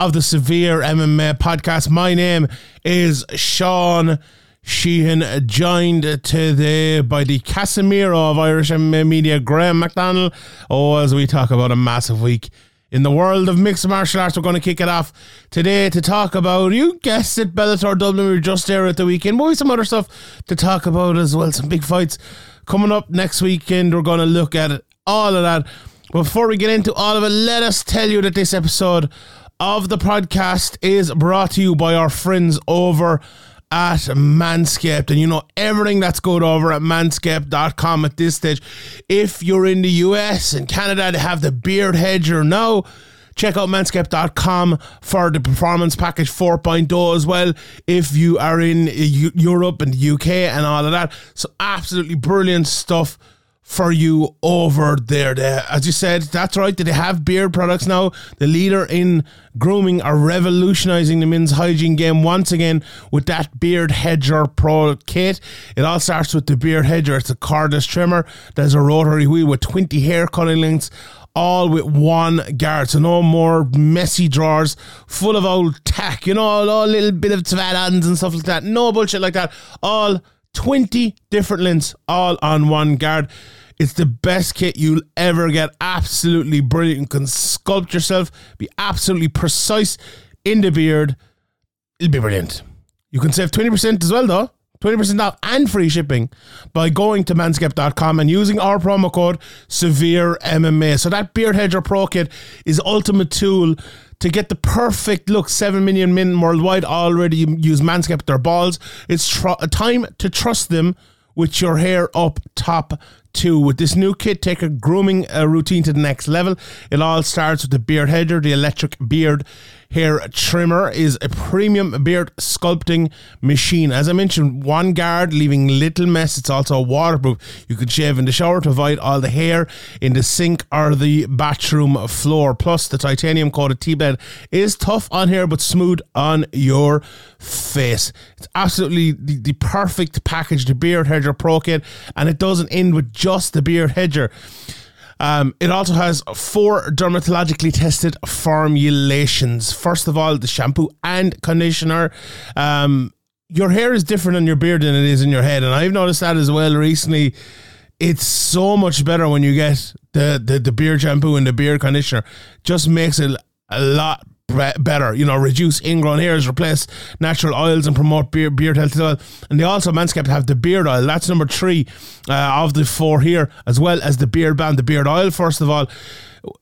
of the Severe MMA podcast. My name is Sean Sheehan, joined today by the Casemiro of Irish MMA media, Graham McDonald. Oh, as we talk about a massive week in the world of mixed martial arts, we're going to kick it off today to talk about, you guessed it, Bellator Dublin. We were just there at the weekend. Maybe some other stuff to talk about as well. Some big fights coming up next weekend. We're going to look at all of that. Before we get into all of it, let us tell you that this episode of the podcast is brought to you by our friends over at Manscaped. And you know, everything that's good over at manscaped.com at this stage. If you're in the US and Canada, to have the beard hedger now. Check out manscaped.com for the performance package 4.0 as well. If you are in Eu- Europe and the UK and all of that. So, absolutely brilliant stuff for you over there. They, as you said, that's right. They have beard products now. The leader in grooming are revolutionizing the men's hygiene game once again with that Beard Hedger Pro kit. It all starts with the Beard Hedger. It's a cordless trimmer. There's a rotary wheel with 20 hair cutting lengths. All with one guard, so no more messy drawers full of old tack, you know, all, all little bit of twat and stuff like that. No bullshit like that. All 20 different lengths, all on one guard. It's the best kit you'll ever get. Absolutely brilliant. You can sculpt yourself, be absolutely precise in the beard. It'll be brilliant. You can save 20% as well, though. 20% off and free shipping by going to manscaped.com and using our promo code severe MMA. So that Beard Hedger Pro Kit is ultimate tool to get the perfect look. 7 million men worldwide already use Manscaped their balls. It's tr- time to trust them with your hair up top too. With this new kit, take a grooming uh, routine to the next level. It all starts with the Beard Hedger, the electric beard hair trimmer is a premium beard sculpting machine. As I mentioned, one guard, leaving little mess. It's also waterproof. You can shave in the shower to avoid all the hair in the sink or the bathroom floor. Plus, the titanium coated T blade is tough on hair but smooth on your face. It's absolutely the, the perfect package, the Beard Hedger Pro Kit, and it doesn't end with just the Beard Hedger. Um, it also has four dermatologically tested formulations. First of all, the shampoo and conditioner. Um, your hair is different on your beard than it is in your head, and I've noticed that as well recently. It's so much better when you get the, the, the beard shampoo and the beard conditioner. Just makes it a lot better. You know, reduce ingrown hairs, replace natural oils, and promote beard, beard health as well. And they also Manscaped have the beard oil. That's number three uh, of the four here, as well as the beard band, the beard oil. First of all,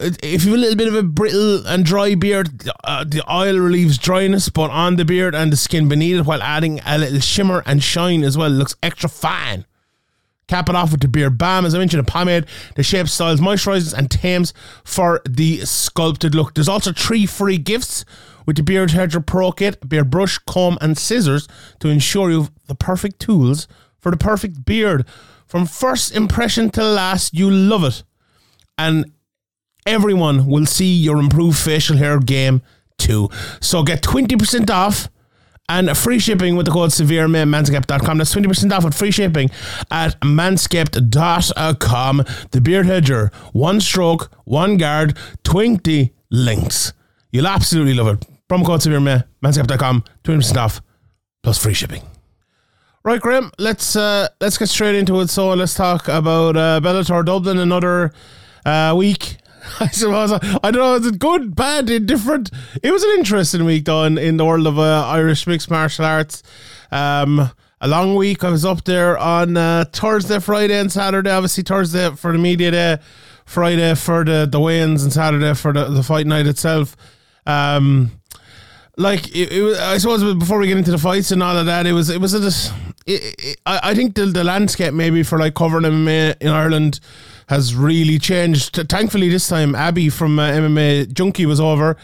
if you have a little bit of a brittle and dry beard, uh, the oil relieves dryness, but on the beard and the skin beneath it, while adding a little shimmer and shine as well. It looks extra fine. Cap it off with the beard balm, as I mentioned, a pomade, the shape, styles, moisturizes, and tames for the sculpted look. There's also three free gifts with the Beard Hedger Pro Kit, beard brush, comb, and scissors to ensure you've the perfect tools for the perfect beard. From first impression to last, you love it. And everyone will see your improved facial hair game too. So get 20% off and free shipping with the code SevereMan at manscaped.com. That's 20% off with free shipping at manscaped.com. The Beard Hedger, one stroke, one guard, 20 links. You'll absolutely love it. Promo code SevereMan, manscaped.com, 20% off plus free shipping. Right, Graham, let's uh, let's get straight into it. So let's talk about uh, Bellator Dublin, another uh, week I suppose I don't know. Is it good, bad, indifferent? It was an interesting week though in, in the world of uh, Irish mixed martial arts. Um, a long week. I was up there on uh, Thursday, Friday, and Saturday. Obviously, Thursday for the media day, Friday for the the weigh-ins, and Saturday for the, the fight night itself. Um, like it, it was, I suppose before we get into the fights and all of that, it was it was a. It, it, I I think the the landscape maybe for like covering in Ireland has really changed. Thankfully, this time Abby from uh, MMA Junkie was over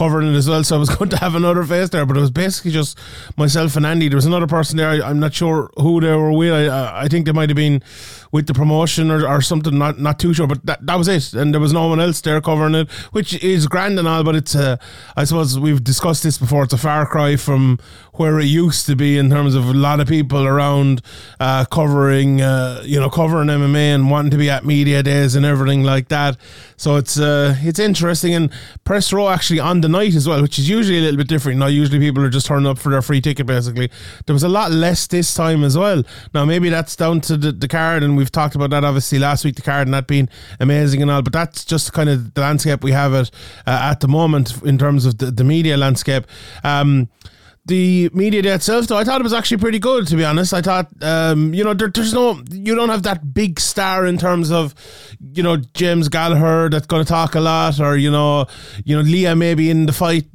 covering it as well, so I was going to have another face there. But it was basically just myself and Andy. There was another person there. I, am not sure who they were with. I, I think they might have been with the promotion or, or something. Not not too sure, but that, that was it. And there was no one else there covering it, which is grand and all. But it's uh, I suppose we've discussed this before. It's a far cry from where it used to be in terms of a lot of people around uh, covering, uh, you know, covering MMA and wanting to be at media days and everything like that. So it's uh, it's interesting and press row actually on the night as well, which is usually a little bit different. Now usually people are just turning up for their free ticket basically. There was a lot less this time as well. Now maybe that's down to the, the card and we've talked about that obviously last week the card and that being amazing and all, but that's just kind of the landscape we have it uh, at the moment in terms of the, the media landscape. Um, the media day itself, though, I thought it was actually pretty good. To be honest, I thought, um, you know, there, there's no, you don't have that big star in terms of, you know, James Gallagher that's going to talk a lot, or you know, you know, Leah maybe in the fight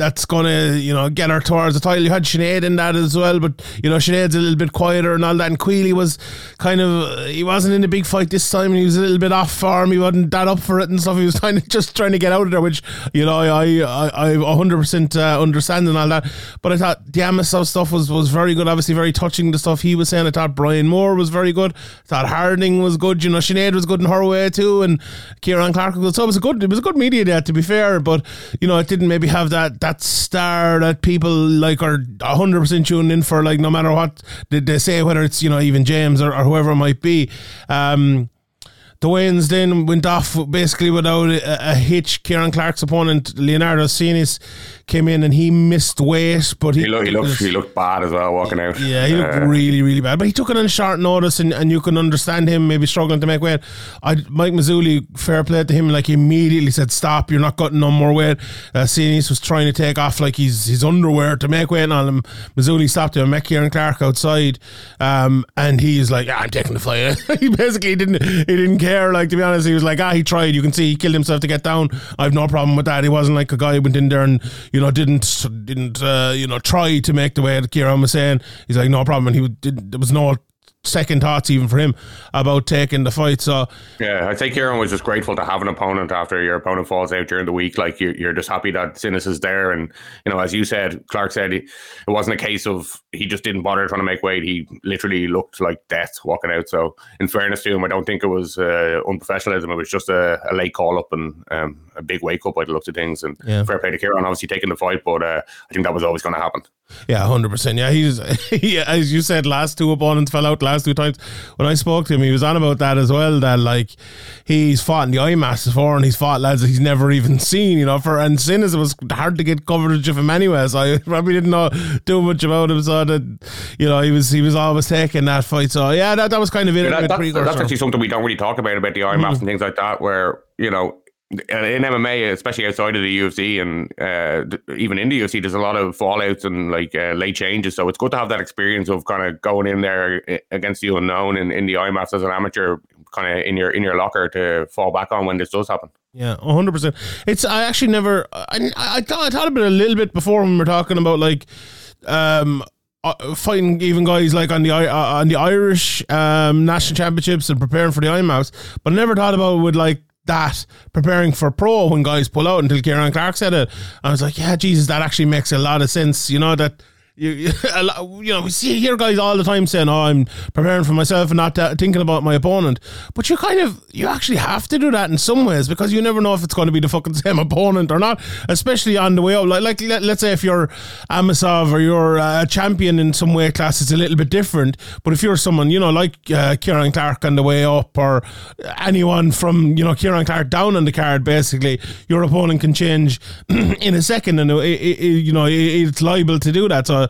that's gonna you know get her towards the title. You had Sinead in that as well, but you know Sinead's a little bit quieter and all that. And Queally was kind of he wasn't in a big fight this time. and He was a little bit off form. He wasn't that up for it and stuff. He was kind of just trying to get out of there, which you know I I I 100 percent uh, understand and all that. But I thought the Amosov stuff was was very good. Obviously very touching. The stuff he was saying. I thought Brian Moore was very good. I thought Harding was good. You know Sinead was good in her way too, and Kieran Clark was good. So it was a good it was a good media day to be fair. But you know it didn't maybe have that that that star that people like are 100% tuned in for like no matter what they say whether it's you know even James or, or whoever it might be. Um the weigh-ins then went off basically without a, a hitch. Kieran Clark's opponent, Leonardo Sinis, came in and he missed weight, but he, he, look, he looked he looked bad as well walking out. Yeah, he looked uh, really really bad, but he took it on short notice, and, and you can understand him maybe struggling to make weight. I Mike Mazzulli, fair play to him, like he immediately said, "Stop! You're not getting no more weight." Uh, Sinis was trying to take off like his his underwear to make weight on him. Mazzulli stopped him, met Kieran Clark outside, um, and he's like, "I'm taking the fight." he basically didn't he didn't care. Like to be honest, he was like, "Ah, he tried. You can see he killed himself to get down. I've no problem with that." He wasn't like a guy who went in there and you know didn't didn't uh, you know try to make the way that Kieran was saying. He's like, "No problem," and he did, there was no second thoughts even for him about taking the fight. So yeah, I think Kieran was just grateful to have an opponent after your opponent falls out during the week. Like you, you're just happy that Sinis is there, and you know, as you said, Clark said it wasn't a case of he just didn't bother trying to make weight. He literally looked like death walking out. So in fairness to him, I don't think it was uh, unprofessionalism. It was just a, a late call up and um, a big wake up by the looks of things. And yeah. fair play to Kieran, obviously taking the fight, but uh, I think that was always going to happen. Yeah, hundred percent. Yeah, he's he, as you said, last two opponents fell out last two times. When I spoke to him, he was on about that as well. That like he's fought in the IMMAF before, and he's fought lads that he's never even seen. You know, for and Sinis it was hard to get coverage of him anyway. So I probably didn't know too much about him. So that you know he was he was always taking that fight. So yeah, that, that was kind of it. Yeah, that, that's, that's actually something we don't really talk about about the IMMAF mm-hmm. and things like that, where you know in MMA, especially outside of the UFC and uh, even in the UFC, there's a lot of fallouts and like uh, late changes. So it's good to have that experience of kind of going in there uh, against the unknown and in the IMMAF as an amateur, kind of in your in your locker to fall back on when this does happen. Yeah, hundred percent. It's I actually never I I thought I thought about it a little bit before when we are talking about like um uh, fighting even guys like on the uh, on the Irish um, national championships and preparing for the IMMAF, but I never thought about it with like that preparing for pro when guys pull out until Kieran Clark said it. I was like, yeah, Jesus, that actually makes a lot of sense. You know that you, you know, we see hear guys all the time saying, "Oh, I'm preparing for myself and not uh, thinking about my opponent." But you kind of, you actually have to do that in some ways because you never know if it's going to be the fucking same opponent or not, especially on the way up. Like, like let, us say if you're Amosov or you're a champion in some weight class, it's a little bit different. But if you're someone, you know, like uh, Kieran Clark on the way up or anyone from, you know, Kieran Clark down on the card, basically, your opponent can change in a second, and it, it, you know, it, it's liable to do that. So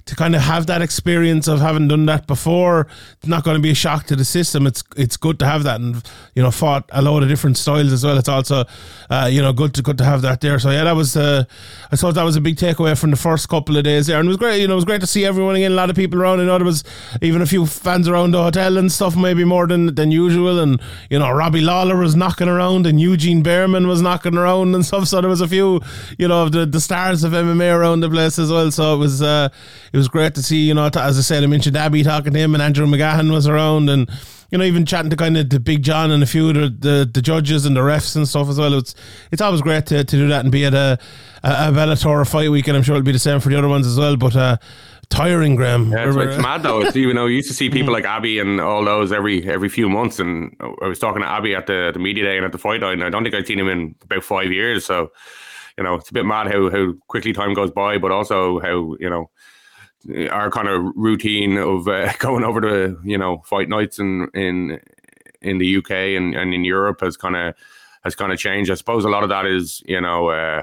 to kind of have that experience of having done that before, it's not going to be a shock to the system. It's it's good to have that, and you know, fought a load of different styles as well. It's also, uh, you know, good to good to have that there. So yeah, that was, uh, I thought that was a big takeaway from the first couple of days there, and it was great. You know, it was great to see everyone again. A lot of people around. I know there was even a few fans around the hotel and stuff, maybe more than than usual. And you know, Robbie Lawler was knocking around, and Eugene Bareman was knocking around and stuff. So there was a few, you know, the, the stars of MMA around the place as well. So it was uh, it was great to see. You know, as I said, I mentioned Abby talking to him, and Andrew McGahan was around, and you know, even chatting to kind of the Big John and a few of the, the, the judges and the refs and stuff as well. It's it's always great to, to do that and be at a, a, a Bellator fight weekend. I'm sure it'll be the same for the other ones as well. But uh, tiring, Graham. Yeah, it's, it's mad though. It's, you know, you used to see people like Abby and all those every every few months, and I was talking to Abby at the, the media day and at the fight night, and I don't think I'd seen him in about five years. So, you know, it's a bit mad how how quickly time goes by, but also how you know our kind of routine of uh, going over to you know fight nights in in in the UK and, and in Europe has kind of has kind of changed. I suppose a lot of that is you know. Uh,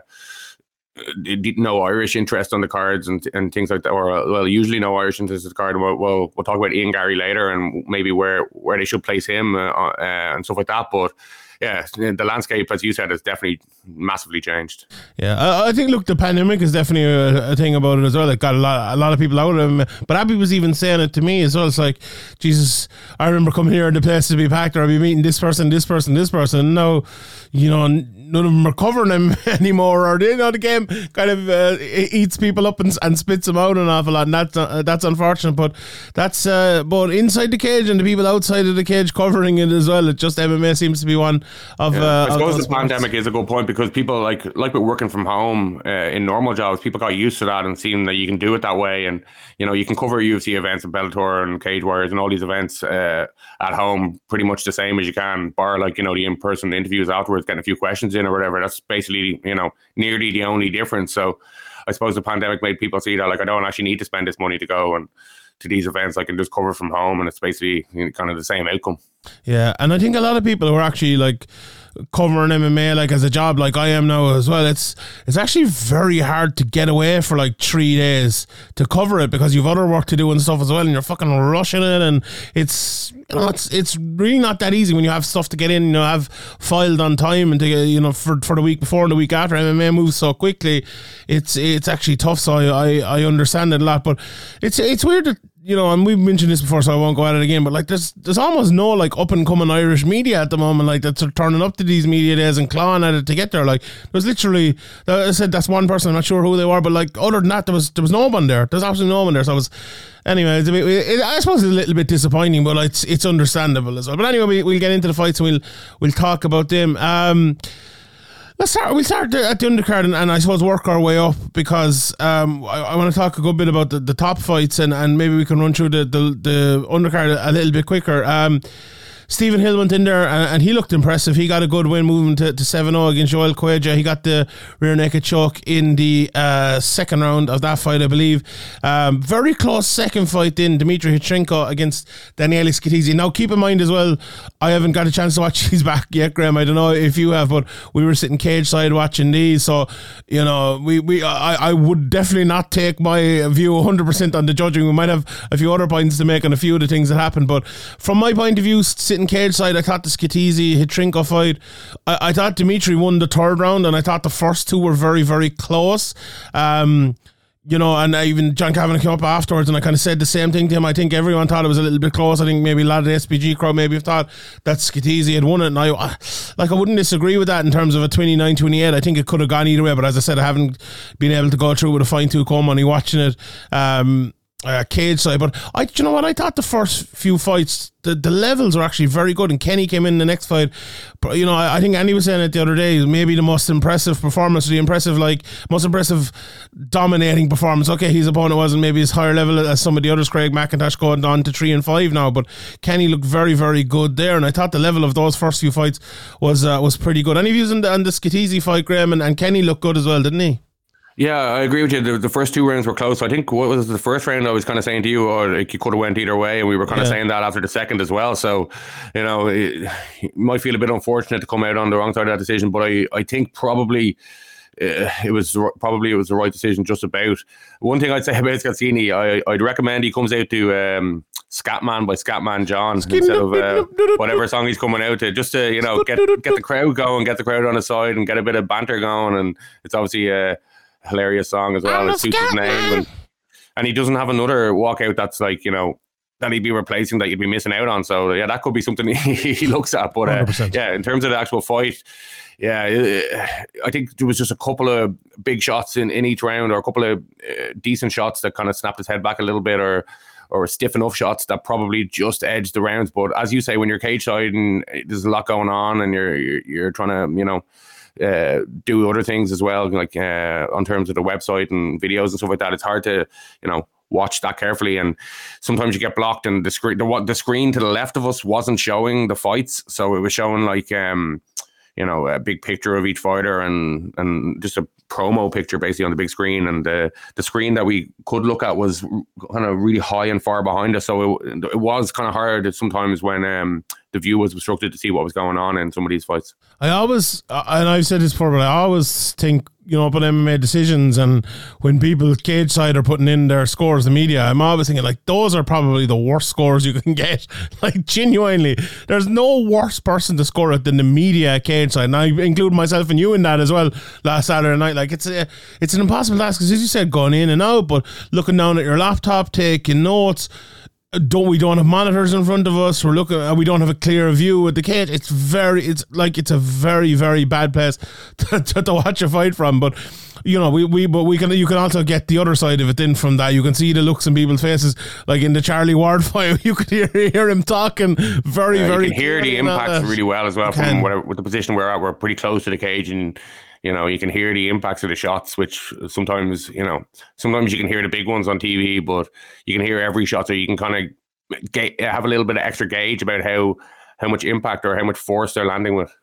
no Irish interest on the cards and and things like that, or uh, well, usually no Irish interest in the card. We'll, we'll, we'll talk about Ian Garry later and maybe where where they should place him uh, uh, and stuff like that. But yeah, the landscape, as you said, has definitely massively changed. Yeah, I, I think look, the pandemic is definitely a, a, thing about it as well. It got a lot, a lot of people out of him. But Abby was even saying it to me as well. It's like, Jesus, I remember coming here and the place to be packed, or I'd be meeting this person, this person, this person. Now, you know, none of them are covering him anymore, or you know, the game kind of uh, eats people up and, and spits them out an awful lot. And that's uh, that's unfortunate. But that's uh, but inside the cage and the people outside of the cage covering it as well. It just MMA seems to be one of. Yeah. Uh, I suppose of the pandemic is a good point because people like like with working from home uh, in normal jobs, people got used to that and seeing that you can do it that way, and you know you can cover UFC events and Bellator and Cage Warriors and all these events uh, at home pretty much the same as you can, bar like you know the in person interviews afterwards, getting a few questions in or whatever. That's basically you know nearly the only difference. So I suppose the pandemic made people see that like I don't actually need to spend this money to go and to these events. I can just cover from home, and it's basically kind of the same outcome. Yeah, and I think a lot of people who are actually like covering MMA like as a job like I am now as well it's it's actually very hard to get away for like 3 days to cover it because you've other work to do and stuff as well and you're fucking rushing it and it's you know it's it's really not that easy when you have stuff to get in you know have filed on time and to get, you know for for the week before and the week after. MMA moves so quickly it's it's actually tough so I I, I understand it a lot but it's it's weird that you know, and we've mentioned this before, so I won't go at it again. But like, there's there's almost no like up and coming Irish media at the moment, like that's turning up to these media days and clawing at it to get there. Like, there's literally, I said that's one person. I'm not sure who they were, but like other than that, there was there was no one there. There's absolutely no one there. So I was, anyway, it's a bit, it, I suppose it's a little bit disappointing, but it's it's understandable as well. But anyway, we, we'll get into the fights and we'll we'll talk about them. Um, Let's start. We'll start at the undercard and, and I suppose work our way up because um, I, I want to talk a good bit about the, the top fights and, and maybe we can run through the, the, the undercard a, little bit quicker. Um, Stephen Hill went in there and, and, he looked impressive. He got a good win moving to, to 7 0 against Joel Cueja. He got the rear naked choke in the uh, second round of that fight, I believe. Um, very close second fight in Dmitry Hitchenko against Danielis Katizi. Now, keep in mind as well, I haven't got a chance to watch these back yet, Graham. I don't know if you have, but we were sitting cage side watching these. So, you know, we, we I, I would definitely not take my view 100% on the judging. We might have a few other points to make on a few of the things that happened. But from my point of view, sitting sitting cage side, I thought the Skatizi Hitchenko fight, I, I thought Dimitri won the third round, and I thought the first two were very, very close. Um, you know, and I even John Kavanagh came up afterwards and I kind of said the same thing to him. I think everyone thought it was a little bit close. I think maybe a lot of the SBG crowd maybe thought that Skatizi had won it. And I, like, I wouldn't disagree with that in terms of a 29 28. I think it could have gone either way. But as I said, I haven't been able to go through with a fine tooth comb on watching it. Um, uh, cage side. But I, you know what? I thought the first few fights, the, the levels were actually very good. And Kenny came in the next fight. But, you know, I, I think Andy was saying it the other day. Maybe the most impressive performance, the impressive, like most impressive, dominating performance. Okay, his opponent wasn't maybe as higher level as some of the others. Craig McIntosh going on to three and five now, but Kenny looked very, very good there. And I thought the level of those first few fights was uh, was pretty good. Any views on the, on the Skatizi fight, Graham? And, and Kenny looked good as well, didn't he? Yeah, I agree with you. The, the, first two rounds were close. I think what was the first round I was kind of saying to you, or like you could have went either way, and we were kind yeah. of saying that after the second as well. So, you know, it, it might feel a bit unfortunate to come out on the wrong side of that decision, but I, I think probably uh, it was probably it was the right decision just about. One thing I'd say about Scazzini, I, I'd recommend he comes out to um, Scatman by Scatman John instead of uh, whatever song he's coming out to, just to you know get get the crowd going, get the crowd on his side, and get a bit of banter going. And it's obviously a hilarious song as well. I'm It suits his name, and, and he doesn't have another walkout that's like you know that he'd be replacing that you'd be missing out on. So yeah, that could be something he, he looks at. But uh, yeah, in terms of the actual fight, yeah, uh, I think there was just a couple of big shots in, in each round, or a couple of uh, decent shots that kind of snapped his head back a little bit, or or stiff enough shots that probably just edged the rounds. But as you say, when you're cage side and there's a lot going on, and you're you're, you're trying to you know. Uh, do other things as well, like uh, on terms of the website and videos and stuff like that. It's hard to, you know, watch that carefully, and sometimes you get blocked. And the screen, the the screen to the left of us wasn't showing the fights, so it was showing like, um, you know, a big picture of each fighter and and just a promo picture basically on the big screen. And the the screen that we could look at was kind of really high and far behind us, so it, it was kind of hard sometimes when um the view was obstructed to see what was going on in some of these fights. I always, uh, and I've said this before, but I always think, you know, about MMA decisions and when people cage side are putting in their scores, the media, I'm always thinking like those are probably the worst scores you can get. Like genuinely, there's no worse person to score it than the media cage side. And I include myself and you in that as well. Last Saturday night, like it's a, it's an impossible task because as you said, going in and out, but looking down at your laptop, taking notes don't we don't have monitors in front of us? We're looking uh, we don't have a clear view at the cage. It's very it's like it's a very very bad place to, to, to watch a fight from. But you know we, we but we can you can also get the other side of it in from that. You can see the looks in people's faces like in the Charlie Ward fight. You could hear, hear him talking very Yeah, very you can hear the clearly and all impacts really well as well from can. whatever, with the position we're at. We're pretty close to the cage, and you know you can hear the impacts of the shots. Which sometimes you know sometimes you can hear the big ones on TV, but you can hear every shot, so you can kind of ga- have a little bit of extra gauge about how how much impact or how much force they're landing with.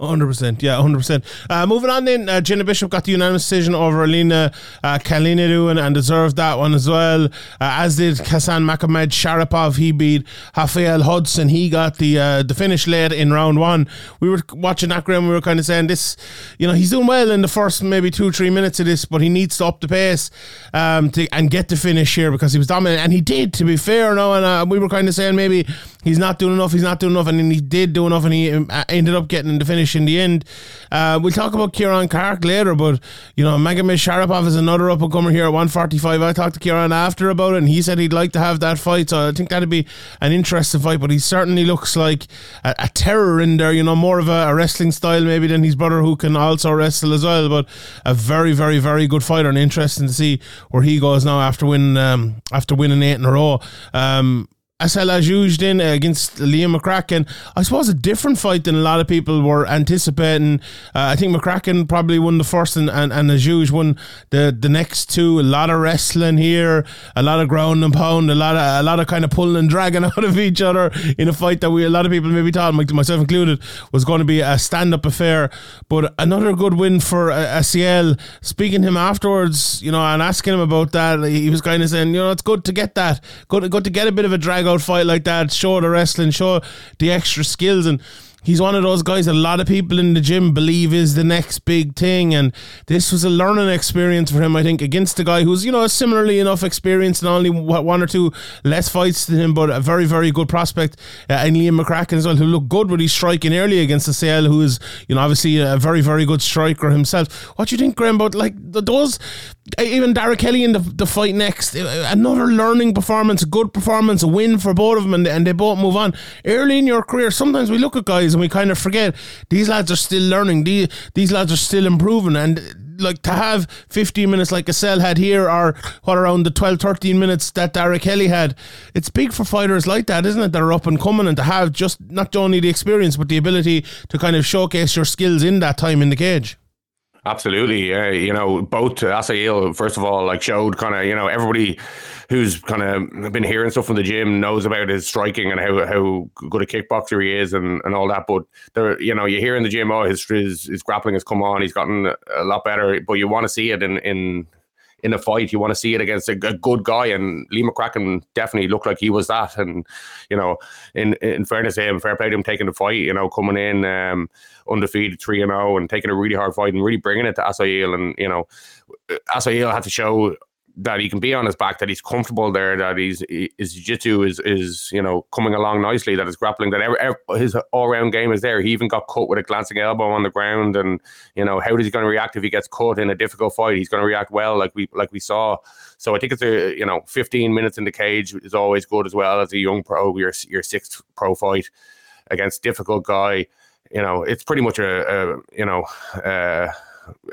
Hundred percent, yeah, hundred percent. Uh, moving on, then uh, Jenna Bishop got the unanimous decision over Alina uh, and, deserved that one as well. Uh, as did Hassan Magomedsharipov. He beat Rafael Hudson. He got the uh, the finish late in round one. We were watching that Graham. We were kind of saying this, you know, he's doing well in the first maybe two three minutes of this, but he needs to up the pace um, to and get the finish here because he was dominant, and he did. To be fair, no, and uh, we were kind of saying maybe he's not doing enough. He's not doing enough, and then he did do enough, and he um, uh, ended up getting the finish in the end. Uh, we'll talk about Kieran Clark later, but you know, Magomedsharipov is another up and comer here at 145. I talked to Kieran after about it, and he said he'd like to have that fight. So I think that'd be an interesting fight. But he certainly looks like a, a terror in there. You know, more of a, a wrestling style maybe than his brother, who can also wrestle as well. But a very, very, very good fighter, and interesting to see where he goes now after winning um, after winning eight in a row. Um, Asael Adjoudj then against Liam McCracken. I suppose a different fight than a lot of people were anticipating. Uh, I think McCracken probably won the first and, and, and Ajuj won the, the next two. A lot of wrestling here, a lot of ground and pound, a lot of a lot of kind of pulling and dragging out of each other in a fight that we a lot of people maybe thought, myself included, was going to be a stand up affair. But another good win for uh, Asael. Speaking to him afterwards, you know, and asking him about that, he was kind of saying, you know, it's good to get that, good, good to get a bit of a drag out fight like that, show the wrestling, show the extra skills and. He's one of those guys a lot of people in the gym believe is the next big thing, and this was a learning experience for him. I think against a guy who's you know similarly enough experienced and only one or two less fights than him, but a very very good prospect, uh, and Liam McCracken as well, who looked good when his striking early against the CL, who is you know obviously a very very good striker himself. What do you think, Graham? About like th- those, even Dara Kelly in the, the fight next, uh, another learning performance, a good performance, a win for both of them, and, and they both move on early in your career. Sometimes we look at guys and we kind of forget these lads are still learning. These these lads are still improving, and like to have 15 minutes like Asael had here, or what around the 12, 13 minutes that Dara Kelly had. It's big for fighters like that, isn't it? That are up and coming, and to have just not only the experience but the ability to kind of showcase your skills in that time in the cage. Absolutely. You know, both uh, Asael, first of all, like showed kind of, you know, everybody who's kind of been hearing stuff from the gym knows about his striking and how how good a kickboxer he is and, and all that. But there, you know, you hear in the gym, oh, his his, his grappling has come on, he's gotten a lot better. But you want to see it in in in a fight. You want to see it against a, a good guy, and Lee McCracken definitely looked like he was that. And you know, in in fairness to him, fair play to him taking the fight. You know, coming in um, undefeated three and zero, and taking a really hard fight, and really bringing it to Asael. And you know, Asael had to show that he can be on his back, that he's comfortable there, that he's his jiu-jitsu is is you know coming along nicely, that his grappling, that every, every, his all-round game is there. He even got cut with a glancing elbow on the ground, and you know how is he going to react if he gets cut in a difficult fight? He's going to react well, like we like we saw. So I think it's a you know 15 minutes in the cage is always good as well as a young pro, your your sixth pro fight against difficult guy. You know, it's pretty much a, a you know. Uh,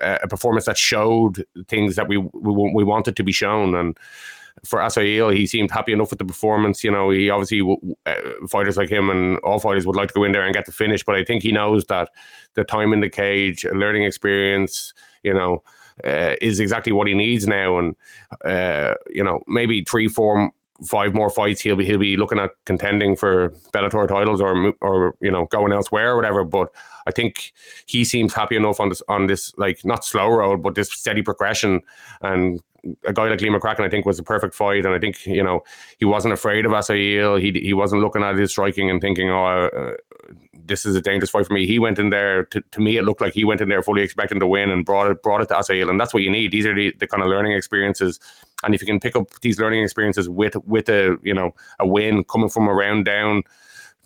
a performance that showed things that we we, we wanted to be shown. And for Asael, he seemed happy enough with the performance. You know, he obviously uh, fighters like him and all fighters would like to go in there and get the finish, but I think he knows that the time in the cage, learning experience, you know. Uh, is exactly what he needs now, and uh, you know maybe three, four five more fights, he'll be he'll be looking at contending for Bellator titles or or you know going elsewhere or whatever. But I think he seems happy enough on this on this like not slow road, but this steady progression. And a guy like Lee McCracken, I think, was a perfect fight. And I think you know he wasn't afraid of Asael. He he wasn't looking at his striking and thinking, oh. Uh, this is a dangerous fight for me. He went in there. To, to me, it looked like he went in there fully expecting to win and brought it brought it to Asael, and that's what you need. These are the, the kind of learning experiences and if you can pick up these learning experiences with with a you know a win coming from a round down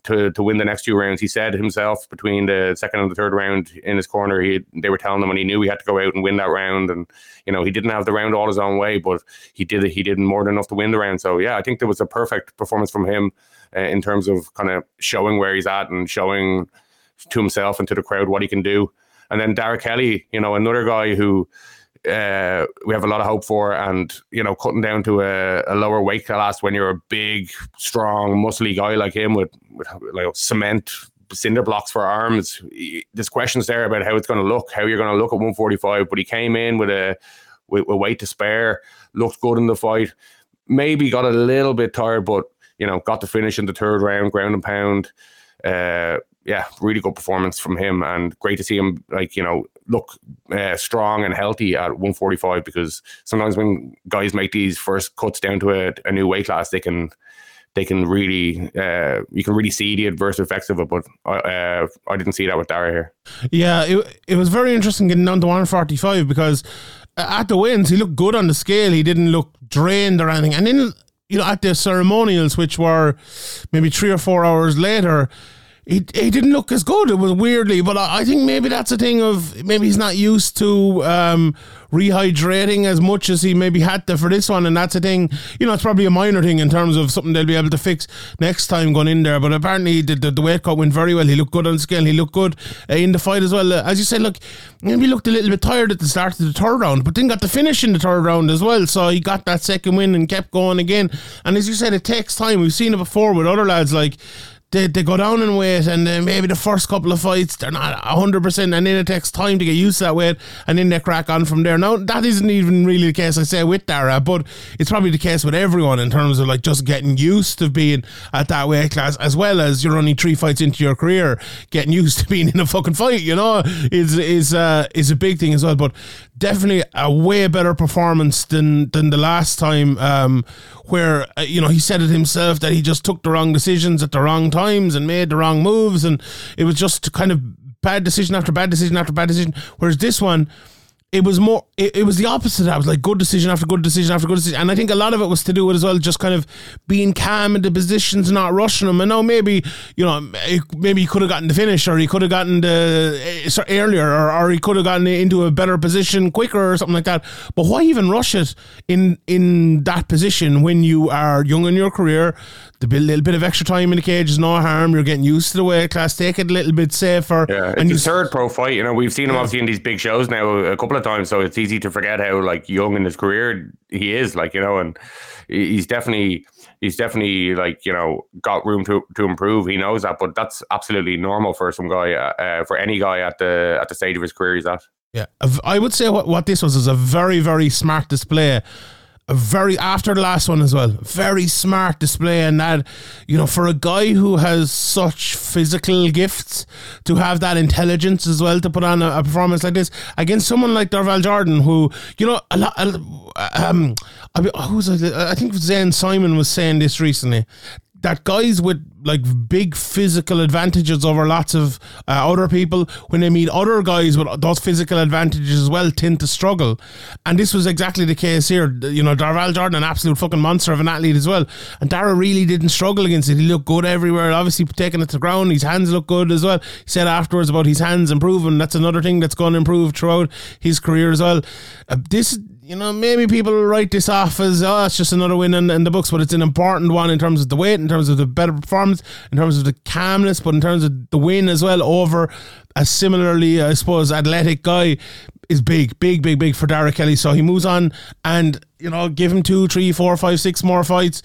to to win the next two rounds, he said himself between the second and the third round in his corner, he they were telling him and he knew he had to go out and win that round, and you know he didn't have the round all his own way, but he did he did more than enough to win the round. So yeah, I think there was a perfect performance from him uh, in terms of kind of showing where he's at and showing to himself and to the crowd what he can do. And then Dara Kelly, you know, another guy who uh, we have a lot of hope for. And you know, cutting down to a, a, lower weight class when you're a big, strong, muscly guy like him with, with like cement cinder blocks for arms. There's questions there about how it's going to look, how you're going to look at 145. But he came in with a with, with weight to spare, looked good in the fight. Maybe got a little bit tired, but you know, got to finish in the third round, ground and pound. Uh, yeah, really good performance from him, and great to see him like you know look uh, strong and healthy at 145 because sometimes when guys make these first cuts down to a, a new weight class, they can they can really uh, you can really see the adverse effects of it. But uh, I didn't see that with Dara here. Yeah, it it was very interesting getting down to 145 because at the wins he looked good on the scale. He didn't look drained or anything, and then you know at the ceremonials, which were maybe three or four hours later he, he didn't look as good. It was weirdly, but I, I think maybe that's a thing of maybe he's not used to um, rehydrating as much as he maybe had to for this one, and that's a thing. You know, it's probably a minor thing in terms of something they'll be able to fix next time going in there. But apparently, the, the, the weight cut went very well. He looked good on scale. He looked good uh, in the fight as well. Uh, as you said, look, maybe looked a little bit tired at the start of the third round, but then got the finish in the third round as well. So he got that second win and kept going again. And as you said, it takes time. We've seen it before with other lads like they, they go down in weight and uh, maybe the first couple of fights they're not 100% and then it takes time to get used to that weight and then they crack on from there. Now, that isn't even really the case, I say, with Dara, but it's probably the case with everyone in terms of like just getting used to being at that weight class as well as you're only three fights into your career, getting used to being in a fucking fight, you know, is, is, uh, is a big thing as well. But definitely a way better performance than, than the last time um, where, uh, you know, he said it himself that he just took the wrong decisions at the wrong times and made the wrong moves, and it was just kind of bad decision after bad decision after bad decision. Whereas this one, it was more it, it was the opposite i was like good decision after good decision after good decision and i think a lot of it was to do with as well just kind of being calm in the positions not rushing them and now maybe you know maybe he could have gotten the finish or he could have gotten the uh, earlier or, or he could have gotten into a better position quicker or something like that but why even rush it in in that position when you are young in your career the little bit of extra time in the cage is no harm. You're getting used to the weight class. Take it a little bit safer. Yeah, it's and his third pro fight. You know, we've seen him yeah. obviously in these big shows now a couple of times, so it's easy to forget how like young in his career he is. Like you know, and he's definitely he's definitely like you know got room to to improve. He knows that, but that's absolutely normal for some guy uh, uh for any guy at the at the stage of his career he's at. Yeah, I would say what what this was is a very very smart display a very after the last one as well. Very smart display, and that you know for a guy who has such physical gifts to have that intelligence as well to put on a, a performance like this against someone like Darval Jordan, who you know a lot. Um, I mean, who's I think Zane Simon was saying this recently that guys with like big physical advantages over lots of uh, other people when they meet other guys with those physical advantages as well tend to struggle. And this was exactly the case here. You know Darval Jordan an absolute fucking monster of an athlete as well. And Dara really didn't struggle against it. He looked good everywhere obviously taking it to ground. His hands look good as well. He said afterwards about his hands improving. That's another thing that's going to improve throughout his career as well. Uh, this you know, maybe people write this off as, oh, it's just another win in, in, the books, but it's an important one in terms of the weight, in terms of the better performance, in terms of the calmness, but in terms of the win as well over a similarly, I suppose, athletic guy is big, big, big, big for Dara Kelly. So he moves on and, you know, give him two, three, four, five, six more fights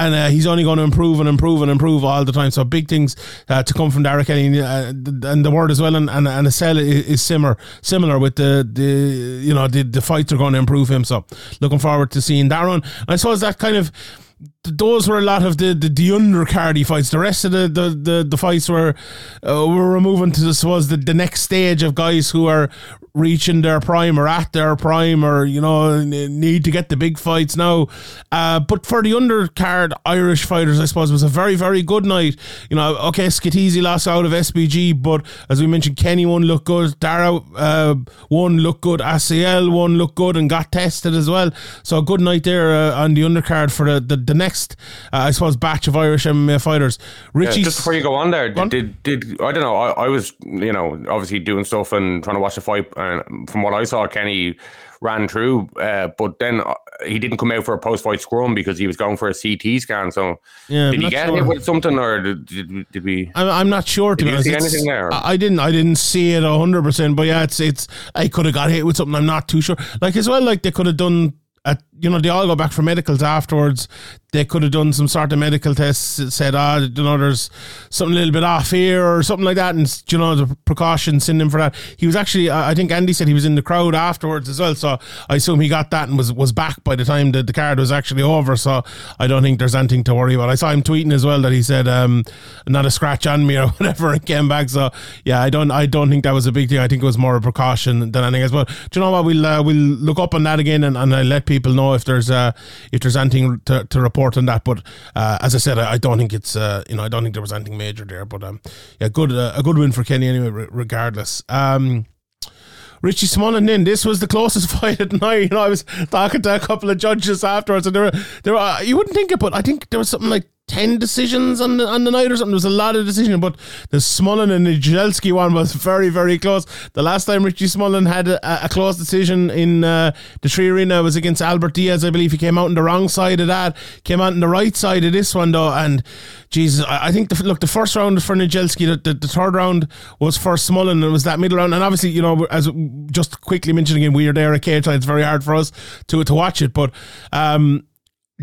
and uh, he's only going to improve and improve and improve all the time. So big things uh, to come from Dara Kelly, uh, and the word as well, and and, and the cell is, similar similar with the the you know the the fights are going to improve him. So looking forward to seeing run. I suppose that kind of those were a lot of the, the, the undercardy fights. The rest of the the, the, the fights were uh, were moving to this was the, the next stage of guys who are reaching their prime or at their prime or you know need to get the big fights now. Uh, but for the undercard Irish fighters, I suppose it was a very very good night. You know, okay, Skittizi lost out of SBG, but as we mentioned, Kenny one looked good, Dara uh, one looked good, Asael one looked good and got tested as well. So a good night there uh, on the undercard for the the, the next uh, I suppose batch of Irish MMA fighters. Richie, yeah, just before you go on there, did, did, did I don't know? I, I was you know obviously doing stuff and trying to watch the fight and from what I saw, Kenny ran through, uh, but then uh, he didn't come out for a post fight scrum because he was going for a CT scan. So yeah, did he get sure. hit with something, or did, did, did we? I'm, I'm not sure. To did be honest, see anything there? I didn't. I didn't see it hundred percent. But yeah, it's it's. I could have got hit with something. I'm not too sure. Like as well, like they could have done at, you know, they all go back for medicals afterwards they could have done some sort of medical tests, that said, ah, oh, you know, there's something a little bit off here or something like that, and you know, the precautions in him for that. He was actually, I think Andy said he was in the crowd afterwards as well, so I assume he got that and was was back by the time that the card was actually over. So I don't think there's anything to worry about. I saw him tweeting as well that he said, um, not a scratch on me or whatever, and came back. So yeah, I don't, I don't think that was a big thing. I think it was more a precaution than anything else. But do you know what? We'll uh, we'll look up on that again and, and I'll let people know if there's uh, if there's anything to, to report on that. But uh, as I said, I, I don't think it's uh, you know I don't think there was anything major there. But um, yeah, good uh, a good win for Kenny anyway. regardless. Um, Richie Smullen in. This was the closest fight at night. You know, I was talking to a couple of judges afterwards, and there were there were, you wouldn't think it, but I think there was something like ten decisions on the on the night or something. There was a lot of decisions, but the Smullen and the Jelski one was very very close. The last time Richie Smullen had a, a close decision in uh, the 3Arena was against Albert Diaz. I believe he came out on the wrong side of that, came out on the right side of this one though, and Jesus, I, I think the, look the first round for Nijelski. The, the, the, third round was for Smullen. It was that middle round, and obviously you know as just quickly mentioning again, we are there at cage. It's very hard for us to to watch it, but. um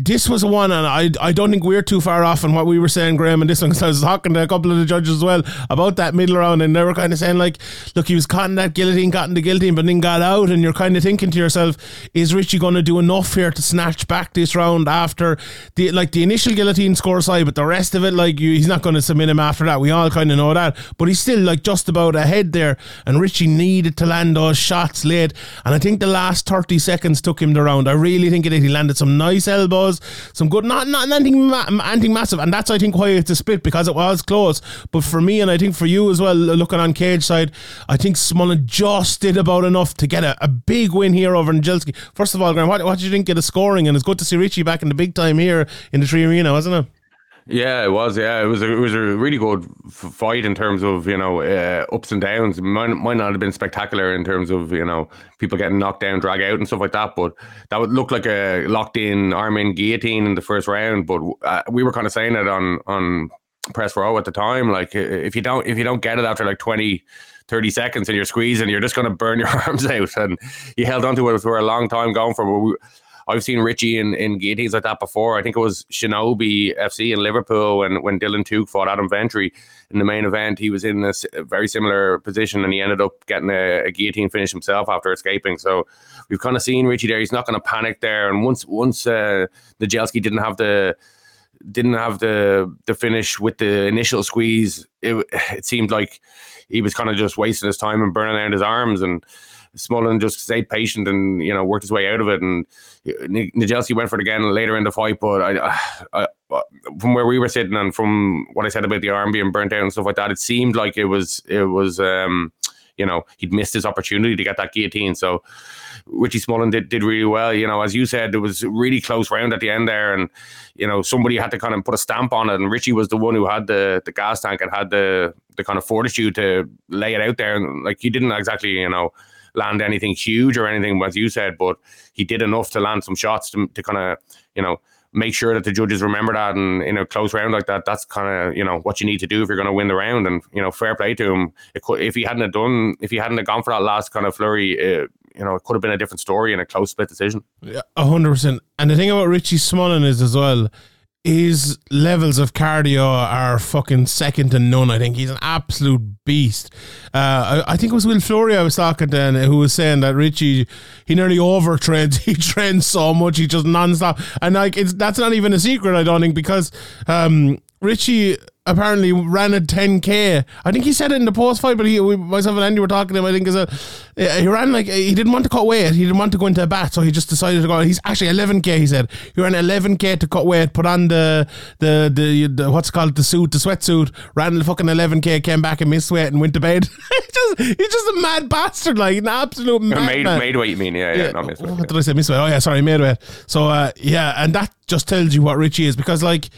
this was one, and I I don't think we're too far off on what we were saying, Graham, and this one, because I was talking to a couple of the judges as well about that middle round, and they were kind of saying, like, look, he was caught in that guillotine, caught in the guillotine, but then got out, and you're kind of thinking to yourself, is Richie going to do enough here to snatch back this round after the, like, the initial guillotine score side, but the rest of it, like, you, he's not going to submit him after that. We all kind of know that, but he's still, like, just about ahead there, and Richie needed to land those shots late, and I think the last 30 seconds took him the round. I really think it did. He landed some nice elbows some good, not not anything, anything massive, and that's I think why it's a split because it was close. But for me, and I think for you as well, looking on cage side, I think Smullen just did about enough to get a, a big win here over Nijelski. First of all, Graham, what, what did you think of the scoring? And it's good to see Richie back in the big time here in the 3Arena, wasn't it? Yeah, it was. Yeah, it was. A, it was a really good fight in terms of you know uh, ups and downs. Might, might not have been spectacular in terms of you know people getting knocked down, drag out, and stuff like that. But that would look like a locked in arm in guillotine in the first round. But uh, we were kind of saying it on on press row at the time. Like if you don't if you don't get it after like 20, 30 seconds and you're squeezing, you're just going to burn your arms out. And he held on to it for a long time going for. I've seen Richie in, in guillotines like that before. I think it was Shinobi FC in Liverpool when, when Dylan Tuke fought Adam Ventry in the main event. He was in this very similar position and he ended up getting a, a guillotine finish himself after escaping. So we've kind of seen Richie there. He's not going to panic there. And once once uh, Nijelski didn't have the didn't have the the finish with the initial squeeze, it it seemed like he was kind of just wasting his time and burning out his arms and. Smullen just stayed patient and you know worked his way out of it. And N- Nijelski went for it again later in the fight, but I, I, from where we were sitting and from what I said about the arm being burnt out and stuff like that, it seemed like it was it was um, you know he'd missed his opportunity to get that guillotine. So Richie Smullen did, did really well. You know, as you said, it was really close round at the end there, and you know somebody had to kind of put a stamp on it. And Richie was the one who had the the gas tank and had the the kind of fortitude to lay it out there. And like he didn't exactly, you know, land anything huge or anything, as you said, but he did enough to land some shots to, to kind of, you know, make sure that the judges remember that. And in a close round like that, that's kind of, you know, what you need to do if you're going to win the round. And, you know, fair play to him. It could, if he hadn't done, if he hadn't gone for that last kind of flurry, uh, you know, it could have been a different story in a close split decision. Yeah, a hundred percent. And the thing about Richie Smullen is as well, his levels of cardio are fucking second to none. I think he's an absolute beast. Uh, I, I think it was Will Fleury I was talking to, who was saying that Richie he nearly overtrains. He trains so much, he just nonstop, and like it's that's not even a secret. I don't think because um, Richie apparently ran a 10k. I think he said it in the post fight, but he, we, myself and Andy were talking to him. I think is a he ran like he didn't want to cut weight. He didn't want to go into a bat, so he just decided to go. He's actually 11k. He said he ran 11k to cut weight, put on the the the, the what's it called the suit, the sweatsuit, ran the fucking 11k, came back and missed weight and went to bed. he's just he's just a mad bastard, like an absolute Made, madman. made weight, you mean? Yeah, yeah, not missed weight. What did I say? Miss weight. Oh yeah, sorry, made weight. So uh, yeah, and that just tells you what Richie is because like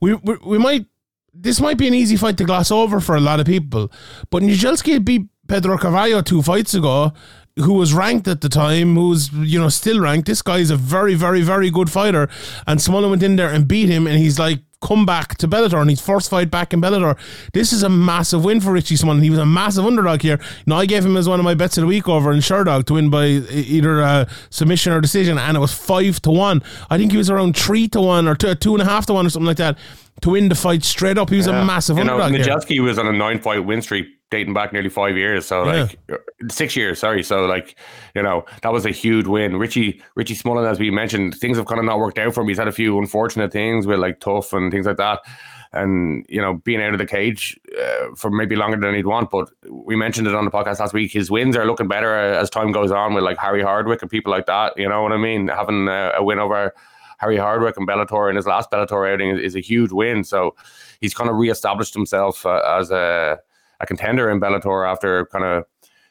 we we, we might this might be an easy fight to gloss over for a lot of people, but Nijelski beat Pedro Carvalho two fights ago, who was ranked at the time, who's you know still ranked. This guy is a very very very good fighter, and Smullen went in there and beat him, and he's like come back to Bellator and his first fight back in Bellator. This is a massive win for Richie Smullen. He was a massive underdog here. Now I gave him as one of my bets of the week over in Sherdog to win by either uh, submission or decision, and it was five to one. I think he was around three to one or two, two and a half to one or something like that to win the fight straight up. He was a massive You know, underdog. here. Nijelski was on a nine fight win streak dating back nearly five years. So Yeah. like uh, six years, sorry. So like, you know, that was a huge win. Richie Richie Smullen, as we mentioned, things have kind of not worked out for him. He's had a few unfortunate things with like tough and things like that. And you know, being out of the cage uh, for maybe longer than he'd want, but we mentioned it on the podcast last week. His wins are looking better uh, as time goes on with like Harry Hardwick and people like that. You know what I mean? Having uh, a win over Harry Hardwick and Bellator in his last Bellator outing is, is a huge win. So he's kind of reestablished himself uh, as a, a contender in Bellator after kind of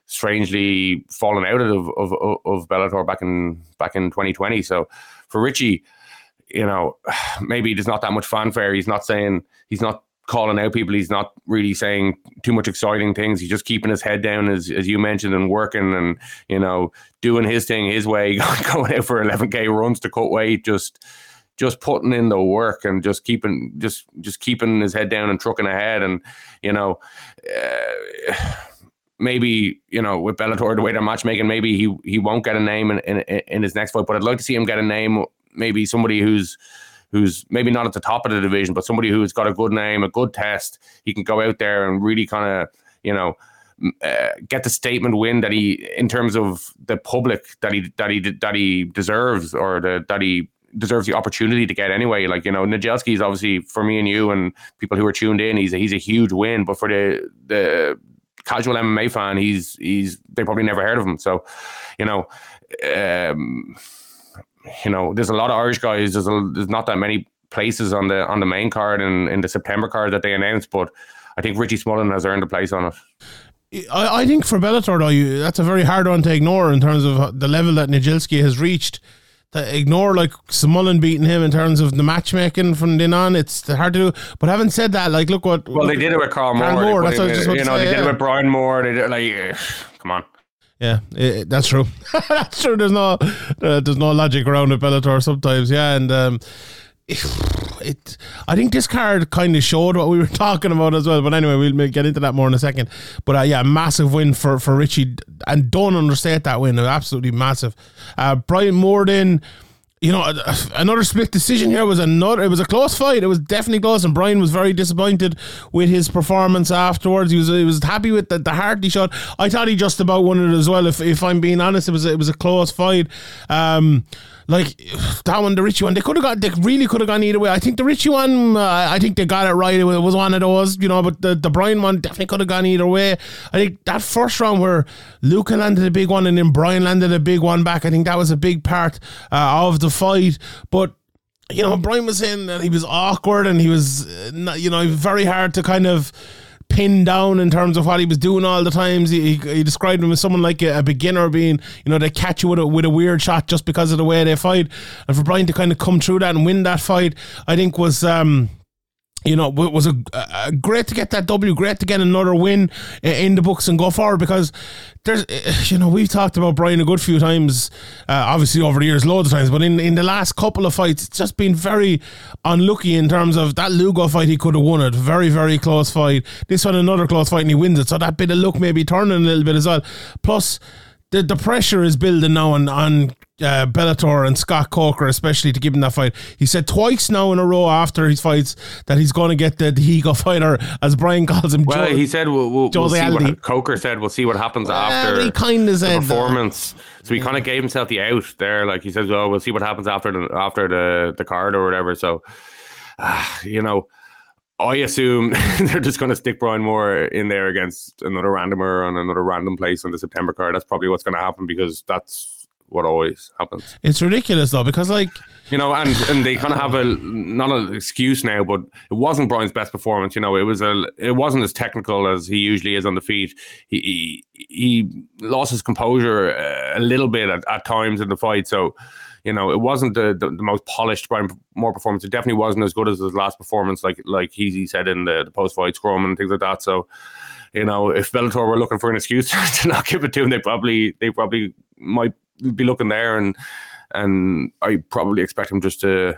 strangely falling out of, of of Bellator back in back in 2020. So for Richie, you know, maybe there's not that much fanfare. He's not saying he's not calling out people. He's not really saying too much exciting things. He's just keeping his head down, as as you mentioned, and working and you know doing his thing his way, going out for 11k runs to cut weight, just just putting in the work and just keeping just just keeping his head down and trucking ahead. And you know. Uh, maybe you know with Bellator the way they're matchmaking, maybe he he won't get a name in, in in his next fight. But I'd like to see him get a name, maybe somebody who's who's maybe not at the top of the division, but somebody who's got a good name, a good test. He can go out there and really kind of you know. Uh, get the statement win that he, in terms of the public, that he that he that he deserves, or the, that he deserves the opportunity to get anyway. Like you know, Nijelski is obviously for me and you and people who are tuned in. He's a, he's a huge win, but for the the casual MMA fan, he's he's they probably never heard of him. So, you know, um, you know, there's a lot of Irish guys. There's a, there's not that many places on the on the main card and in the September card that they announced, but I think Richie Smullen has earned a place on it. I, I think for Bellator though, you, that's a very hard one to ignore in terms of the level that Nijelski has reached. To ignore like Smullen beating him in terms of the matchmaking from then on, it's hard to do. But having said that, like look what Well, they did it with Carl Moore. Carl Moore, that's what I just you to know, say, they did yeah. it with Brian Moore. They did like, eh, come on. Yeah, i that's true. that's true. There's no, uh, there's no logic around it, Bellator sometimes. Yeah, and um, it. I think this card kind of showed what we were talking about as well. But anyway, we'll get into that more in a second. But uh, yeah, massive win for for Richie, and don't understate that win. Absolutely massive. Uh, Brian Morden. you know, another split decision here was another. It was a close fight. It was definitely close, and Brian was very disappointed with his performance afterwards. He was he was happy with the, the heart he shot. I thought he just about won it as well. If if I'm being honest, it was it was a close fight. Um, like that one, the Richie one, they could have got, they really could have gone either way. I think the Richie one, uh, I think they got it right. It was one of those, you know, but the, the Brian one definitely could have gone either way. I think that first round where Luca landed a big one and then Brian landed a big one back, I think that was a big part uh, of the fight. But you know, Brian was saying that he was awkward and he was, uh, you know, very hard to kind of pinned down in terms of what he was doing all the times. He, he, described him as someone like a, a, beginner being, you know, they catch you with a, with a weird shot just because of the way they fight. And for Brian to kind of come through that and win that fight, I think was, um, you know, it was a, a, great to get that W, great to get another win in the books and go forward because there's, you know, we've talked about Brian a good few times, uh, obviously over the years, loads of times, but in, in the last couple of fights, it's just been very unlucky in terms of that Lugo fight, he could have won it. Very, very close fight. This one, another close fight, and he wins it. So that bit of luck maybe turning a little bit as well. Plus, the, the pressure is building now on, on uh, Bellator and Scott Coker, especially to give him that fight. He said twice now in a row after his fights that he's going to get the, Ego fighter, as Brian calls him. Well, Joe, he said we'll, we'll, we'll see what Coker said. We'll see what happens Well, after he kind of the said that. performance. So he kind of gave himself the out there. Like he says, "Oh, we'll see what happens after the after the the card or whatever." So, uh, you know. I assume they're just going to stick Brian Moore in there against another randomer on another random place on the September card. That's probably what's going to happen because that's what always happens. It's ridiculous though because like You know, and and they kind of have a not an excuse now, but it wasn't Brian's best performance. You know, it was a it wasn't as technical as he usually is on the feet. He he, he lost his composure uh, a little bit at, at times in the fight. So, you know, it wasn't the, the, the most polished Brian Moore performance. It definitely wasn't as good as his last performance, like like he, he said in the, the post fight scrum and things like that. So, you know, if Bellator were looking for an excuse to not give it to him, they probably they probably might be looking there and and I probably expect him just to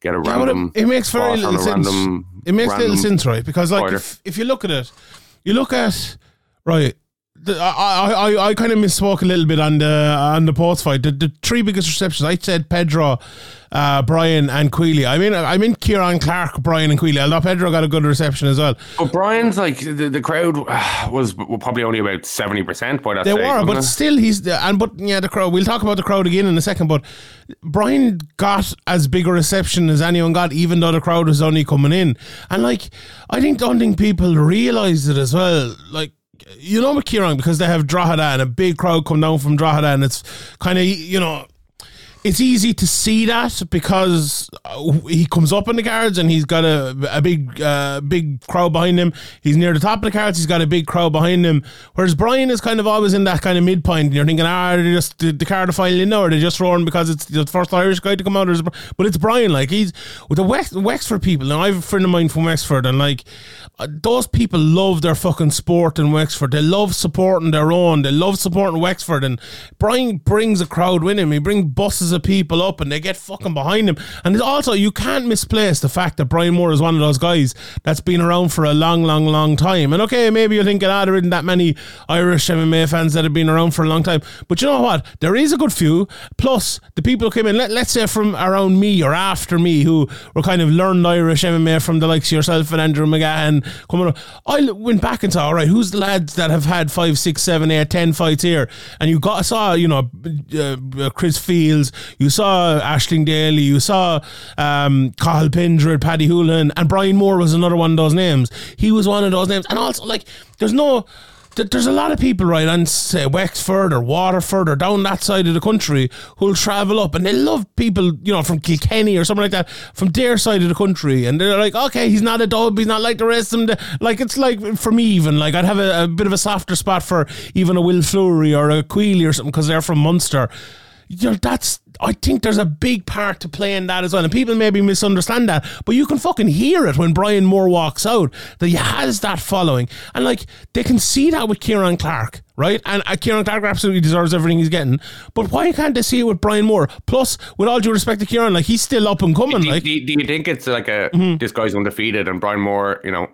get a Yeah, random. it, it makes very little sense. random- it makes little sense, right? Because like if, if you look at it, you look at right. The, I, I, I, kind of misspoke a little bit on the on the post fight. The, the three biggest receptions, I said Pedro, uh, Brian, and Queally. I mean, I mean Kieran Clark, Brian, and Queally. Although Pedro got a good reception as well. But Brian's like the, the crowd was probably only about seventy percent by that They stage. were, but it? still, he's the and but yeah, the crowd. We'll talk about the crowd again in a second. But Brian got as big a reception as anyone got, even though the crowd was only coming in. And like, I think don't think people realize it as well. Like. You know, Kieran, because they have Drogheda and a big crowd come down from Drogheda, and it's kind of, you know, it's easy to see that because uh, he comes up in the cards and he's got a, a big uh, big crowd behind him. He's near the top of the cards. He's got a big crowd behind him. Whereas Brian is kind of always in that kind of midpoint. And you're thinking, ah, are they just the, the card file in now, or they just roaring because it's the first Irish guy to come out? But it's Brian. Like he's with the Wex, Wexford people. Now I have a friend of mine from Wexford, and like uh, those people love their fucking sport in Wexford. They love supporting their own. They love supporting Wexford. And Brian brings a crowd with him. He brings buses of people up and they get fucking behind him. And also, you can't misplace the fact that Brian Moore is one of those guys that's been around for a long, long, long time. And okay, maybe you're thinking, ah, there isn't that many Irish MMA fans that have been around for a long time. But you know what? There is a good few. Plus, the people who came in, let, let's say from around me or after me, who were kind of learned Irish MMA from the likes of yourself and Andrew McGahan coming up. I went back and saw, all right, who's the lads that have had five, six, seven, eight, ten fights here? And you got saw, you know, uh, uh, Chris Fields, you saw Aisling Daly, you saw um, Cathal Pendred, Paddy Houlihan, and Brian Moore was another one of those names. He was one of those names. And also, like, there's no there's a lot of people right on say Wexford or Waterford or down that side of the country who'll travel up and they love people you know from Kilkenny or something like that from their side of the country and they're like okay he's not a dub he's not like the rest of them like it's like for me even like I'd have a, a bit of a softer spot for even a Will Fleury or a Queally or something because they're from Munster you know, that's I think there's a big part to play in that as well. And people maybe misunderstand that, but you can fucking hear it when Brian Moore walks out that he has that following. And like they can see that with Kieran Clark, right? And uh, Kieran Clark absolutely deserves everything he's getting. But why can't they see it with Brian Moore? Plus, with all due respect to Kieran, like he's still up and coming. do, Like do, do you think it's like a Mm-hmm. this guy's undefeated and Brian Moore, you know,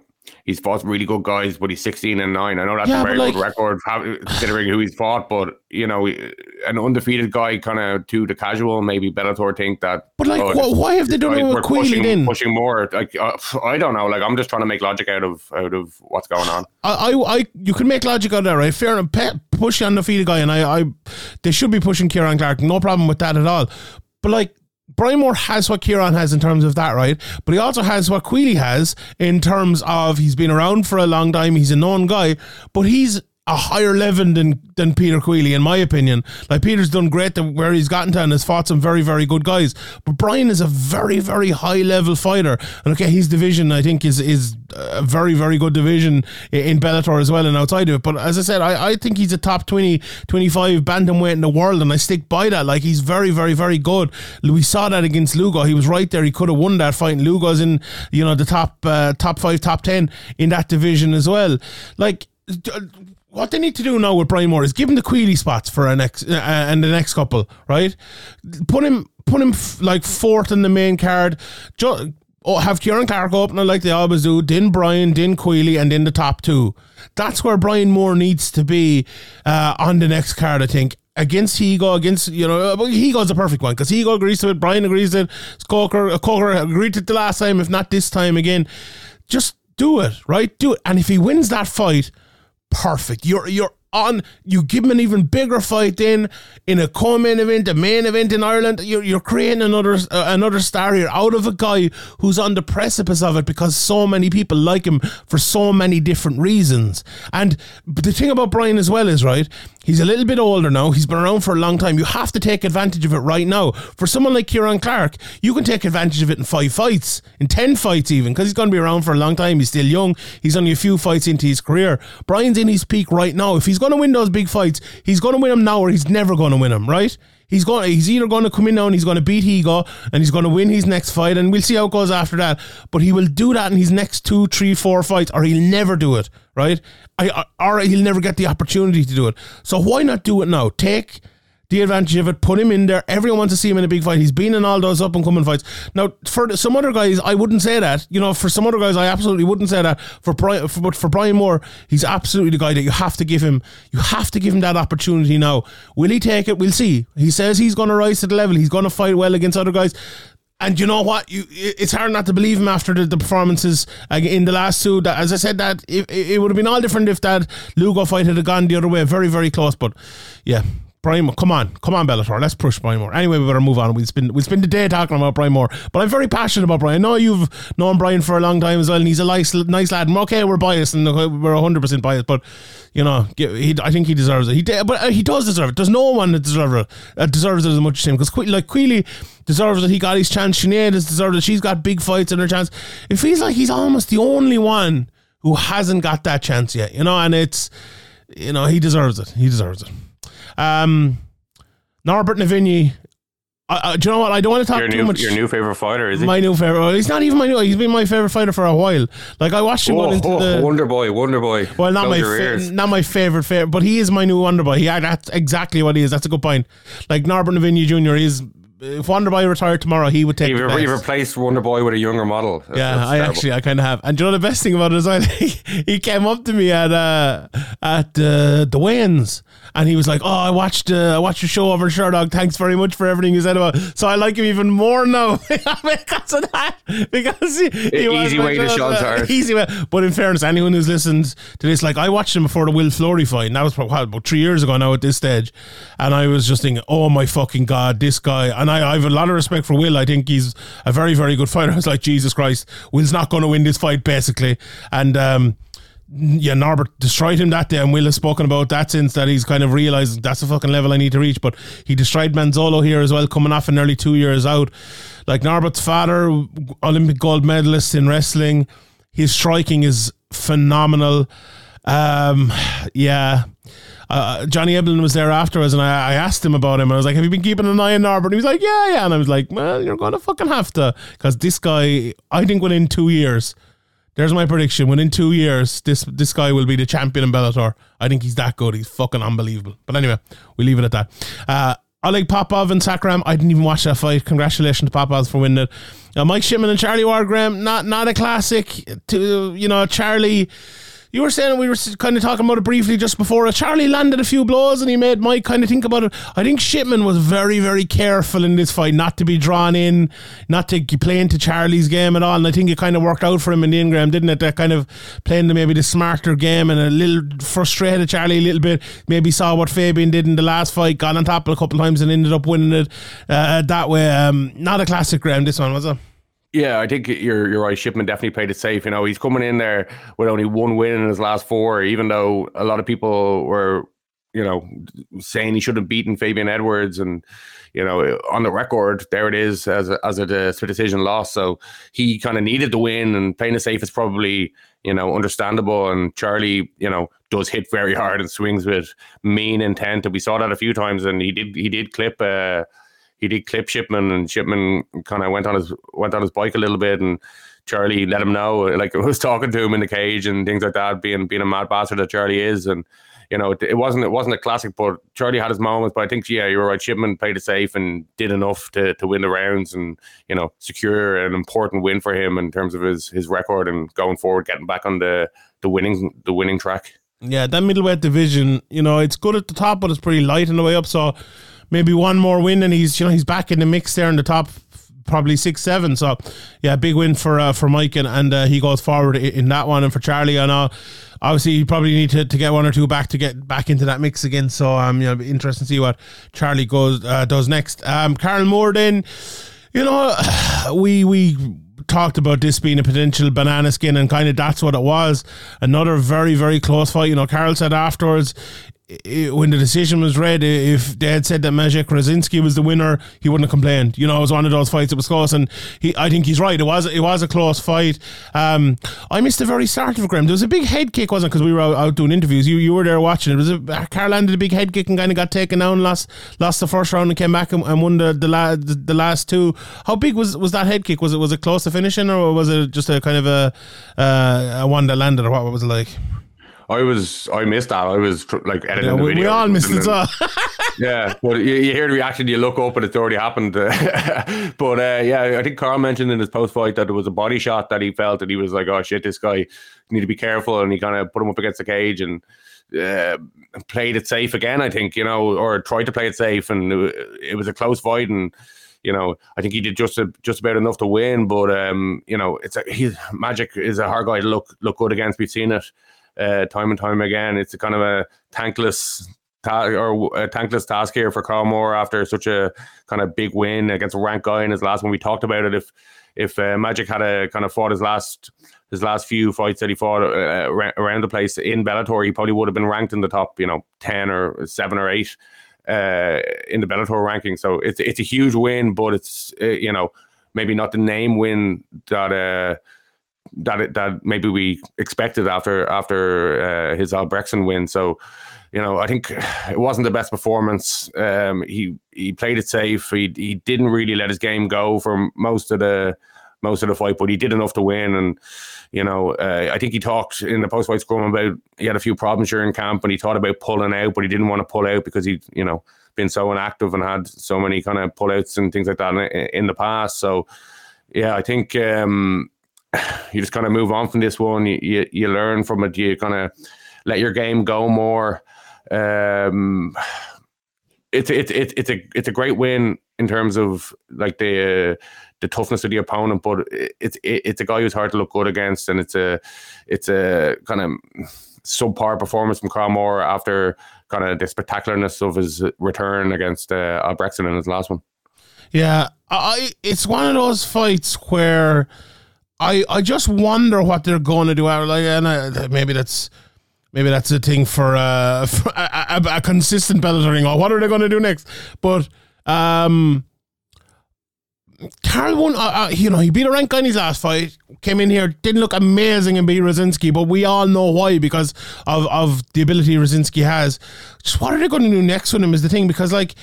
he's fought really good guys, but he's 16 and 9. I know that's Yeah, a very but good record considering who he's fought, but you know, an undefeated guy kind of to the casual, maybe Bellator think that. But like, oh, wh- why have they done it with pushing, then? pushing more. Like, uh, I don't know. Like, I'm just trying to make logic out of out of what's going on. I, I, I, you can make logic out of that, right? Fair and Pe- push the undefeated guy, and I, I, they should be pushing Kieran Clark. No problem with that at all. But like, Brian Moore has what Kieran has in terms of that, right? But he also has what Queally has in terms of he's been around for a long time. He's a known guy, but he's a higher level than than Peter Queally, in my opinion. Like Peter's done great where he's gotten to and has fought some very, very good guys. But Brian is a very, very high level fighter. And okay, his division I think is is a very, very good division in Bellator as well and outside of it. But as I said, I, I think he's a top 20, 25 bantamweight in the world, and I stick by that. Like he's very, very, very good. We saw that against Lugo. He was right there. He could have won that fight. And Lugo's in, you know, the top uh, top five, top ten in that division as well. Like what they need to do now with Brian Moore is give him the Queally spots for a next uh, and the next couple, right? Put him, put him f- like fourth in the main card. Ju- oh, have Kieran Clark opening like they always do. Then Brian, then Queally, and then the top two. That's where Brian Moore needs to be uh, on the next card, I think. Against Higo, against you know, uh, Higo's a perfect one because Higo agrees to it, Brian agrees to it, Coker, uh, Coker agreed to it the last time, if not this time again. Just do it, right? Do it, and if he wins that fight, perfect. You're you're on. You give him an even bigger fight then in a co-main event, a main event in Ireland. You're, you're creating another uh, another star here out of a guy who's on the precipice of it because so many people like him for so many different reasons. And the thing about Brian as well is right. He's a little bit older now. He's been around for a long time. You have to take advantage of it right now. For someone like Kieran Clark, you can take advantage of it in five fights, in 10 fights even, because he's going to be around for a long time. He's still young. He's only a few fights into his career. Brian's in his peak right now. If he's going to win those big fights, he's going to win them now or he's never going to win them, right? He's going. He's either going to come in now and he's going to beat Higo and he's going to win his next fight, and we'll see how it goes after that. But he will do that in his next two, three, four fights, or he'll never do it. Right? I, or he'll never get the opportunity to do it. So why not do it now? Take the advantage of it. Put him in there. Everyone wants to see him in a big fight. He's been in all those up and coming fights. Now, for some other guys, I wouldn't say that. You know, for some other guys, I absolutely wouldn't say that. For Brian, for, but for Brian Moore, he's absolutely the guy that you have to give him. You have to give him that opportunity now. Will he take it? We'll see. He says he's going to rise to the level. He's going to fight well against other guys. And you know what? You, it's hard not to believe him after the, the performances in the last two. That, as I said, that it, it would have been all different if that Lugo fight had gone the other way. Very, very close. But yeah, Brian, Moore, come on, come on, Bellator, let's push Brian Moore. Anyway, we better move on. We'll spend we'll spend the day talking about Brian Moore, but I'm very passionate about Brian. I know you've known Brian for a long time as well, and he's a nice, nice lad. And okay, we're biased and we're 100 percent biased, but you know, he, I think he deserves it. He, de- but uh, he does deserve it. There's no one that deserves it. Uh, deserves it as much as him because like Queally deserves it. He got his chance. Sinead has deserved it. She's got big fights and her chance. It feels like he's almost the only one who hasn't got that chance yet. You know, and it's you know he deserves it. He deserves it. Um. Norbert Novenyi. I, I, do you know what? I don't want to talk Your too new, much. your new favorite fighter is he? my new favorite. Well, he's not even my new. He's been my favorite fighter for a while. Like I watched him Oh, into oh, the. Wonder Boy, Wonder Boy. Well, not Close my fa- not my favorite favorite, but he is my new Wonder Boy. Yeah, that's exactly what he is. That's a good point. Like Norbert Novenyi Jr. is. If Wonder Boy retired tomorrow, he would take. The re- you've replaced Wonder Boy with a younger model. That's- Yeah, that's I terrible. actually, I kind of have. And you know the best thing about it is, I he came up to me at uh, at uh, the weigh-ins, and he was like, "Oh, I watched uh, I watched your show over Sherdog. Thanks very much for everything you said about." it." So I like him even more now because of that. Because he, he Easy way to God, Sean's uh, heart. Easy way. But in fairness, anyone who's listened to this, like I watched him before the Will Fleury fight, and that was probably, about three years ago now at this stage, and I was just thinking, "Oh my fucking god, this guy!" And I, I have a lot of respect for Will. I think he's a very, very good fighter. I was like, Jesus Christ, Will's not going to win this fight, basically. And um, yeah, Norbert destroyed him that day, and Will has spoken about that since that he's kind of realised that's the fucking level I need to reach. But he destroyed Manzolo here as well, coming off a nearly two years out. Like Norbert's father, Olympic gold medalist in wrestling, his striking is phenomenal. Um, yeah. Uh, Johnny Eblin was there afterwards, and I, I asked him about him. And I was like, "Have you been keeping an eye on Norbert?" And he was like, "Yeah, yeah." And I was like, "Well, you're going to fucking have to, because this guy, I think within two years, there's my prediction. Within two years, this this guy will be the champion in Bellator. I think he's that good. He's fucking unbelievable. But anyway, we leave it at that. Uh, I like Popov and Sakram. I didn't even watch that fight. Congratulations to Popov for winning it. Uh, Mike Shipman and Charlie Wargraham, not not a classic. To you know, Charlie. You were saying we were kind of talking about it briefly just before. Uh, Charlie landed a few blows and he made Mike kind of think about it. I think Shipman was very, very careful in this fight not to be drawn in, not to play into Charlie's game at all. And I think it kind of worked out for him in the Ingram, didn't it? That kind of playing the, maybe the smarter game and a little frustrated Charlie a little bit. Maybe saw what Fabian did in the last fight, got on top a couple of times and ended up winning it uh, that way. Um, not a classic Graham, this one, was it? Yeah, I think you're you're right. Shipman definitely played it safe. You know, he's coming in there with only one win in his last four, even though a lot of people were, you know, saying he should have beaten Fabian Edwards, and you know, on the record, there it is as a, as a decision loss. So he kind of needed the win, and playing it safe is probably you know understandable. And Charlie, you know, does hit very hard and swings with mean intent, and we saw that a few times. And he did he did clip. Uh, he did clip Shipman, and Shipman kind of went on his went on his bike a little bit, and Charlie let him know, like was talking to him in the cage and things like that, being being a mad bastard that Charlie is, and you know it, it wasn't it wasn't a classic, but Charlie had his moments. But I think yeah, you were right. Shipman played it safe and did enough to to win the rounds and you know secure an important win for him in terms of his his record and going forward, getting back on the the winning the winning track. Yeah, that middleweight division, you know, it's good at the top, but it's pretty light on the way up. So maybe one more win and he's you know he's back in the mix there in the top probably six seven. So yeah big win for uh, for Mike and, and uh, he goes forward in that one. And for Charlie know obviously you probably need to, to get one or two back to get back into that mix again. So um you know be interesting to see what Charlie goes uh, does next. Um Carl Moore then you know we we talked about this being a potential banana skin and kind of that's what it was. Another very very close fight. You know Carl said afterwards it, when the decision was read, if they had said that Maciej Różański was the winner, he wouldn't have complained. You know, it was one of those fights that was close, and he, I think he's right. It was it was a close fight. Um, I missed the very start of Graham. There was a big head kick, wasn't it? Because we were out, out, doing interviews. You you were there watching. It was a Carl landed a big head kick and kind of got taken down. Lost lost the first round and came back and, and won the the, la, the, the last two. How big was was that head kick? Was it was it close to finishing or was it just a kind of a uh, a one that landed or what, what was it like? I was I missed that. I was like editing yeah, the we, video. We all missed it. All. yeah, but you, you, hear the reaction, you look up and it's already happened. but uh, yeah, I think Carl mentioned in his post fight that it was a body shot that he felt that he was like, oh shit, this guy need to be careful, and he kind of put him up against the cage and. Uh, played it safe again, I think, you know, or tried to play it safe, and it was a close fight, and you know, I think he did just a, just about enough to win. But um, you know, it's a, he's Magic is a hard guy to look look good against. We've seen it uh, time and time again. It's a kind of a thankless ta- or a thankless task here for Carl Moore after such a kind of big win against a ranked guy in his last one. We talked about it. If if uh, Magic had a kind of fought his last his last few fights that he fought uh, around the place in Bellator, he probably would have been ranked in the top, you know, ten or seven or eight uh, in the Bellator ranking. So it's it's a huge win, but it's uh, you know maybe not the name win that uh, that that maybe we expected after after uh, his Albrechtsen win. So, you know, I think it wasn't the best performance. Um, he he played it safe. He he didn't really let his game go for most of the most of the fight, but he did enough to win. And you know, uh, I think he talked in the post fight scrum about he had a few problems during camp, and he thought about pulling out, but he didn't want to pull out because he you know been so inactive and had so many kind of pullouts and things like that in, in the past. So. Yeah, I think um, you just kind of move on from this one. You, you, you learn from it. You kind of let your game go more. Um, it's it's it's it's a it's a great win in terms of like the uh, the toughness of the opponent, but it's it, it's a guy who's hard to look good against, and it's a it's a kind of subpar performance from Carl Moore after kind of the spectacularness of his return against uh, Albrechtsen in his last one. Yeah, I it's one of those fights where I I just wonder what they're going to do. Like, and I, maybe that's maybe that's a thing for, uh, for a, a, a, consistent Bellator. Or what are they going to do next? But um, Carl won. Uh, uh, you know, he beat a rank guy in his last fight. Came in here, didn't look amazing and beat Różański, but we all know why because of of the ability Różański has. Just what are they going to do next with him is the thing because like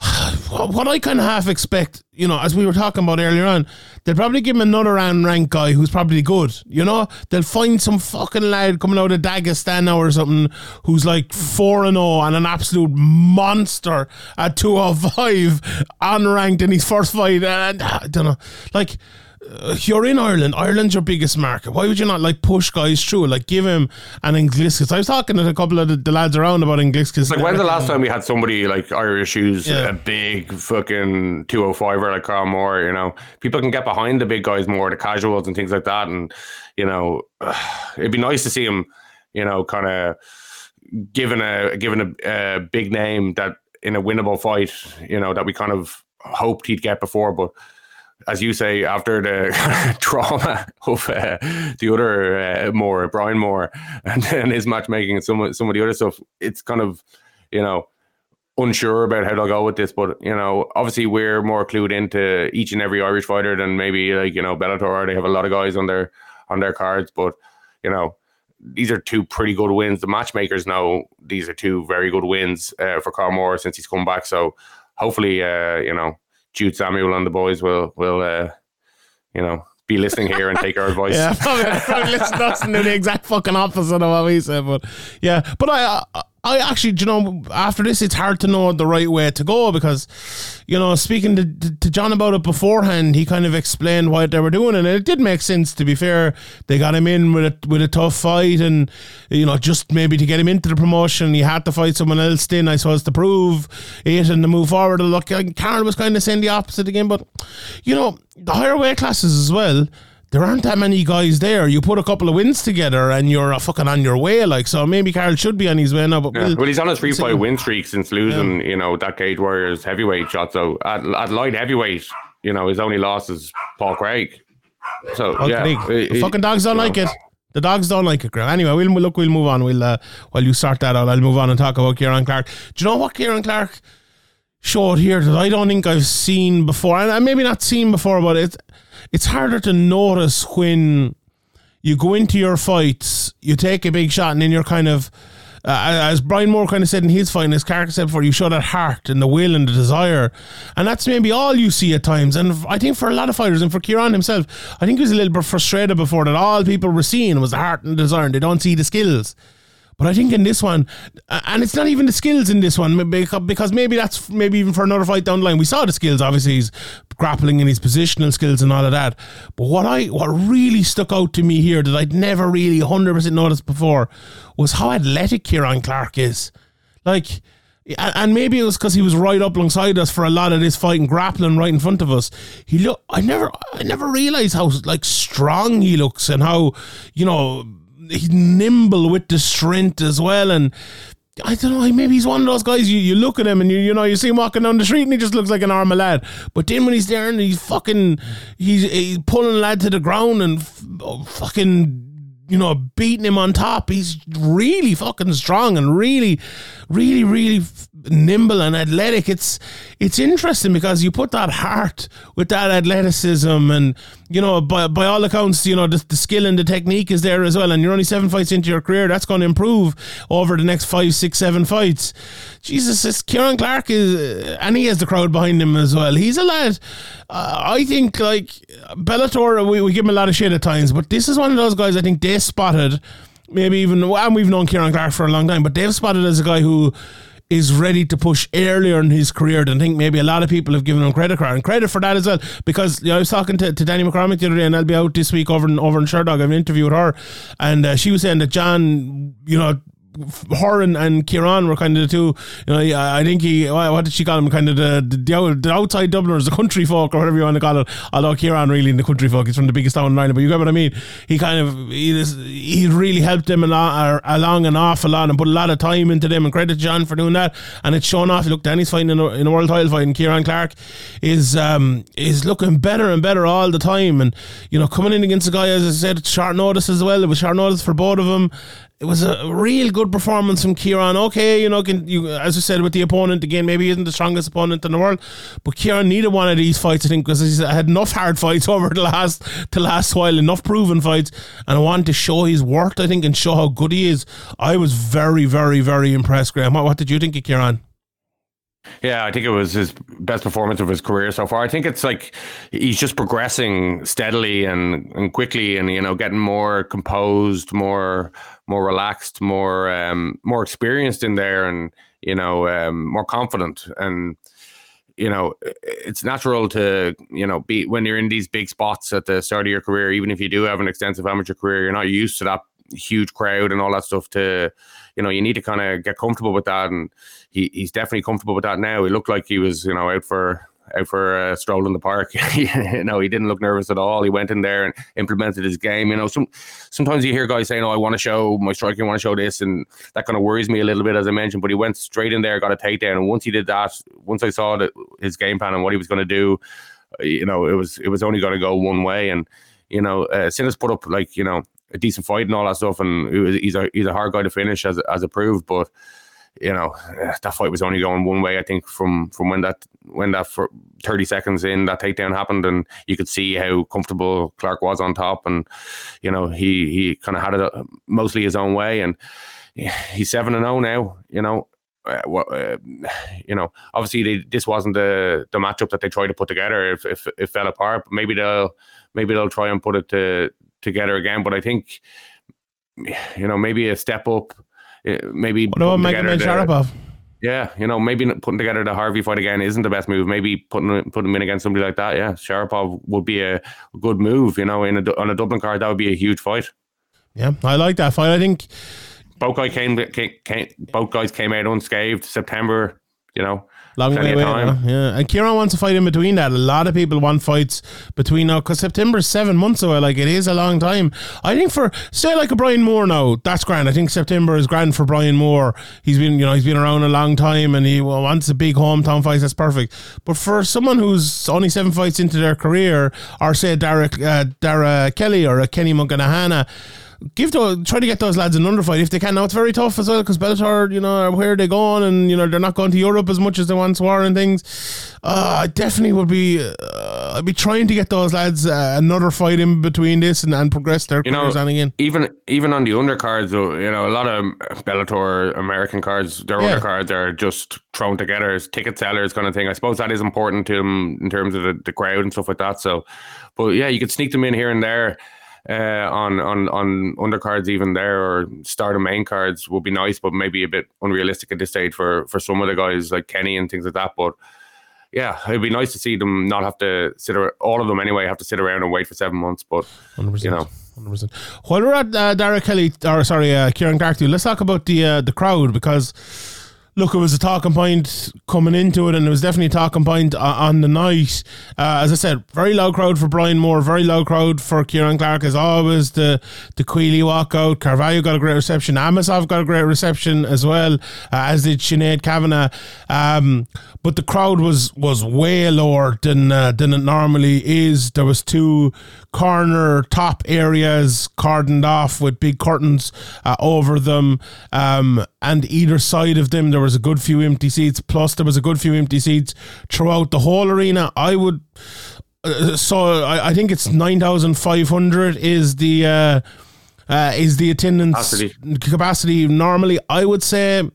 what I of half expect you know, as we were talking about earlier on, they'll probably give him another unranked guy who's probably good. You know, they'll find some fucking lad coming out of Dagestan now or something who's like 4 and 0 and an absolute monster at 205 unranked in his first fight. And uh, I don't know. Like, uh, you're in Ireland. Ireland's your biggest market. Why would you not like push guys through? Like give him an Ingliskus. I was talking to a couple of the, the lads around about Ingliskus. Like when's the last time we had somebody like Irish who's Yeah. a big fucking 205er like Carl Moore, you know? People can get behind the big guys more, the casuals and things like that. And, you know, it'd be nice to see him, you know, kind of given a given a, a big name that in a winnable fight, you know, that we kind of hoped he'd get before, but as you say, after the trauma of uh, the other uh, Moore, Brian Moore, and then his matchmaking and some of, some of the other stuff, it's kind of, you know, unsure about how they'll go with this. But, you know, obviously we're more clued into each and every Irish fighter than maybe like, you know, Bellator. They have a lot of guys on their on their cards, but, you know, these are two pretty good wins. The matchmakers know these are two very good wins uh, for Carl Moore since he's come back. So hopefully, uh, you know, Jude Samuel and the boys will will uh, you know be listening here and take our advice. Yeah, probably, probably listen to us and do the exact fucking opposite of what we said. But yeah, but I, I, I actually, you know, after this, it's hard to know the right way to go because, you know, speaking to, to, to John about it beforehand, he kind of explained why they were doing and it did make sense. To be fair, they got him in with a with a tough fight, and you know, just maybe to get him into the promotion, he had to fight someone else. Then I suppose to prove it and to move forward. Look, Carl was kind of saying the opposite again, but you know, the higher weight classes as well there aren't that many guys there. You put a couple of wins together and you're uh, fucking on your way. Like so, maybe Carl should be on his way now. But Yeah. we'll- Well, he's on a three fight win streak since losing, you know, that Cage Warriors heavyweight shot. So at, at light heavyweight, you know, his only loss is Paul Craig. So Fuck yeah, he- the he- fucking dogs don't like know. it. The dogs don't like it, Graham. Anyway, we'll look. We'll move on. We'll uh, while you sort that out, I'll move on and talk about Kieran Clark. Do you know what Kieran Clark showed here that I don't think I've seen before, and I maybe not seen before, but it's it's harder to notice when you go into your fights, you take a big shot, and then you're kind of, uh, as Brian Moore kind of said in his fight, and as Clark said before, you show that heart and the will and the desire, and that's maybe all you see at times. And I think for a lot of fighters, and for Kieran himself, I think he was a little bit frustrated before that all people were seeing was the heart and the desire, and they don't see the skills. But I think in this one, and it's not even the skills in this one, because maybe that's maybe even for another fight down the line. We saw the skills, obviously, he's grappling and his positional skills and all of that. But what I what really stuck out to me here that I'd never really 100% noticed before was how athletic Kieran Clark is. Like, and and maybe it was because he was right up alongside us for a lot of this fight and grappling right in front of us. He look, I never, I never realized how like strong he looks and how, you know, he's nimble with the strength as well. And I don't know, maybe he's one of those guys. You, you look at him and you you know you see him walking down the street and he just looks like an army lad. But then when he's there and he's fucking, he's, he's pulling lad to the ground and f- oh, fucking you know, beating him on top. He's really fucking strong and really, really, really nimble and athletic. It's it's interesting because you put that heart with that athleticism, and you know, by by all accounts, you know, the, the skill and the technique is there as well. And you're only seven fights into your career. That's going to improve over the next five, six, seven fights. Jesus, this Kieran Clark is, and he has the crowd behind him as well. He's a lad. Uh, I think like Bellator, we, we give him a lot of shit at times, but this is one of those guys I think they spotted. Maybe even, and we've known Kieran Clark for a long time, but they've spotted as a guy who is ready to push earlier in his career than I think maybe a lot of people have given him credit for. And credit for that as well. Because you know, I was talking to, to Danni McCormack the other day, and I'll be out this week over in, over in Sherdog. I have an interview with her. And uh, she was saying that John, you know, her and, and Kieran were kind of the two. You know, I think he. What did she call him? Kind of the the, the, outside Dubliners, the country folk, or whatever you want to call it. Although Kieran really in the country folk, he's from the biggest town in Ireland. But you get what I mean. He kind of he is, he really helped them along, along an awful lot and put a lot of time into them. And credit John for doing that. And it's shown off. Look, Danny's fighting in a, in a world title fight, and Kieran Clark is um is looking better and better all the time. And you know, coming in against a guy as I said, short notice as well. It was short notice for both of them it was a real good performance from Kieran. Okay, you know, can you as I said with the opponent again, maybe isn't the strongest opponent in the world, but Kieran needed one of these fights, I think, because he's had enough hard fights over the last the last while, enough proven fights, and I wanted to show his worth, I think, and show how good he is. I was very, very, very impressed, Graham. What, what did you think of Kieran? Yeah, I think it was his best performance of his career so far. I think it's like he's just progressing steadily and, and quickly, and you know, getting more composed, more more relaxed, more um, more experienced in there, and you know, um, more confident. And you know, it's natural to you know be when you're in these big spots at the start of your career, even if you do have an extensive amateur career, you're not used to that huge crowd and all that stuff to you know you need to kind of get comfortable with that and he, he's definitely comfortable with that now he looked like he was you know out for out for a stroll in the park you know he didn't look nervous at all he went in there and implemented his game you know some sometimes you hear guys saying oh I want to show my striking I want to show this and that kind of worries me a little bit as I mentioned but he went straight in there got a takedown and once he did that once I saw that his game plan and what he was going to do uh, you know it was it was only going to go one way and you know uh, Sinas put up like you know a decent fight and all that stuff, and he's a he's a hard guy to finish as as approved. But you know uh, that fight was only going one way. I think from from when that when that for thirty seconds in that takedown happened, and you could see how comfortable Clark was on top, and you know he he kind of had it uh, mostly his own way, and he's seven and zero oh now. You know. Uh, what, uh, you know, obviously they, this wasn't the the matchup that they tried to put together. If, if it fell apart, but maybe they'll maybe they'll try and put it to together again. But I think, you know, maybe a step up, eh, maybe. What about Magomedsharipov? Yeah, you know, maybe putting together the Harvey fight again isn't the best move. Maybe putting putting him in against somebody like that, yeah, Sharapov would be a good move. You know, in a, on a Dublin card, that would be a huge fight. Yeah, I like that fight. I think both guys came, came, came both guys came out unscathed. September, you know, Long way away. Yeah. And Kieran wants to fight in between that. A lot of people want fights between now because September is seven months away. Like it is a long time. I think for say like a Brian Moore now, that's grand. I think September is grand for Brian Moore. He's been you know he's been around a long time and he wants a big hometown fight. That's perfect. But for someone who's only seven fights into their career, or say Derek uh, Dara Kelly or a Kenny Mokhonoana give those, try to get those lads an underfight if they can. Now it's very tough as well because Bellator, you know, where are they going, and you know they're not going to Europe as much as they once were and things. Uh, I definitely would be, uh, I'd be trying to get those lads uh, another fight in between this and, and progress their you careers know, again. Even even on the undercards, though, you know, a lot of Bellator American cards, their yeah. undercards are just thrown together as ticket sellers kind of thing. I suppose that is important to them in terms of the, the crowd and stuff like that. So, but yeah, you could sneak them in here and there uh, on on on undercards even there or start main cards would be nice, but maybe a bit unrealistic at this stage for for some of the guys like Kenny and things like that. But yeah, it'd be nice to see them not have to sit around, all of them anyway, have to sit around and wait for seven months. But 100%. you know. 100%. While we're at uh, Dara Kelly, or sorry, uh, Kieran Clark, let's talk about the uh, the crowd because look, it was a talking point coming into it, and it was definitely a talking point on the night. Uh, as I said, very low crowd for Brian Moore, very low crowd for Kieran Clark, as always. The the Queally walkout, Carvalho got a great reception, Amosov got a great reception as well, uh, as did Sinead Kavanagh. Um, but the crowd was was way lower than uh, than it normally is. There was two corner top areas cordoned off with big curtains uh, over them, um, and either side of them there was a good few empty seats. Plus, there was a good few empty seats throughout the whole arena. I would. Uh, so I, I think it's nine thousand five hundred is the uh, uh, is the attendance capacity. capacity. Normally, I would say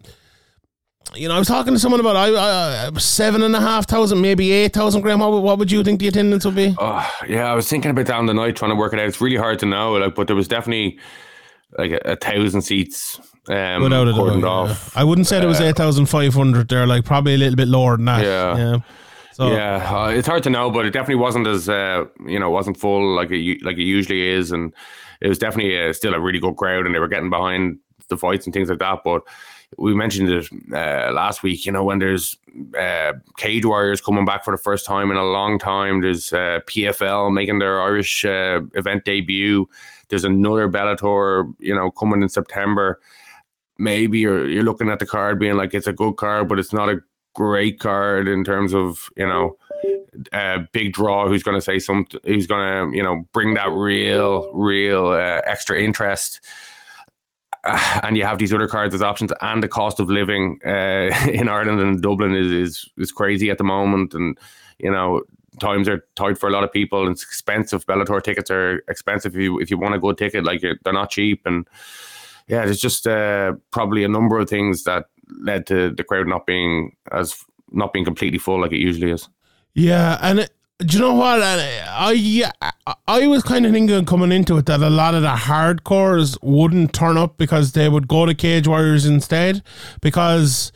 you know, I was talking to someone about I, I seven and a half thousand, maybe eight thousand grand. What, what would you think the attendance would be? Oh, yeah, I was thinking about that on the night, trying to work it out. It's really hard to know, like, but there was definitely like a, a thousand seats. Um, Without a doubt, yeah. I wouldn't say uh, it was eight thousand five hundred. There, like probably a little bit lower than that. Yeah, yeah. So, yeah, uh, it's hard to know, but it definitely wasn't as uh, you know, wasn't full like it like it usually is, and it was definitely a, still a really good crowd, and they were getting behind the fights and things like that. But we mentioned it uh, last week. You know, when there's uh, Cage Warriors coming back for the first time in a long time, there's uh, PFL making their Irish uh, event debut. There's another Bellator, you know, coming in September. Maybe you're you're looking at the card being like it's a good card, but it's not a great card in terms of you know a big draw who's going to say something who's going to you know bring that real real uh, extra interest and you have these other cards as options, and the cost of living uh, in Ireland and Dublin is, is is crazy at the moment, and you know times are tight for a lot of people, and it's expensive. Bellator tickets are expensive if you if you want a good ticket, like they're not cheap, and yeah, there's just uh, probably a number of things that led to the crowd not being as not being completely full like it usually is. Yeah, and it, do you know what? I I- I was kind of thinking coming into it that a lot of the hardcores wouldn't turn up because they would go to Cage Warriors instead because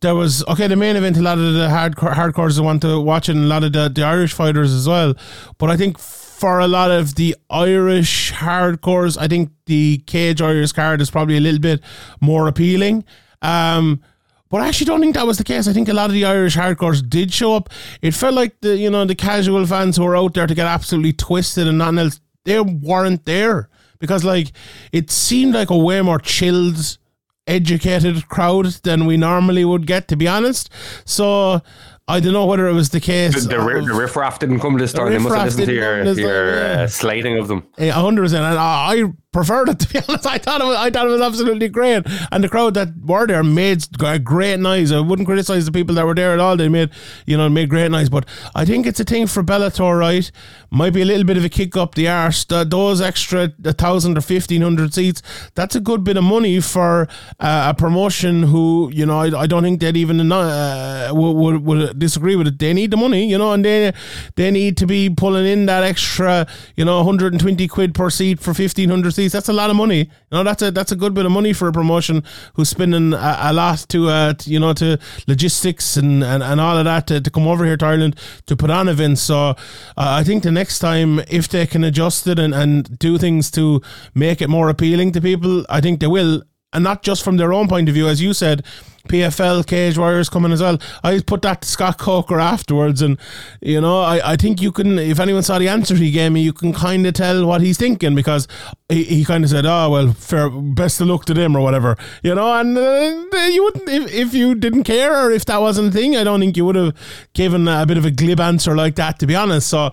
there was okay the main event. A lot of the hardcore hardcores want to watch it, and a lot of the, the Irish fighters as well. But I think for a lot of the Irish hardcores, I think the Cage Warriors card is probably a little bit more appealing. Um, but I actually don't think that was the case. I think a lot of the Irish hardcores did show up. It felt like the you know the casual fans who were out there to get absolutely twisted and nothing else, they weren't there because like it seemed like a way more chilled, educated crowd than we normally would get. To be honest, so I don't know whether it was the case. The, the, of- the riffraff didn't come this time. They must have listened to your, your yeah. uh, slating of them. Hundred percent, and I I preferred it to be honest. I thought it was, I thought it was absolutely great, and the crowd that were there made great noise. I wouldn't criticize the people that were there at all. They made you know made great noise, but I think it's a thing for Bellator, right? Might be a little bit of a kick up the arse. Th- Those extra thousand or fifteen hundred seats, that's a good bit of money for uh, a promotion who you know I, I don't think they'd even uh, would, would would disagree with it. They need the money, you know, and they they need to be pulling in that extra, you know, 120 quid per seat for 1500 seats. That's a lot of money. You know, that's a that's a good bit of money for a promotion who's spending a, a lot to, uh, to, you know, to logistics and, and, and all of that to, to come over here to Ireland to put on events. So uh, I think the next time, if they can adjust it and, and do things to make it more appealing to people, I think they will. And not just from their own point of view, as you said, PFL Cage Warriors coming as well. I put that to Scott Coker afterwards, and you know, I, I think you can. If anyone saw the answer he gave me, you can kind of tell what he's thinking because he, he kind of said, "Oh well, fair, best of luck to them" or whatever, you know. And uh, you wouldn't if, if you didn't care or if that wasn't a thing. I don't think you would have given a bit of a glib answer like that, to be honest. So.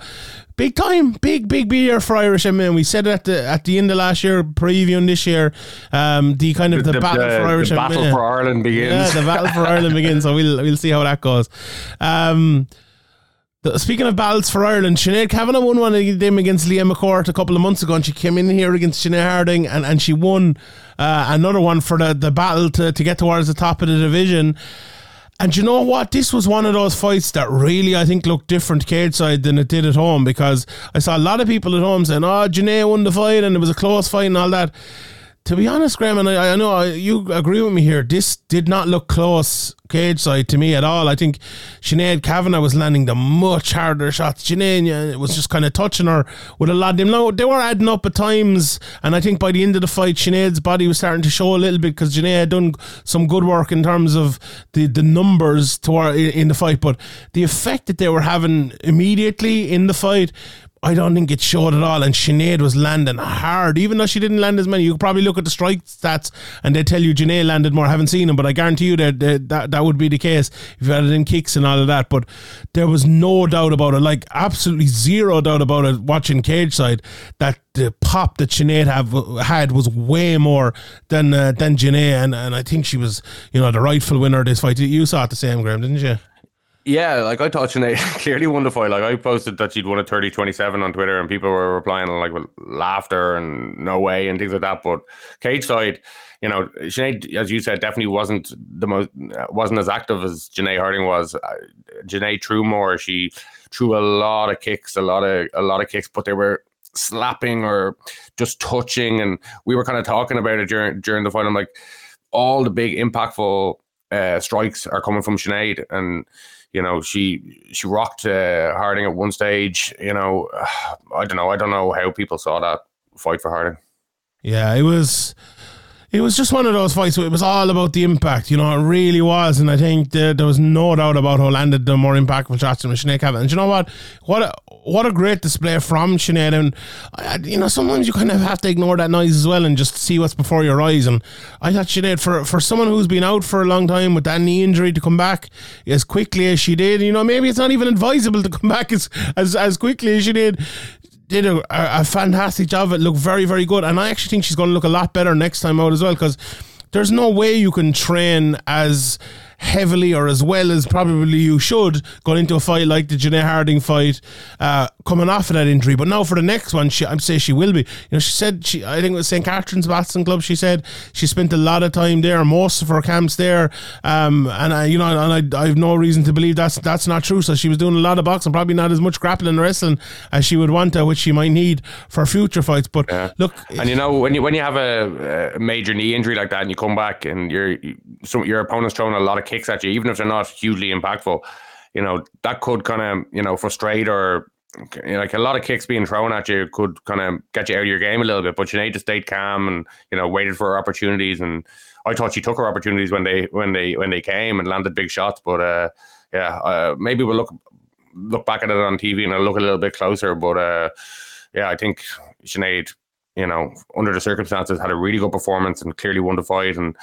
Big time, big big big year for Irish MMA. We said it at the at the end of last year, previewing this year, um, the kind of the, battle for Irish the battle MMA. for Ireland begins. Yeah, the battle for Ireland begins. So we'll we'll see how that goes. Um, speaking of battles for Ireland, Sinead Kavanagh won one of them against Leah McCourt a couple of months ago, and she came in here against Janae Harding, and, and she won uh, another one for the, the battle to, to get towards the top of the division. And you know what? This was one of those fights that really, I think, looked different cage side than it did at home because I saw a lot of people at home saying, oh, Janae won the fight and it was a close fight and all that. To be honest, Graham, and I, I know I- you agree with me here, this did not look close cage side to me at all. I think Sinead Kavanagh was landing the much harder shots. Sinead was just kind of touching her with a lot of them. Now, they were adding up at times, and I think by the end of the fight, Sinead's body was starting to show a little bit because Sinead had done some good work in terms of the, the numbers to our, in the fight, but the effect that they were having immediately in the fight I don't think it showed at all. And Sinead was landing hard, even though she didn't land as many. You could probably look at the strike stats and they tell you Janae landed more. I haven't seen them, but I guarantee you that, that that that would be the case if you had it in kicks and all of that. But there was no doubt about it, like absolutely zero doubt about it. Watching cage side, that the pop that Sinead have had was way more than uh, than Janae, and and I think she was you know the rightful winner of this fight. You saw it the same, Graham, didn't you? Yeah, like I thought Sinead clearly won the fight. Like I posted that she'd won a 30 27 on Twitter and people were replying like with laughter and no way and things like that. But cage side, you know, Sinead, as you said, definitely wasn't the most, wasn't as active as Janae Harding was. Uh, Janae threw more. She threw a lot of kicks, a lot of, a lot of kicks, but they were slapping or just touching. And we were kind of talking about it during, during the fight. I'm like, all the big impactful uh, strikes are coming from Sinead and you know she she rocked uh, Harding at one stage you know I don't know I don't know how people saw that fight for Harding Yeah, it was. It was just one of those fights where it was all about the impact, you know, it really was. And I think that there was no doubt about who landed the more impactful shots from Sinead Kavanagh. And you know what? What a, what a great display from Sinead. And, I, you know, sometimes you kind of have to ignore that noise as well and just see what's before your eyes. And I thought Sinead, for, for someone who's been out for a long time with that knee injury to come back as quickly as she did, you know, maybe it's not even advisable to come back as, as, as quickly as she did did a, a, a fantastic job. It looked very, very good, and I actually think she's going to look a lot better next time out as well. Because there's no way you can train as heavily or as well as probably you should going into a fight like the Janae Harding fight, uh, coming off of that injury. But now for the next one, she, I'm saying she will be. You know, she said she, I think it was St. Catherine's Boxing Club. She said she spent a lot of time there, most of her camps there, um, and I, you know, and I, I have no reason to believe that's that's not true. So she was doing a lot of boxing, probably not as much grappling and wrestling as she would want to, which she might need for future fights. But look, And you know when you when you have a, a major knee injury like that and you come back and your some your opponent's throwing a lot of kicks at you, even if they're not hugely impactful, you know that could kind of you know frustrate or you know, like a lot of kicks being thrown at you could kind of get you out of your game a little bit. But you need to stay calm and you know waited for her opportunities. And I thought she took her opportunities when they when they when they came and landed big shots. But uh, yeah, uh, maybe we'll look look back at it on TV and I'll look a little bit closer. But uh, yeah, I think Sinead, you know, under the circumstances, had a really good performance and clearly won the fight. And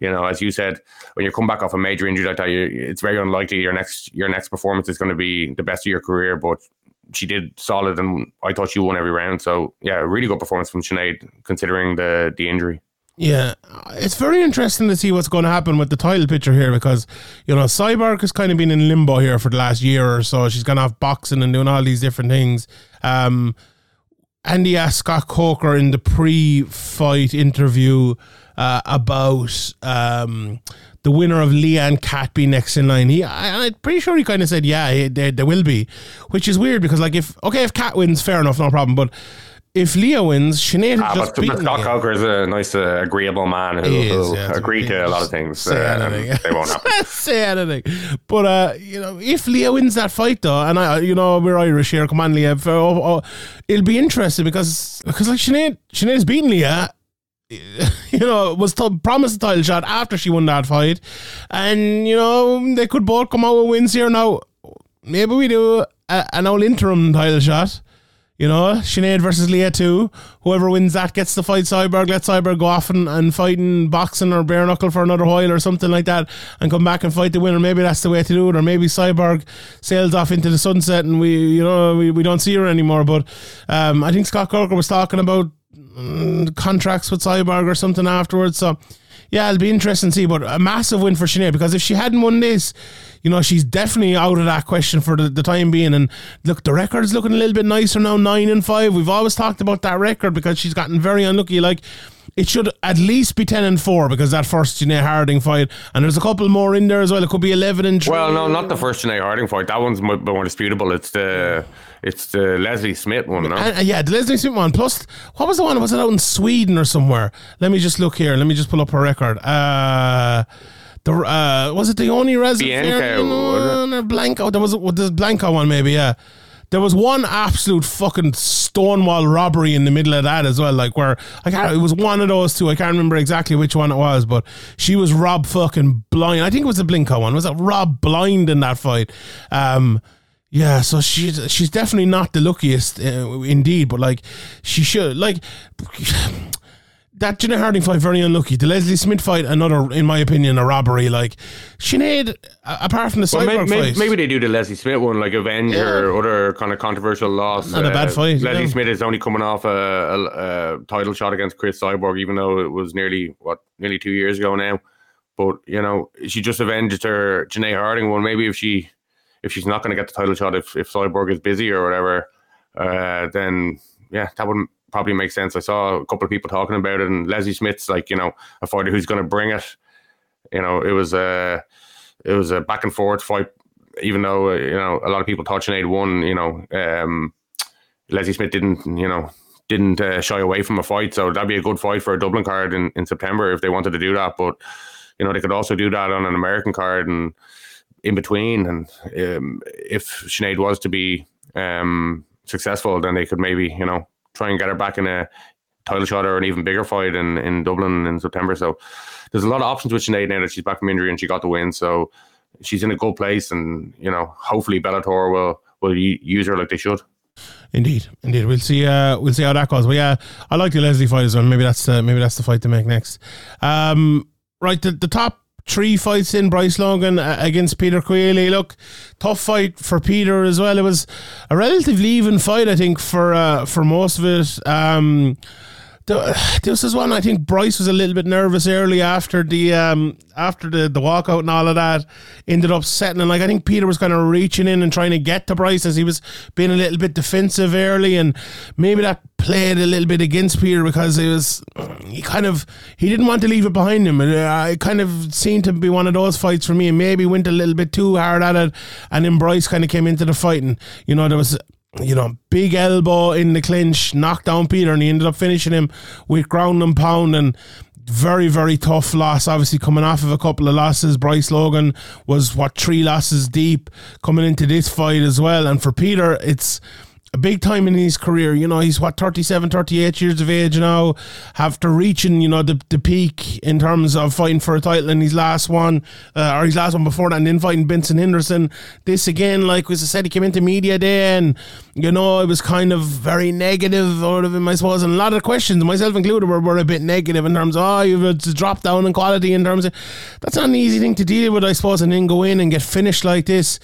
you know, as you said, when you come back off a major injury like that, you, it's very unlikely your next your next performance is going to be the best of your career. But she did solid, and I thought she won every round. So yeah, really good performance from Sinead considering the the injury. Yeah, it's very interesting to see what's going to happen with the title picture here because, you know, Cyborg has kind of been in limbo here for the last year or so. She's gone off boxing and doing all these different things. Um, Andy asked Scott Coker in the pre-fight interview uh, about um, the winner of Leah and Kat being next in line. He, I, I'm pretty sure he kind of said, yeah, he- there, there will be, which is weird because, like, if okay, if Cat wins, fair enough, no problem. But if Leah wins, Sinead Ah, has just but, but Scott Coker is a nice, uh, agreeable man who will yeah. agree to a lot of things. Say uh, anything. they won't happen. say anything. But uh, you know, if Leah wins that fight though, and I, you know, we're Irish here. Come on, Leah. If, uh, oh, oh, it'll be interesting because because like Sinead, Sinead's beaten Leah. You know, was t- promised a title shot after she won that fight, and you know they could both come out with wins here now. Maybe we do a, an old interim title shot. You know, Sinead versus Leah too. Whoever wins that gets to fight Cyborg. Let Cyborg go off and, and fight in boxing or bare knuckle for another while or something like that and come back and fight the winner. Maybe that's the way to do it. Or maybe Cyborg sails off into the sunset and we, you know, we, we don't see her anymore. But um, I think Scott Coker was talking about mm, contracts with Cyborg or something afterwards. So yeah, it'll be interesting to see. But a massive win for Sinead because if she hadn't won this, you know, she's definitely out of that question for the, the time being. And look, the record's looking a little bit nicer now, nine and five. We've always talked about that record because she's gotten very unlucky. Like it should at least be ten and four because that first Janae Harding fight, and there's a couple more in there as well. It could be eleven and three. Well, no, not the first Janae Harding fight. That one's mo- more disputable. It's the it's the Leslie Smith one, no? And, uh, yeah, the Leslie Smith one. Plus, what was the one? Was it out in Sweden or somewhere? Let me just look here. Let me just pull up her record. Uh, the uh, was it the only resident? Bianca, or Blanco. There was the Blanco one, maybe. Yeah. There was one absolute fucking stonewall robbery in the middle of that as well, like where I can't, it was one of those two. I can't remember exactly which one it was, but she was robbed fucking blind. I think it was the Blinko one. Was it robbed blind in that fight? Um, yeah, so she's she's definitely not the luckiest, uh, indeed. But like, she should like that Janae Harding fight very unlucky. The Leslie Smith fight, another, in my opinion, a robbery. Like Sinead, apart from the Well, Cyborg maybe, fight, maybe they do the Leslie Smith one, like avenge Yeah. her other kind of controversial loss. Uh, Not a bad fight, Leslie yeah. Smith is only coming off a, a, a title shot against Cris Cyborg, even though it was nearly what nearly two years ago now. But you know, she just avenged her Janae Harding one. Maybe if she if she's not going to get the title shot, if if Cyborg is busy or whatever, uh, then yeah, that would probably make sense. I saw a couple of people talking about it, and Leslie Smith's like you know a fighter who's going to bring it. You know, it was a it was a back and forth fight. Even though uh, you know a lot of people thought Sinead won, you know, um, Leslie Smith didn't, you know, didn't uh, shy away from a fight. So that'd be a good fight for a Dublin card in, in September if they wanted to do that. But you know, they could also do that on an American card and in between. And um, if Sinead was to be um, successful, then they could maybe, you know, try and get her back in a title shot or an even bigger fight in, in Dublin in September. So there's a lot of options with Sinead now that she's back from injury and she got the win. So she's in a good place, and you know, hopefully Bellator will will use her like they should. Indeed, indeed. We'll see. Uh, we'll see how that goes. But yeah, I like the Leslie fight as well. Maybe that's uh, maybe that's the fight to make next. Um, right, the, the top three fights in Bryce Logan uh, against Peter Queally. Look, tough fight for Peter as well. It was a relatively even fight, I think, for uh, for most of it. Um, this is one I think Bryce was a little bit nervous early after the um after the the walkout and all of that. Ended up setting and like I think Peter was kind of reaching in and trying to get to Bryce as he was being a little bit defensive early, and maybe that played a little bit against Peter because it was he kind of he didn't want to leave it behind him. And uh, it kind of seemed to be one of those fights for me, and maybe went a little bit too hard at it, and then Bryce kind of came into the fight, and you know there was you know, big elbow in the clinch, knocked down Peter, and he ended up finishing him with ground and pound. And very, very tough loss. Obviously, coming off of a couple of losses. Bryce Logan was what three losses deep coming into this fight as well. And for Peter, it's big time in his career. You know, he's what 37, 38 years of age now, after reaching you know the, the peak in terms of fighting for a title in his last one uh, or his last one before that, and then fighting Benson Henderson. This again, like was I said, he came into media day, and you know it was kind of very negative out of him, I suppose, and a lot of questions, myself included, were, were a bit negative in terms of oh you've dropped down in quality in terms of that's not an easy thing to deal with, I suppose, and then go in and get finished like this.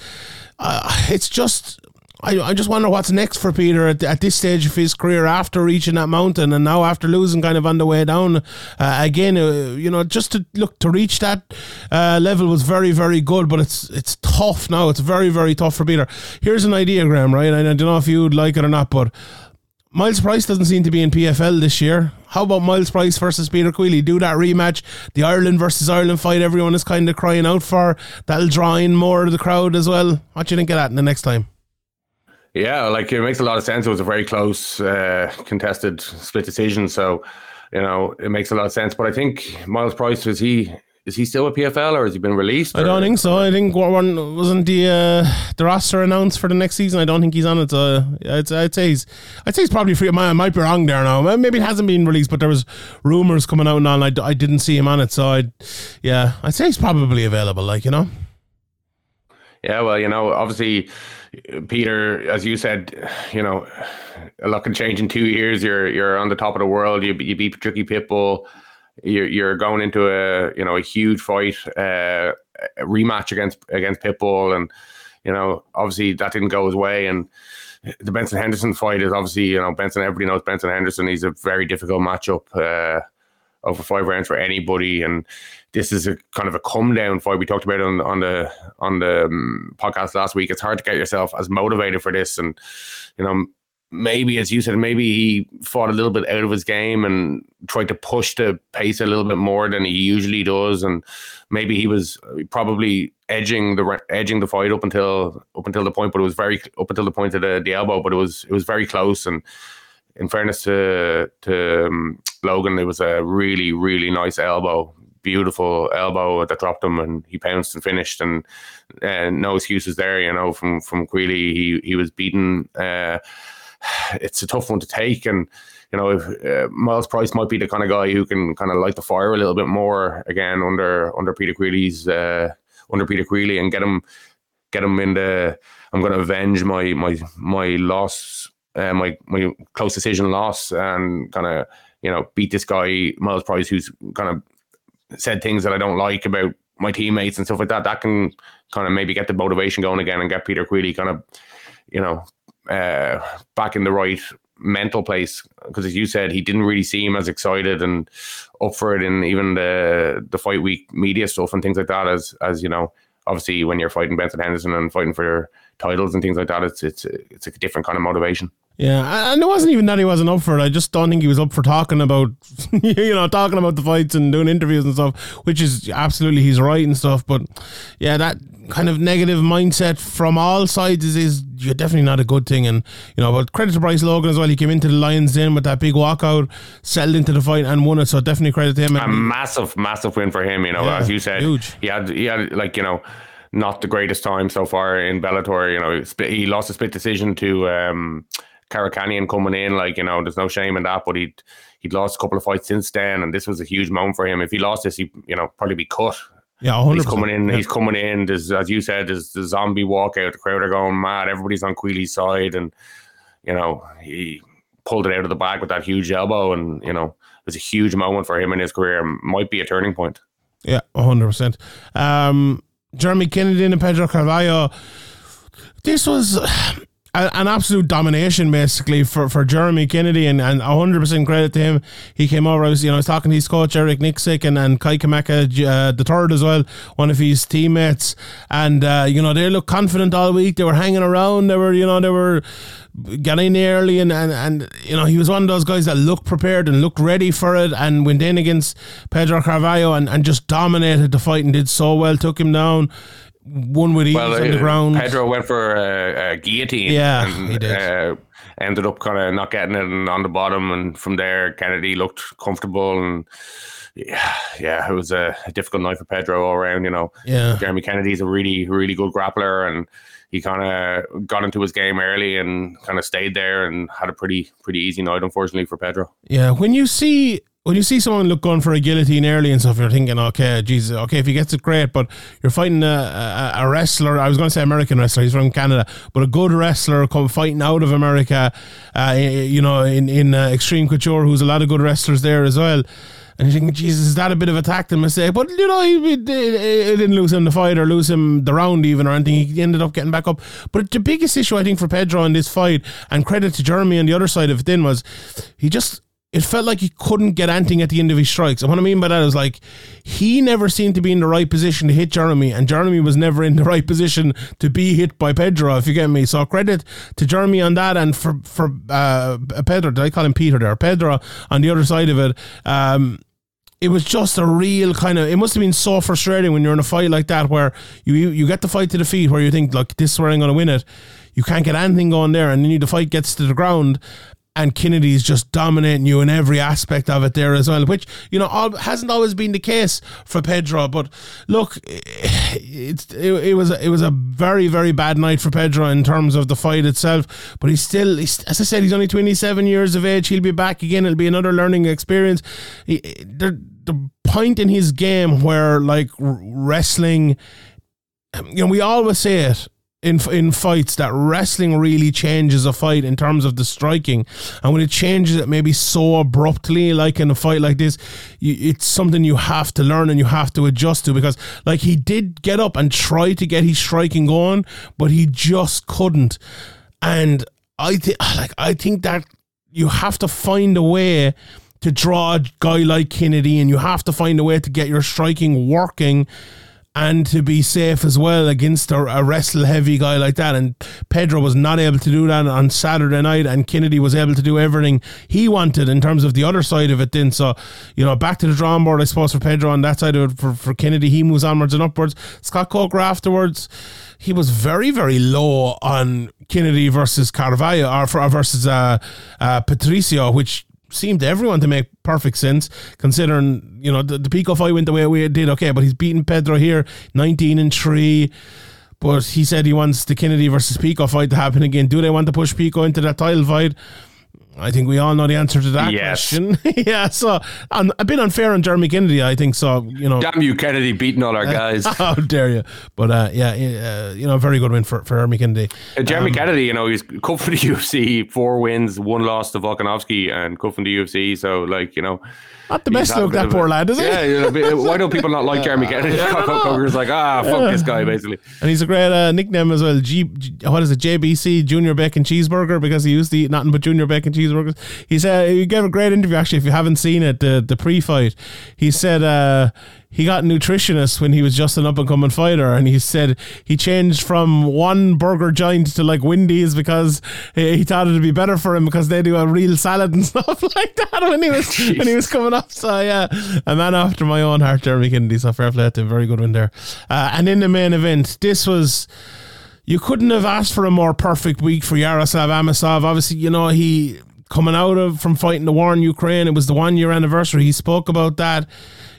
Uh, it's just I, I just wonder what's next for Peter at, at this stage of his career after reaching that mountain and now after losing kind of on the way down uh, again. Uh, you know, just to look to reach that uh, level was very very good, but it's it's tough now. It's very very tough for Peter. Here's an idea, Graham. Right, I don't know if you'd like it or not, but. Myles Price doesn't seem to be in PFL this year. How about Myles Price versus Peter Queally? Do that rematch, the Ireland versus Ireland fight everyone is kind of crying out for. That'll draw in more of the crowd as well. What do you think of that in the next time? Yeah, like it makes a lot of sense. It was a very close, uh, contested split decision, so you know it makes a lot of sense. But I think Myles Price was he is he still a PFL or has he been released? I don't think so. I think one wasn't the uh, the roster announced for the next season. I don't think he's on it. So I'd, I'd say he's I'd say he's probably free. I might be wrong there now. Maybe it hasn't been released, but there was rumors coming out and all. And I, I didn't see him on it, so I yeah I'd say he's probably available. Like you know. Yeah, well, you know, obviously Peter, as you said, you know, a lot can change in two years. You're you're on the top of the world. You you beat Patricky Pitbull. You're you're going into a you know a huge fight, uh, a rematch against against Pitbull, and you know obviously that didn't go his way. And the Benson Henderson fight is obviously you know Benson. Everybody knows Benson Henderson. He's a very difficult matchup. Uh, over five rounds for anybody. And this is a kind of a come down fight. We talked about on, on the on the um, podcast last week. It's hard to get yourself as motivated for this, and you know. Maybe, as you said, maybe he fought a little bit out of his game and tried to push the pace a little bit more than he usually does, and maybe he was probably edging the edging the fight up until up until the point, but it was very up until the point of the, the elbow, but it was it was very close, and in fairness to to um, Logan, it was a really really nice elbow, beautiful elbow that dropped him, and he pounced and finished, and uh, no excuses there. You know, from from Queally, he he was beaten. Uh, it's a tough one to take, and you know, if uh, Myles Price might be the kind of guy who can kind of light the fire a little bit more again under under Peter Queally's uh, under Peter Queally and get him get him in the. I'm going to avenge my my my loss uh, my my close decision loss and kind of you know beat this guy Myles Price who's kind of said things that I don't like about my teammates and stuff like that. That can kind of maybe get the motivation going again and get Peter Queally kind of you know uh, back in the right mental place because as you said he didn't really seem as excited and up for it in even the the fight week media stuff and things like that as as you know obviously when you're fighting Benson Henderson and fighting for titles and things like that it's it's it's a different kind of motivation yeah, and it wasn't even that he wasn't up for it. I just don't think he was up for talking about, you know, talking about the fights and doing interviews and stuff, which is absolutely he's right and stuff. But yeah, that kind of negative mindset from all sides is, is definitely not a good thing. And you know, but credit to Bryce Logan as well. He came into the Lions Den with that big walkout, settled into the fight and won it. So definitely credit to him. A massive, massive win for him. You know, yeah, as you said, huge. He had, he had like you know not the greatest time so far in Bellator. You know, he lost a split decision to um, Karakhanyan coming in, like you know, there's no shame in that. But he'd he'd lost a couple of fights since then, and this was a huge moment for him. If he lost this, he you know probably be cut. Yeah, 100%. he's coming in. He's coming in. There's, as you said, there's the zombie walkout. The crowd are going mad. Everybody's on Queally's side, and you know he pulled it out of the bag with that huge elbow, and you know it was a huge moment for him in his career. Might be a turning point. Yeah, hundred um, percent. Jeremy Kennedy and Pedro Carvalho. This was a- an absolute domination basically for, for Jeremy Kennedy and, and 100% credit to him. He came over, I was, you know, I was talking to his coach Eric Nicksick and, and Kai Kamaka, uh, the third as well, one of his teammates. And, uh, you know, they looked confident all week. They were hanging around. They were, you know, they were getting early and, and, and, you know, he was one of those guys that looked prepared and looked ready for it and went in against Pedro Carvalho and, and just dominated the fight and did so well, took him down. One with ease Well, on the uh, ground. Pedro went for a, a guillotine. Yeah, and, he did. Uh, ended up kind of not getting it and on the bottom, and from there Kennedy looked comfortable and. Yeah, yeah, it was a, a difficult night for Pedro all around. You know, Yeah. Jeremy Kennedy's a really, really good grappler, and he kind of got into his game early and kind of stayed there and had a pretty, pretty easy night, unfortunately for Pedro. Yeah, when you see when you see someone look going for a guillotine early and stuff, you're thinking, okay, Jesus, okay, if he gets it, great. But you're fighting a, a, a wrestler. I was going to say American wrestler. He's from Canada, but a good wrestler come fighting out of America. Uh, you know, in in uh, Extreme Couture, who's a lot of good wrestlers there as well. And you're thinking, Jesus, is that a bit of a tactic mistake? But you know, he, didn't lose him the fight or lose him the round even or anything. He ended up getting back up. But the biggest issue I think for Pedro in this fight, and credit to Jeremy on the other side of it, then was he just it felt like he couldn't get anything at the end of his strikes. And what I mean by that is like he never seemed to be in the right position to hit Jeremy, and Jeremy was never in the right position to be hit by Pedro, if you get me. So credit to Jeremy on that, and for for uh, Pedro, did I call him Peter there? Pedro on the other side of it. Um, it was just a real kind of. It must have been so frustrating when you're in a fight like that, where you you, get the fight to the feet, where you think, like this is where I'm going to win it. You can't get anything going there, and then you, the fight gets to the ground, and Kennedy's just dominating you in every aspect of it there as well, which you know all, hasn't always been the case for Pedro. But look, eh, it's it, it was a, it was a very very bad night for Pedro in terms of the fight itself. But he's still, he's, as I said, he's only 27 years of age. He'll be back again. It'll be another learning experience. He, eh, the the point in his game where like wrestling, you know, we always say it in in fights that wrestling really changes a fight in terms of the striking, and when it changes it maybe so abruptly, like in a fight like this, you, it's something you have to learn and you have to adjust to because like he did get up and try to get his striking going, but he just couldn't, and I think like I think that you have to find a way to draw a guy like Kennedy, and you have to find a way to get your striking working and to be safe as well against a, a wrestle heavy guy like that. And Pedro was not able to do that on Saturday night, and Kennedy was able to do everything he wanted in terms of the other side of it. Then, so you know, back to the drawing board, I suppose, for Pedro on that side of it. For, for Kennedy, he moves onwards and upwards. Scott Coker afterwards. He was very, very low on Kennedy versus Carvalho or for, versus uh, uh, Patricio, which seemed to everyone to make perfect sense considering you know the, the Pico fight went the way it did. Okay but he's beaten Pedro here 19 and 3 but he said he wants the Kennedy versus Pico fight to happen again. Do they want to push Pico into that title fight I think we all know the answer to that Yes. question yeah so um, a bit unfair on Jeremy Kennedy I think so you know Damn you, Kennedy, beating all our guys. how dare you but uh, yeah uh, you know very good win for, for Jeremy Kennedy Uh, Jeremy Kennedy, you know, he's cut for the UFC, four wins, one loss to Volkanovski, and cut from the UFC. So, like, you know, not the best look that poor lad is he Yeah, why don't people not like Jeremy Kennedy? Coker's like, ah, fuck this guy, basically. And he's a great uh, nickname as well. G, G- what is it? JBC Junior Bacon Cheeseburger because he used to eat nothing but Junior Bacon cheeseburgers. He said he gave a great interview actually. If you haven't seen it, the the pre-fight, he said uh, he got a nutritionist when he was just an up and coming fighter, and he said he changed from one burger joint to like Wendy's because he, he thought it'd be better for him because they do a real salad and stuff like that when he was when he was coming up. So yeah, a man after my own heart, Jeremy Kennedy. So fair play to him. Very good one there. Uh, and in the main event, this was you couldn't have asked for a more perfect week for Yaroslav Amosov. Obviously, you know, he coming out of from fighting the war in Ukraine, it was the one year anniversary. He spoke about that.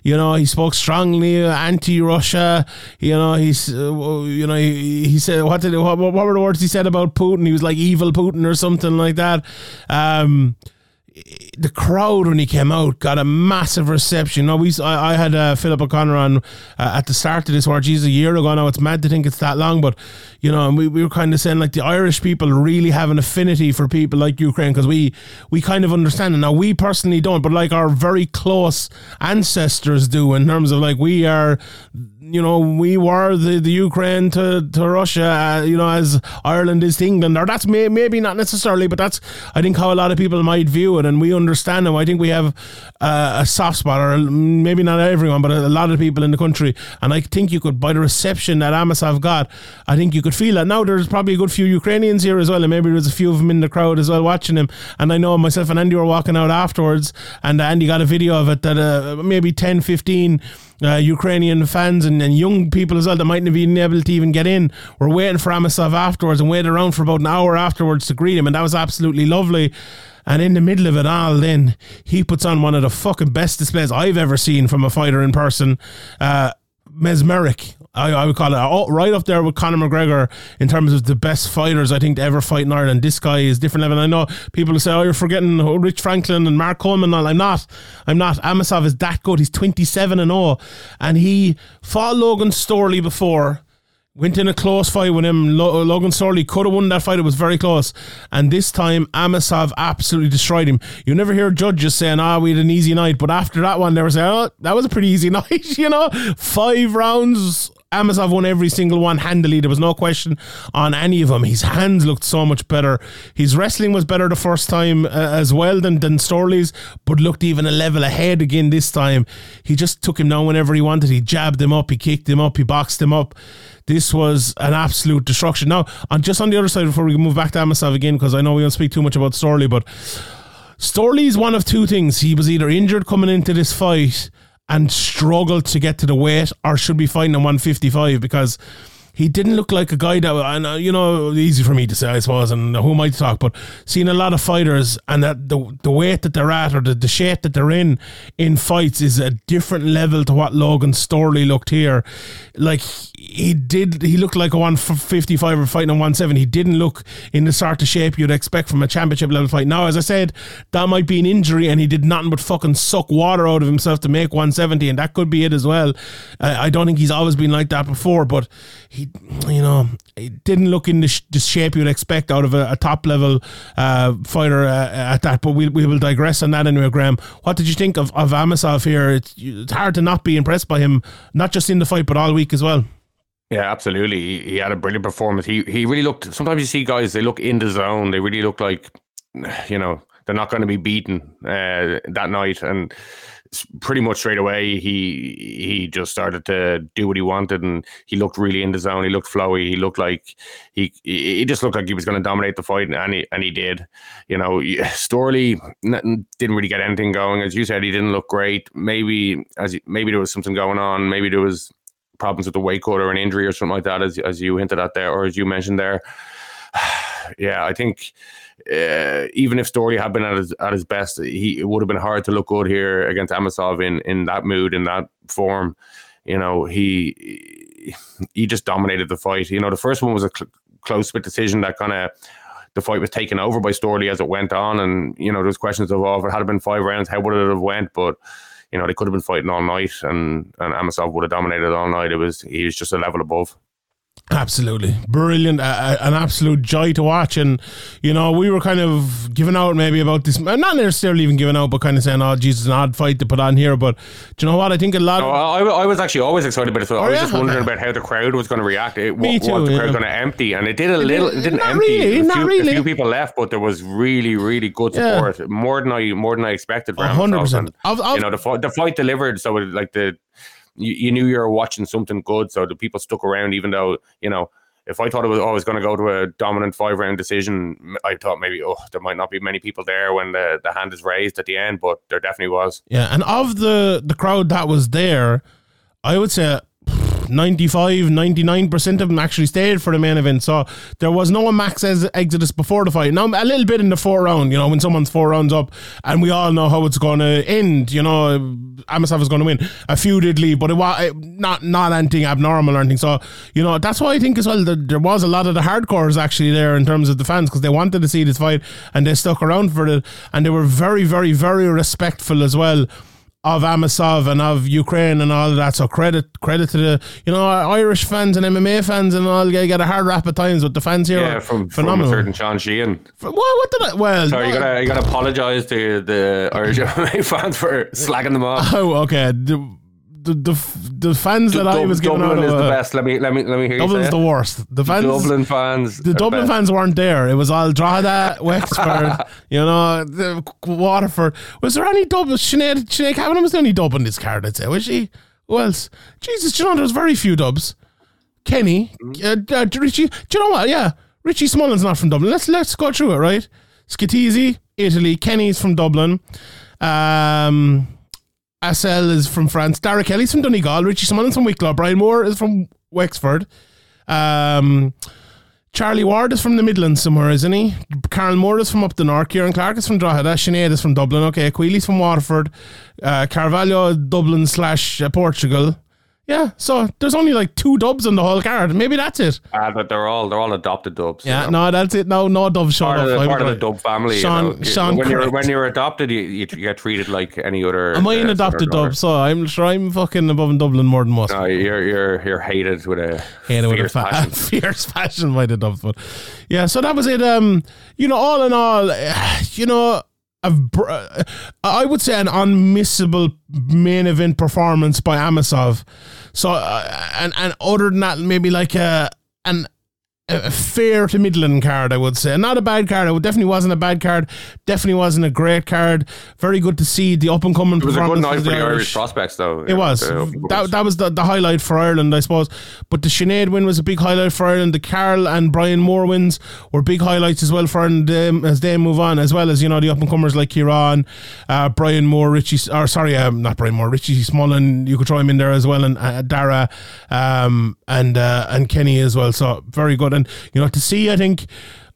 You know, he spoke strongly anti-Russia. You know, he's, uh, you know, he, he said what did what, what were the words he said about Putin? He was like evil Putin or something like that. Um, the crowd when he came out got a massive reception. No, we I, I had uh, Philip O'Connor on uh, at the start of this war, geez, a year ago now. It's mad to think it's that long, but you know, and we, we were kind of saying like the Irish people really have an affinity for people like Ukraine because we we kind of understand. And now we personally don't, but like our very close ancestors do in terms of like we are you know, we were the, the Ukraine to, to Russia, uh, you know, as Ireland is to England, or that's may, maybe not necessarily, but that's, I think, how a lot of people might view it, and we understand them. I think we have uh, a soft spot, or maybe not everyone, but a lot of people in the country, and I think you could, by the reception that Amosov got, I think you could feel that. Now, there's probably a good few Ukrainians here as well, and maybe there's a few of them in the crowd as well watching him, and I know myself and Andy were walking out afterwards, and Andy got a video of it that uh, maybe 10, 15 uh, Ukrainian fans and, and young people as well that mightn't have been able to even get in were waiting for Amosov afterwards and waited around for about an hour afterwards to greet him, and that was absolutely lovely. And in the middle of it all, then he puts on one of the fucking best displays I've ever seen from a fighter in person. Uh, mesmeric. I, I would call it oh, right up there with Conor McGregor in terms of the best fighters I think to ever fight in Ireland. This guy is different level. I know people say, "Oh, you're forgetting Rich Franklin and Mark Coleman." I'm not. I'm not. Amosov is that good. He's 27 and all, and he fought Logan Storley before. Went in a close fight with him. Logan Storley could have won that fight. It was very close. And this time, Amosov absolutely destroyed him. You never hear judges saying, ah, we had an easy night. But after that one, they were saying, oh, that was a pretty easy night, you know? Five rounds Amosov won every single one handily. There was no question on any of them. His hands looked so much better. His wrestling was better the first time uh, as well than, than Storley's, but looked even a level ahead again this time. He just took him down whenever he wanted. He jabbed him up, he kicked him up, he boxed him up. This was an absolute destruction. Now, on just on the other side, before we move back to Amosov again, because I know we don't speak too much about Storley, but Storley's one of two things. He was either injured coming into this fight and struggled to get to the weight, or should be fighting at 155 because he didn't look like a guy that, and uh, you know, easy for me to say, I suppose, and who might talk, but seeing a lot of fighters and that the the weight that they're at or the, the shape that they're in in fights is a different level to what Logan Storley looked here. Like he did, he looked like a 155 or fighting on 170. He didn't look in the sort of shape you'd expect from a championship level fight. Now, as I said, that might be an injury, and he did nothing but fucking suck water out of himself to make 170, and that could be it as well. I don't think he's always been like that before, but he, you know, it didn't look in the, sh- the shape you'd expect out of a, a top level uh, fighter uh, at that. But we, we will digress on that anyway, Graham. What did you think of, of Amosov here? It's, it's hard to not be impressed by him, not just in the fight, but all week as well. Yeah, absolutely. He, he had a brilliant performance. He he really looked. Sometimes you see guys, they look in the zone. They really look like, you know, they're not going to be beaten uh, that night. And pretty much straight away he he just started to do what he wanted and he looked really in the zone he looked flowy he looked like he he just looked like he was going to dominate the fight and he and he did you know Storley didn't really get anything going as you said he didn't look great maybe as maybe there was something going on maybe there was problems with the weight cut or an injury or something like that as as you hinted at there or as you mentioned there yeah I think uh, even if Storley had been at his at his best, he it would have been hard to look good here against Amosov in in that mood in that form. You know, he he just dominated the fight. You know, the first one was a cl- close split decision that kind of the fight was taken over by Storley as it went on, and you know, there's questions of oh, if it had been five rounds, how would it have went? But you know, they could have been fighting all night, and and Amosov would have dominated all night. It was he was just a level above. Absolutely brilliant, uh, an absolute joy to watch. And you know, we were kind of giving out maybe about this, not necessarily even giving out, but kind of saying, "Oh, Jesus, an odd fight to put on here." But do you know what? I think a lot. No, I, I was actually always excited about it. So oh, I was yeah? just wondering about how the crowd was going to react. It, Me what, too, was the crowd yeah. going to empty? And it did a little. It didn't not empty. Really, a, not few, really. a few people left, but there was really, really good support. Yeah. More than I, more than I expected. Hundred percent. You know, the, the fight delivered. So it, like the. You, you knew you were watching something good, so the people stuck around, even though you know if I thought it was always going to go to a dominant five round decision, I thought maybe oh there might not be many people there when the, the hand is raised at the end, but there definitely was. Yeah, and of the the crowd that was there, I would say 95, 99% of them actually stayed for the main event. So there was no max exodus before the fight. Now, a little bit in the four round, you know, when someone's four rounds up, and we all know how it's going to end, you know, Amosov is going to win. A few did leave, but it was not, not anything abnormal or anything. So, you know, that's why I think as well that there was a lot of the hardcores actually there in terms of the fans because they wanted to see this fight and they stuck around for it. And they were very, very, very respectful as well of Amosov and of Ukraine and all of that. So credit credit to the you know Irish fans and MMA fans and all. You get a hard rap at times, but the fans here yeah, from, phenomenal. From a certain Sean Sheehan. What, what did I? Well, sorry, you gotta you gotta apologise to the Irish MMA fans for slagging them off. Oh, okay. The, the the, the fans that I was giving Dublin out is of, the uh, best. Let me let me let me hear Dublin's you the worst. The fans, Dublin fans. the Dublin best. fans weren't there. It was all Drogheda, Wexford, you know, the Waterford. Was there any Dublin? Sinead, Sinead Kavanagh was the only dub in this card, I'd say. Was she? Who else? Jesus, do you know, there was very few dubs. Kenny, uh, uh, Richie. Do you know what? Yeah, Richie Smullen's not from Dublin. Let's let's go through it, right? Scatizzi, Italy. Kenny's from Dublin. Um, Asael is from France. Dara Kelly's from Donegal. Richie Smullen's from Wicklow. Brian Moore is from Wexford. Um, Charlie Ward is from the Midlands somewhere, isn't he? Carl Moore is from up the north. Kieran Clark is from Drogheda. Sinead is from Dublin. Okay, Queally's from Waterford. Uh, Carvalho, Dublin slash uh, Portugal. Yeah, so there's only like two dubs in the whole card. Maybe that's it. Ah, but they're all they're all adopted dubs. Yeah, you know. no, that's it. No, no dubs showed Part up. of, the, part of the dub family. you Sean- know. Sean when you're when you're adopted, you, you, you get treated like any other. Am I an uh, adopted dub? So I'm sure I'm fucking above in Dublin more than most. No, you're you're you're hated with a Hated with a fierce fa- passion. fierce passion by the dubs, but yeah. So that was it. Um, you know, all in all, you know, a uh, I would say an unmissable main event performance by Amosov. So uh, and and other than that, maybe like a an a fair to Midland card, I would say. Not a bad card. It definitely wasn't a bad card. Definitely wasn't a great card. Very good to see the up and coming It was a good night for the Irish Irish. prospects, though. It was. That, that was the, the highlight for Ireland, I suppose. But the Sinead win was a big highlight for Ireland. The Carl and Brian Moore wins were big highlights as well for Ireland um, as they move on, as well as, you know, the up and comers like Kieran, uh, Brian Moore, Richie, or sorry, um, not Brian Moore, Richie Smullen. You could throw him in there as well, and uh, Dara um, and uh, and Kenny as well. So very good. And, you know, to see, I think.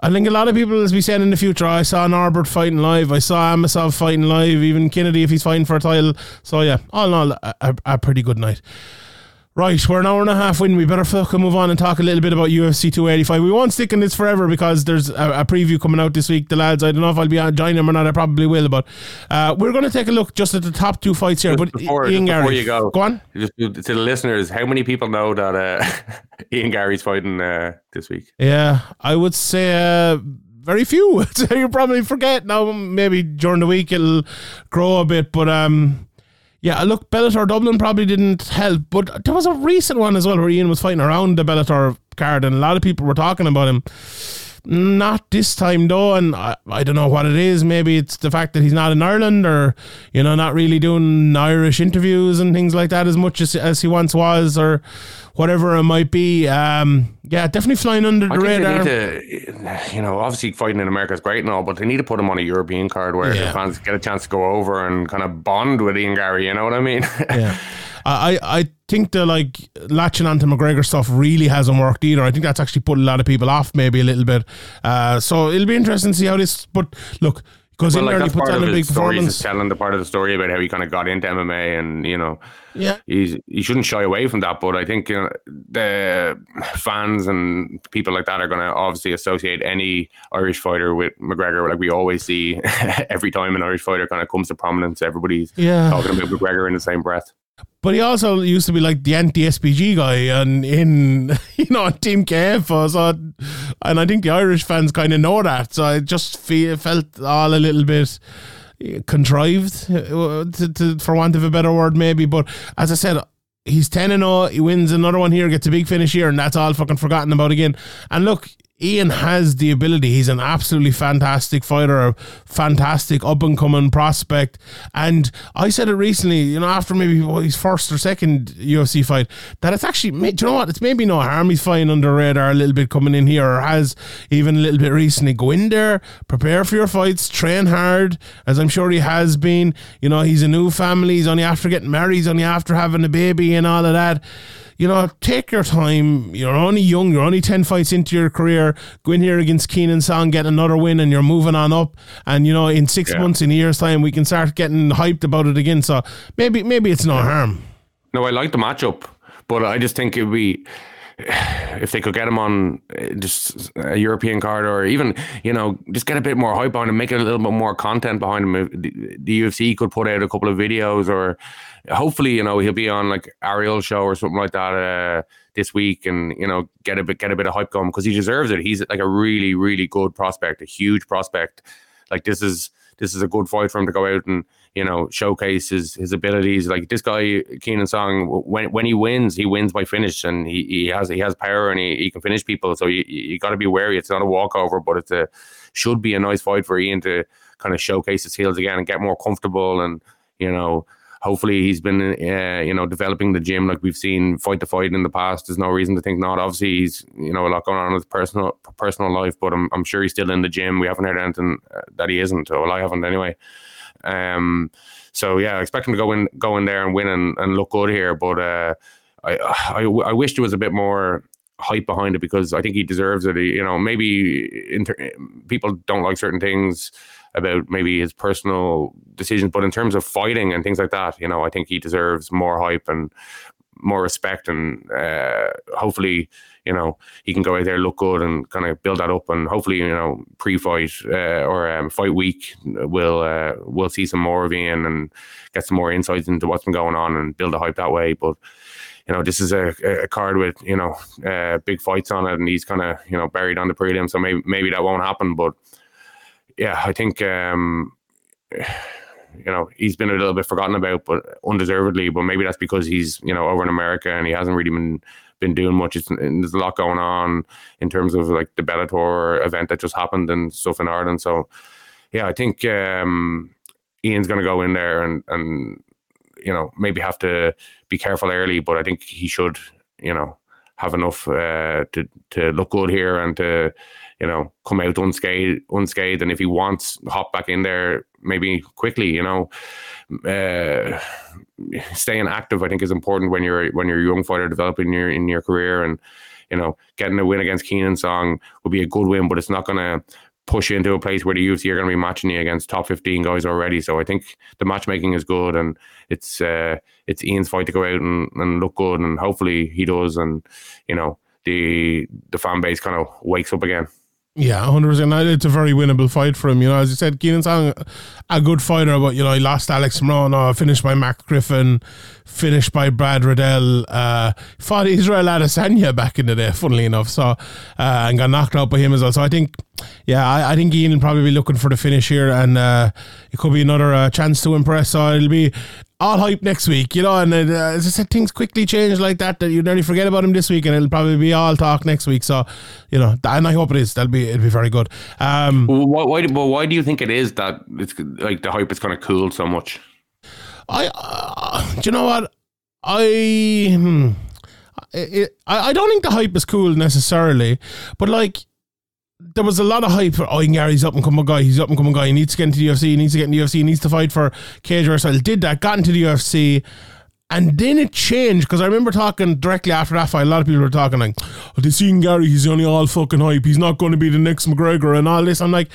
I think a lot of people, as we said in the future, I saw Norbert fighting live. I saw Amosov fighting live, even Kennedy if he's fighting for a title. So, yeah, all in all, a, a pretty good night. Right, we're an hour and a half in. We better fucking move on and talk a little bit about UFC 285. We won't stick in this forever because there's a, a preview coming out this week. The lads, I don't know if I'll be on joining them or not. I probably will, but uh, we're going to take a look just at the top two fights here. Just but before, Ian just before Gary, you go, go on. Just to to the listeners, how many people know that uh, Ian Garry's fighting uh, this week? Yeah, I would say uh, very few. so you probably forget now. Maybe during the week it'll grow a bit, but um, yeah. Look, Bellator Dublin probably didn't help, but there was a recent one as well where Ian was fighting around the Bellator card, and a lot of people were talking about him. Not this time though, and I, I don't know what it is. Maybe it's the fact that he's not in Ireland, or you know, not really doing Irish interviews and things like that as much as as he once was, or whatever it might be. Um, yeah, definitely flying under the I think radar. they need to, you know, obviously fighting in America is great and all, but they need to put him on a European card where Yeah. the fans get a chance to go over and kind of bond with Ian Garry. You know what I mean? yeah. I, I think the like latching onto McGregor stuff really hasn't worked either. I think that's actually put a lot of people off maybe a little bit. Uh, so it'll be interesting to see how this. But look, because well, in like there he puts on a big his story. He's performance. just telling the part of the story about how he kind of got into MMA, and you know, Yeah, he's he shouldn't shy away from that. But I think you know, the fans and people like that are going to obviously associate any Irish fighter with McGregor. Like we always see every time an Irish fighter kind of comes to prominence, everybody's yeah. talking about McGregor in the same breath. But he also used to be like the anti SBG guy and in you know Team KF. So and I think the Irish fans kind of know that. So I just feel felt all a little bit contrived, uh, to, to, for want of a better word, maybe. But as I said. He's 10 and 0. He wins another one here, gets a big finish here, and that's all fucking forgotten about again. And look, Ian has the ability. He's an absolutely fantastic fighter, a fantastic up and coming prospect. And I said it recently, you know, after maybe his first or second UFC fight, that it's actually, do you know what? It's maybe no harm he's flying under radar a little bit coming in here, or has even a little bit recently. Go in there, prepare for your fights, train hard, as I'm sure he has been. You know, he's a new family. He's only after getting married. He's only after having a baby and all of that you know, take your time. You're only young. You're only 10 fights into your career. Go in here against Kenan Song, get another win, and you're moving on up. And, you know, in six Yeah. months, in a year's time, we can start getting hyped about it again. So maybe maybe it's no harm. No, I like the matchup, but I just think it'd be if they could get him on uh, just a European card or even you know just get a bit more hype on him, make it a little bit more content behind him. The UFC could put out a couple of videos, or hopefully you know he'll be on like Ariel show or something like that uh, this week, and you know get a bit get a bit of hype going because he deserves it. He's like a really really good prospect, a huge prospect. Like this is this is a good fight for him to go out and you know, showcase his, his abilities. Like this guy, Kenan Song, when when he wins, he wins by finish, and he, he has he has power and he, he can finish people. So you you got to be wary. It's not a walkover, but it's a should be a nice fight for Ian to kind of showcase his heels again and get more comfortable and you know hopefully he's been uh, you know developing the gym like we've seen fight to fight in the past. There's no reason to think not. Obviously he's you know a lot going on with personal personal life but I'm, I'm sure he's still in the gym. We haven't heard anything uh, that he isn't well I haven't anyway. Um so yeah I expect him to go in go in there and win and, and look good here but uh I, I I wish there was a bit more hype behind it because I think he deserves it. He, You know, maybe inter- people don't like certain things about maybe his personal decisions, but in terms of fighting and things like that, you know, I think he deserves more hype and more respect, and uh, hopefully, you know, he can go out there look good and kind of build that up, and hopefully, you know, pre-fight uh, or um, fight week, we'll uh, we'll see some more of Ian and get some more insights into what's been going on and build a hype that way, but you know, this is a, a card with you know uh, big fights on it, and he's kind of you know buried on the prelim, so maybe maybe that won't happen. But yeah, I think um, you know he's been a little bit forgotten about, but undeservedly. But maybe that's because he's you know over in America and he hasn't really been been doing much. It's, there's a lot going on in terms of like the Bellator event that just happened and stuff in Ireland. So yeah, I think um, Ian's going to go in there and and you know maybe have to be careful early, but I think he should you know have enough uh, to to look good here and to you know come out unscathed unscathed and if he wants hop back in there maybe quickly you know uh, staying active I think is important when you're when you're a young fighter developing your in your career and you know getting a win against Kenan Song would be a good win but it's not going to push you into a place where the UFC are going to be matching you against top 15 guys already. So I think the matchmaking is good and it's uh, it's Ian's fight to go out and, and look good and hopefully he does and you know the the fan base kind of wakes up again. Yeah, hundred percent. It's a very winnable fight for him. You know, as you said, Kenan Song, a good fighter, but you know, he lost Alex Morono, finished by Max Griffin, finished by Brad Riddell, uh, fought Israel Adesanya back in the day, funnily enough. So, uh, and got knocked out by him as well. So I think, yeah, I, I think will probably be looking for the finish here, and uh, it could be another uh, chance to impress. So it'll be all hype next week, you know. And uh, as I said, things quickly change like that that you nearly forget about him this week, and it'll probably be all talk next week. So, you know, and I hope it is. That'll be it'll be very good. Um, why, why, well, why do you think it is that it's like the hype is kind of cooled so much? I, uh, do you know what? I, hmm, it, I, I don't think the hype is cool necessarily, but like there was a lot of hype for oh Garry's up and coming guy, he's up and coming guy, he needs to get into the UFC, he needs to get in the UFC, he needs to fight for Cage Style. Did that, got into the UFC, and then it changed because I remember talking directly after that fight. A lot of people were talking like, "Oh, they Garry, he's the only all fucking hype. He's not going to be the next McGregor and all this." I'm like,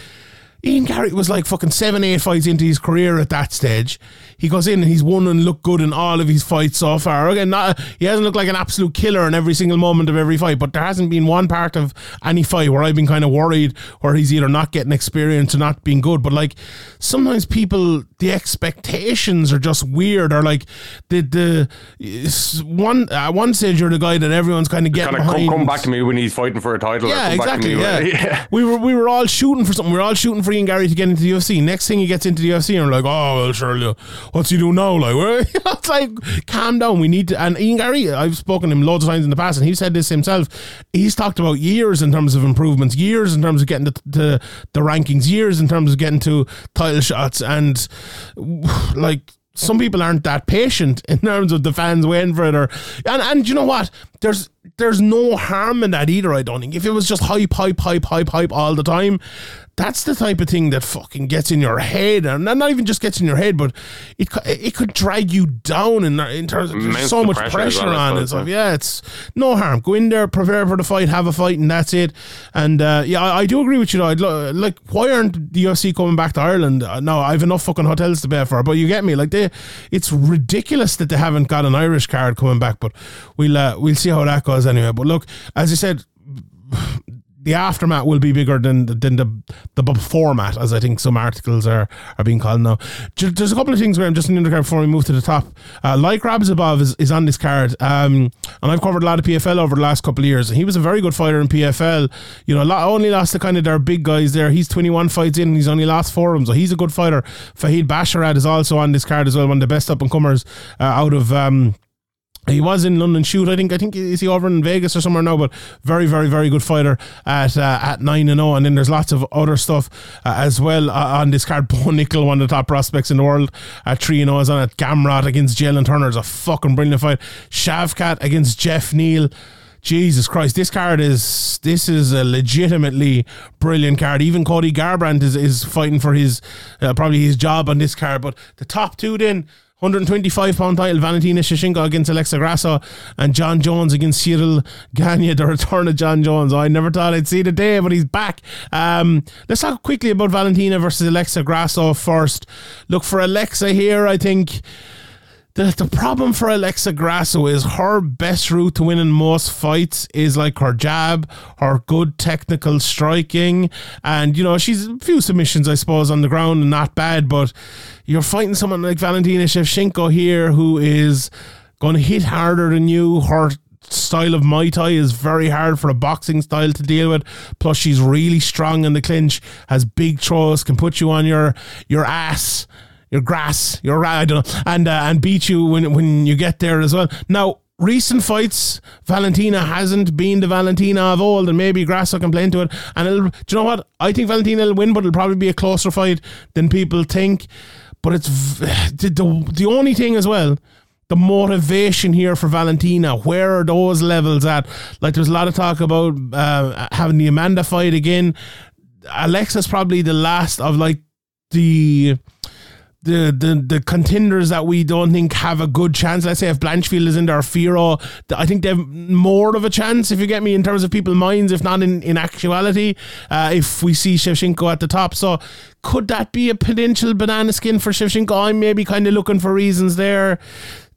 Ian Garry was like fucking seven, eight fights into his career at that stage. He goes in and he's won and looked good in all of his fights so far. Again, not, he hasn't looked like an absolute killer in every single moment of every fight, but there hasn't been one part of any fight where I've been kind of worried where he's either not getting experience or not being good. But like sometimes people, the expectations are just weird, or like the the one at one stage you're the guy that everyone's kind of getting kind of come, come back to me when he's fighting for a title. Yeah, or come back to exactly. me Yeah. when- yeah. we were we were all shooting for something. We were all shooting for Ian Garry to get into the UFC. Next thing he gets into the UFC, and we're like, oh well, sure, what's he doing now? Like, it's like, calm down. We need to. And Ian Garry, I've spoken to him loads of times in the past, and he said this himself. He's talked about years in terms of improvements, years in terms of getting to, to the rankings, years in terms of getting to title shots, and like some people aren't that patient in terms of the fans waiting for it or and and you know what there's there's no harm in that either I don't think if it was just hype hype hype hype hype all the time that's the type of thing that fucking gets in your head and not even just gets in your head but it it could drag you down in, in terms of there's so much pressure pressure, as well, I on it. so yeah. it's no harm. Go in there prepare for the fight have a fight and that's it. And uh, yeah I, I do agree with you though. I'd lo- like why aren't the UFC coming back to Ireland? Uh, no I've enough fucking hotels to pay for but you get me. Like they it's ridiculous that they haven't got an Irish card coming back but we'll uh, we'll see how that goes anyway. But look as I said the aftermath will be bigger than than the the before mat, as I think some articles are are being called now. There's a couple of things where I'm just the undercard before we move to the top. Uh, like Radzhabov is, is on this card, um, and I've covered a lot of PFL over the last couple of years. He was a very good fighter in PFL. You know, lot, only lost to kind of their big guys there. He's 21 fights in, and he's only lost four of them, so he's a good fighter. Farid Basharat is also on this card as well, one of the best up and comers uh, out of. Um, he was in London shoot. I think. I think is he over in Vegas or somewhere now. But very, very, very good fighter at uh, at nine and zero. And then there's lots of other stuff uh, as well uh, on this card. Bo Nickal, one of the top prospects in the world, at three and zero. Is on it. Gamrot against Jalin Turner is a fucking brilliant fight. Shavkat against Geoff Neal. Jesus Christ, this card is this is a legitimately brilliant card. Even Cody Garbrandt is, is fighting for his uh, probably his job on this card. But the top two then 125 pound title Valentina Shevchenko against Alexa Grasso and Jon Jones against Ciryl Gane. The return of Jon Jones. I never thought I'd see the day, but he's back. Um, let's talk quickly about Valentina versus Alexa Grasso first. Look for Alexa here. I think. The, the problem for Alexa Grasso is her best route to winning most fights is like her jab, her good technical striking, and you know she's a few submissions I suppose on the ground and not bad, but you're fighting someone like Valentina Shevchenko here who is going to hit harder than you. Her style of Muay Thai is very hard for a boxing style to deal with. Plus, she's really strong in the clinch, has big throws, can put you on your your ass, your grass, your I don't know, and uh, and beat you when when you get there as well. Now. Recent fights, Valentina hasn't been the Valentina of old, and maybe Grasso can play into it. And do you know what? I think Valentina will win, but it'll probably be a closer fight than people think. But it's the, the, the only thing as well the motivation here for Valentina. Where are those levels at? Like, there's a lot of talk about uh, having the Amanda fight again. Alexa's probably the last of like the. The, the the contenders that we don't think have a good chance. Let's say if Blanchfield is in there, Fiorot, I think they have more of a chance. If you get me, in terms of people's minds, if not in in actuality, uh, if we see Shevchenko at the top, so could that be a potential banana skin for Shevchenko? I'm maybe kind of looking for reasons there.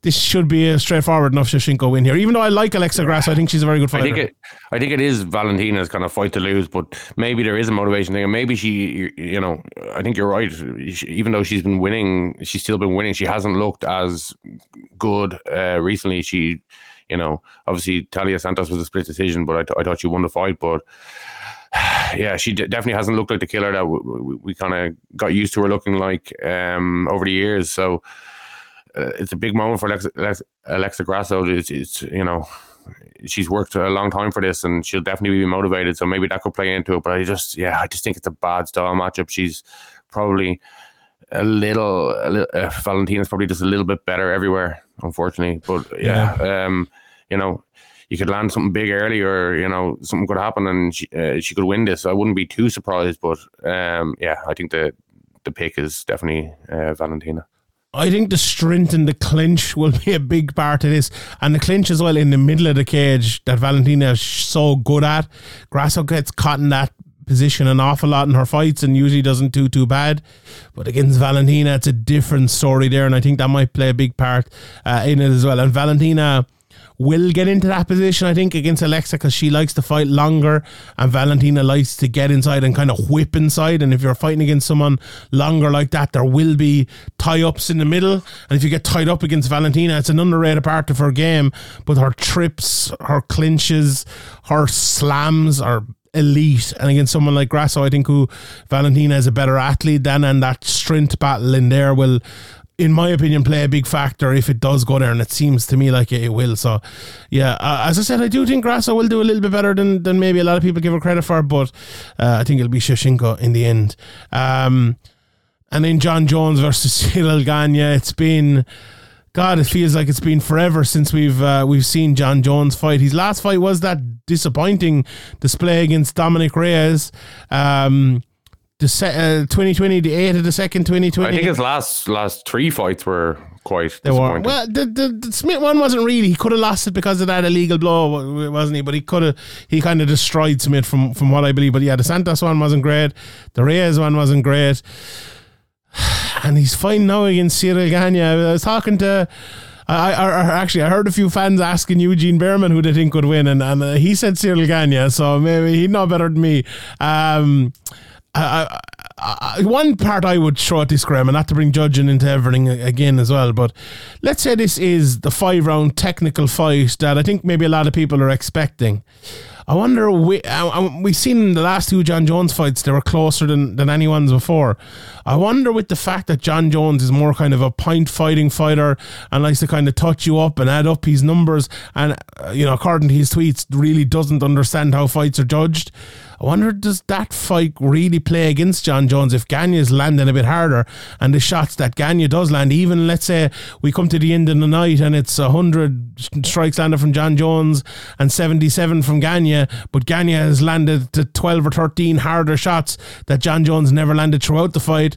This should be a straightforward enough Shevchenko win here. Even though I like Alexa Grasso, I think she's a very good I fighter. think it. I think it is Valentina's kind of fight to lose, but maybe there is a motivation thing, and maybe she, you- know, I think you're right. She, even though she's been winning, she's still been winning. She hasn't looked as good uh, recently. She, you know, obviously Taila Santos was a split decision, but I, th- I thought she won the fight. But yeah, she d- definitely hasn't looked like the killer that we, we, we kind of got used to her looking like um, over the years. So uh, it's a big moment for Alexa, Alexa, Alexa Grasso. It's, it's you know she's worked a long time for this, and she'll definitely be motivated. So maybe that could play into it. But I just yeah, I just think it's a bad style matchup. She's probably a little, a little uh, Valentina's probably just a little bit better everywhere, unfortunately. But yeah, um, you know. You could land something big early, or you know something could happen, and she, uh, she could win this. I wouldn't be too surprised, but um, yeah, I think the the pick is definitely uh, Valentina. I think the strength and the clinch will be a big part of this, and the clinch as well in the middle of the cage that Valentina is so good at. Grasso gets caught in that position an awful lot in her fights and usually doesn't do too bad. But against Valentina, it's a different story there, and I think that might play a big part uh, in it as well. And Valentina will get into that position, I think, against Alexa because she likes to fight longer and Valentina likes to get inside and kind of whip inside. And if you're fighting against someone longer like that, there will be tie ups in the middle. And if you get tied up against Valentina, it's an underrated part of her game. But her trips, her clinches, her slams are elite. And against someone like Grasso, I think who Valentina is a better athlete than, and that strength battle in there will in my opinion, play a big factor if it does go there, and it seems to me like it, will. So, yeah, uh, as I said, I do think Grasso will do a little bit better than, than maybe a lot of people give her credit for, but uh, I think it'll be Shevchenko in the end. Um, and then Jon Jones versus Ciryl Gane. It's been, God, it feels like it's been forever since we've uh, we've seen Jon Jones fight. His last fight was that disappointing display against Dominick Reyes. Um, the se- uh, 2020, the 8th of the second, 2020. I think his last last three fights were quite They were disappointing. well. The, the, the Smith one wasn't really. He could have lost it because of that illegal blow, wasn't he? But he could have. He kind of destroyed Smith from from what I believe. But yeah, the Santos one wasn't great. The Reyes one wasn't great. And he's fighting now against Ciryl Gane. I was talking to. I I, I, actually I heard a few fans asking Eugene Bareman who they think would win, and, and uh, he said Ciryl Gane, so maybe he'd know better than me. Um, I, I, one part I would throw at this, Graham, and not to bring judging into everything again as well, but let's say this is the five round technical fight that I think maybe a lot of people are expecting. I wonder, we, we've seen the last two Jon Jones fights, they were closer than, than anyone's before. I wonder with the fact that Jon Jones is more kind of a point fighting fighter and likes to kind of touch you up and add up his numbers, and, uh, you know, according to his tweets, really doesn't understand how fights are judged. I wonder does that fight really play against Jon Jones if Gane's landing a bit harder and the shots that Gane does land, even let's say we come to the end of the night and it's hundred strikes landed from Jon Jones and seventy seven from Gane, but Gane has landed to twelve or thirteen harder shots that Jon Jones never landed throughout the fight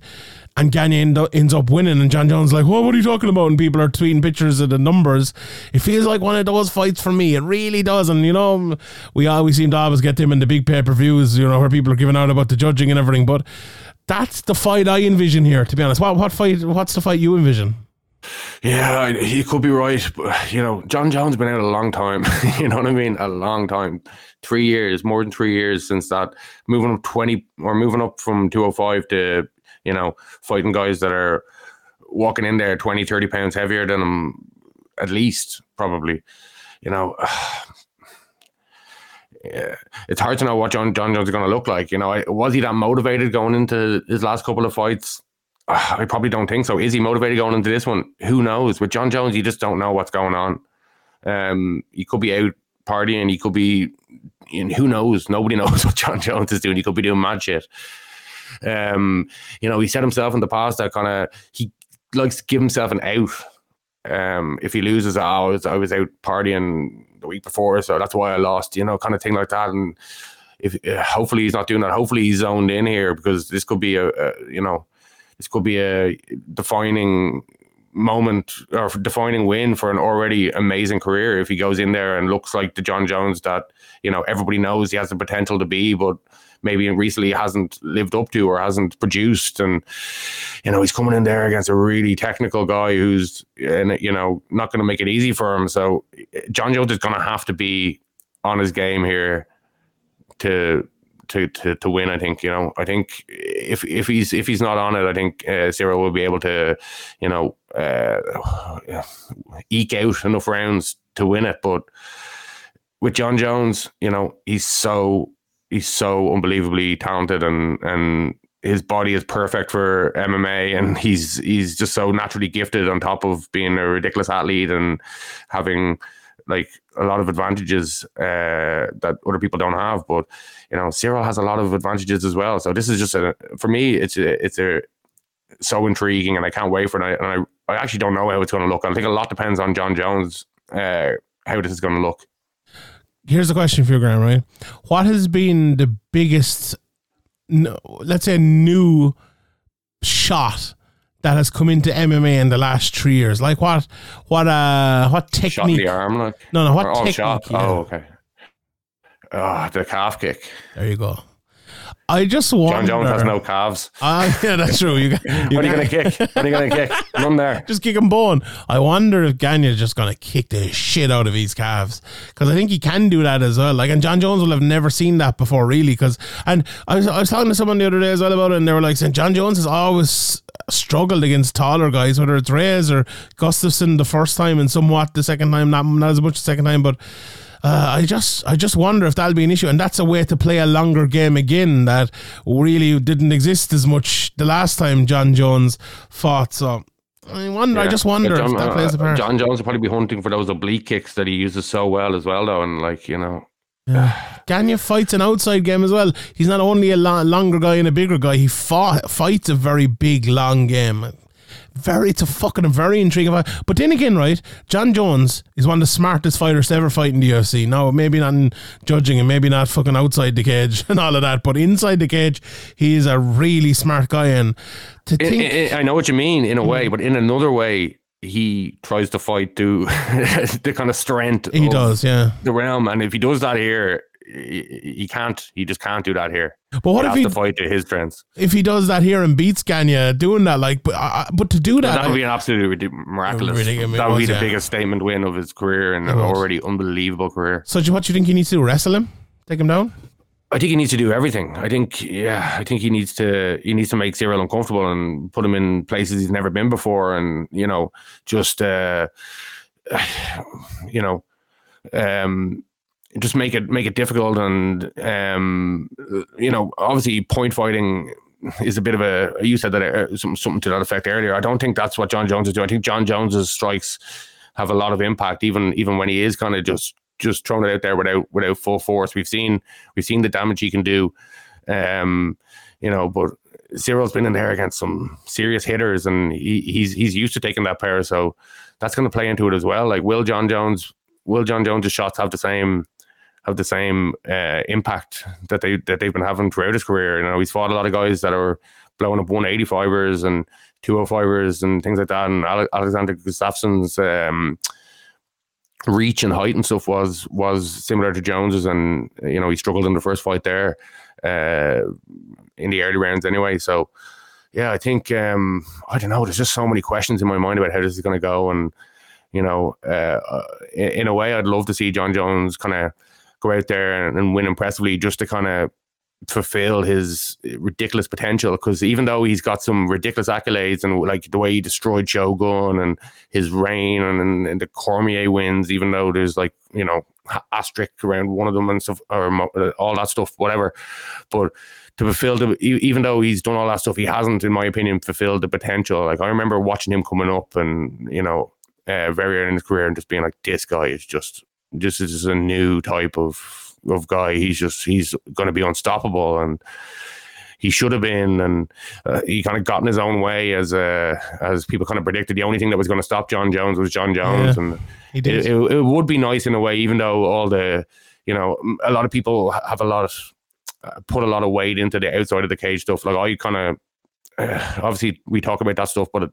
and Gane end up, ends up winning, and Jon Jones is like, "What? What are you talking about?" And people are tweeting pictures of the numbers. It feels like one of those fights for me. It really does, and you know, we always seem to always get them in the big pay per views, you know, where people are giving out about the judging and everything. But that's the fight I envision here. To be honest, what what fight? What's the fight you envision? Yeah, he could be right. But, you know, Jon Jones been out a long time. you know what I mean? A long time. Three years, more than three years since that. Moving up 20 or moving up from 205 to you know, fighting guys that are walking in there 20, 30 pounds heavier than him, at least, probably. You know, yeah, it's hard to know what John, Jon Jones is going to look like. You know, was he that motivated going into his last couple of fights? I probably don't think so. Is he motivated going into this one? Who knows? With Jon Jones, you just don't know what's going on. Um, he could be out partying. He could be, and who knows? Nobody knows what Jon Jones is doing. He could be doing mad shit. Um, you know, he said himself in the past that kind of he likes to give himself an out. Um, if he loses, oh, I was, I was out partying the week before, so that's why I lost. You know, kind of thing like that. And if uh, hopefully he's not doing that. Hopefully he's zoned in here because this could be a, a you know, this could be a defining moment or defining win for an already amazing career if he goes in there and looks like the Jon Jones that you know everybody knows he has the potential to be, but maybe recently hasn't lived up to or hasn't produced. And you know, he's coming in there against a really technical guy who's and you know not going to make it easy for him. So Jon Jones is going to have to be on his game here to to, to to win. I think you know. I think if if he's if he's not on it, I think uh, Ciryl will be able to, you know, uh, eke out enough rounds to win it. But with Jon Jones, you know, he's so he's so unbelievably talented and and his body is perfect for MMA and he's he's just so naturally gifted on top of being a ridiculous athlete and having like a lot of advantages uh, that other people don't have. But you know, Ciryl has a lot of advantages as well. So this is just a for me, it's a, it's a so intriguing, and I can't wait for it. And I, I actually don't know how it's going to look. I think a lot depends on Jon Jones uh, how this is going to look here's the question for you, Graham. Right, what has been the biggest, let's say, new shot that has come into MMA in the last three years? Like what, what, uh, what technique? Shot the arm, like no, no, what oh, technique? Shot. Yeah. Oh, okay. Oh, the calf kick. There you go. I just wonder. Jon Jones has no calves. Uh, yeah, that's true. You, you what are you going to kick? What are you going to kick? Run there. Just kick him bone. I wonder if Gane is just going to kick the shit out of his calves because I think he can do that as well. Like, and Jon Jones will have never seen that before, really. Because, and I was, I was talking to someone the other day as well about it, and they were like saying Jon Jones has always struggled against taller guys, whether it's Reyes or Gustafsson the first time and somewhat the second time, not not as much the second time, but uh, I just I just wonder if that'll be an issue, and that's a way to play a longer game again that really didn't exist as much the last time Jon Jones fought. So. I wonder. Yeah. I just wonder John, if that plays a part. Jon Jones will probably be hunting for those oblique kicks that he uses so well as well, though, and like you know, yeah. Gane fights an outside game as well. He's not only a longer guy and a bigger guy. He fought, fights a very big, long game very it's a fucking very intriguing fight. But then again, right, Jon Jones is one of the smartest fighters to ever fight in the UFC. Now, maybe not in judging and maybe not fucking outside the cage and all of that, but inside the cage, he is a really smart guy. And to think, it, it, I know what you mean in a mm-hmm. way, but in another way, he tries to fight to the kind of strength. He does, yeah. The realm, and if he does that here, he, he can't. He just can't do that here. But what he if has he to fight to his strengths? if he does that here and beats Gane doing that? Like, but uh, but to do that, that would I- be an absolutely miraculous. It that would be the yeah. biggest statement win of his career and an already unbelievable career. so do you- what do you think he needs to do? Wrestle him, take him down. I think he needs to do everything. I think, yeah, I think he needs to he needs to make Ciryl uncomfortable and put him in places he's never been before, and you know, just uh, you know, um, just make it make it difficult, and um, you know, obviously, point fighting is a bit of a. You said that uh, something something to that effect earlier. I don't think that's what Jon Jones is doing. I think Jon Jones's strikes have a lot of impact, even even when he is kind of just just throwing it out there without without full force. We've seen we've seen the damage he can do. Um, you know, but Ciryl's been in there against some serious hitters, and he, he's he's used to taking that power, so that's going to play into it as well. Like, will Jon Jones, will Jon Jones's shots have the same have the same uh, impact that they that they've been having throughout his career? You know, he's fought a lot of guys that are blowing up 185ers and 205ers and things like that, and Ale- Alexander Gustafsson's um, reach and height and stuff was was similar to Jones's, and you know he struggled in the first fight there uh, in the early rounds anyway. So yeah, I think um, I don't know. There's just so many questions in my mind about how this is going to go, and you know, uh, uh, in, in a way, I'd love to see Jon Jones kind of go out there and, and win impressively, just to kind of fulfill his ridiculous potential because even though he's got some ridiculous accolades and like the way he destroyed Shogun and his reign and, and the Cormier wins, even though there's like you know asterisk around one of them and stuff or uh, all that stuff, whatever. But to fulfill the, even though he's done all that stuff, he hasn't, in my opinion, fulfilled the potential. Like I remember watching him coming up and you know uh, very early in his career and just being like, this guy is just this is a new type of of guy. He's just he's going to be unstoppable and he should have been, and uh, he kind of got in his own way as uh, as people kind of predicted. The only thing that was going to stop Jon Jones was Jon Jones, Yeah, and He did. it, it, it would be nice in a way, even though all the you know a lot of people have a lot of uh, put a lot of weight into the outside of the cage stuff. Like I kind of uh, obviously we talk about that stuff, but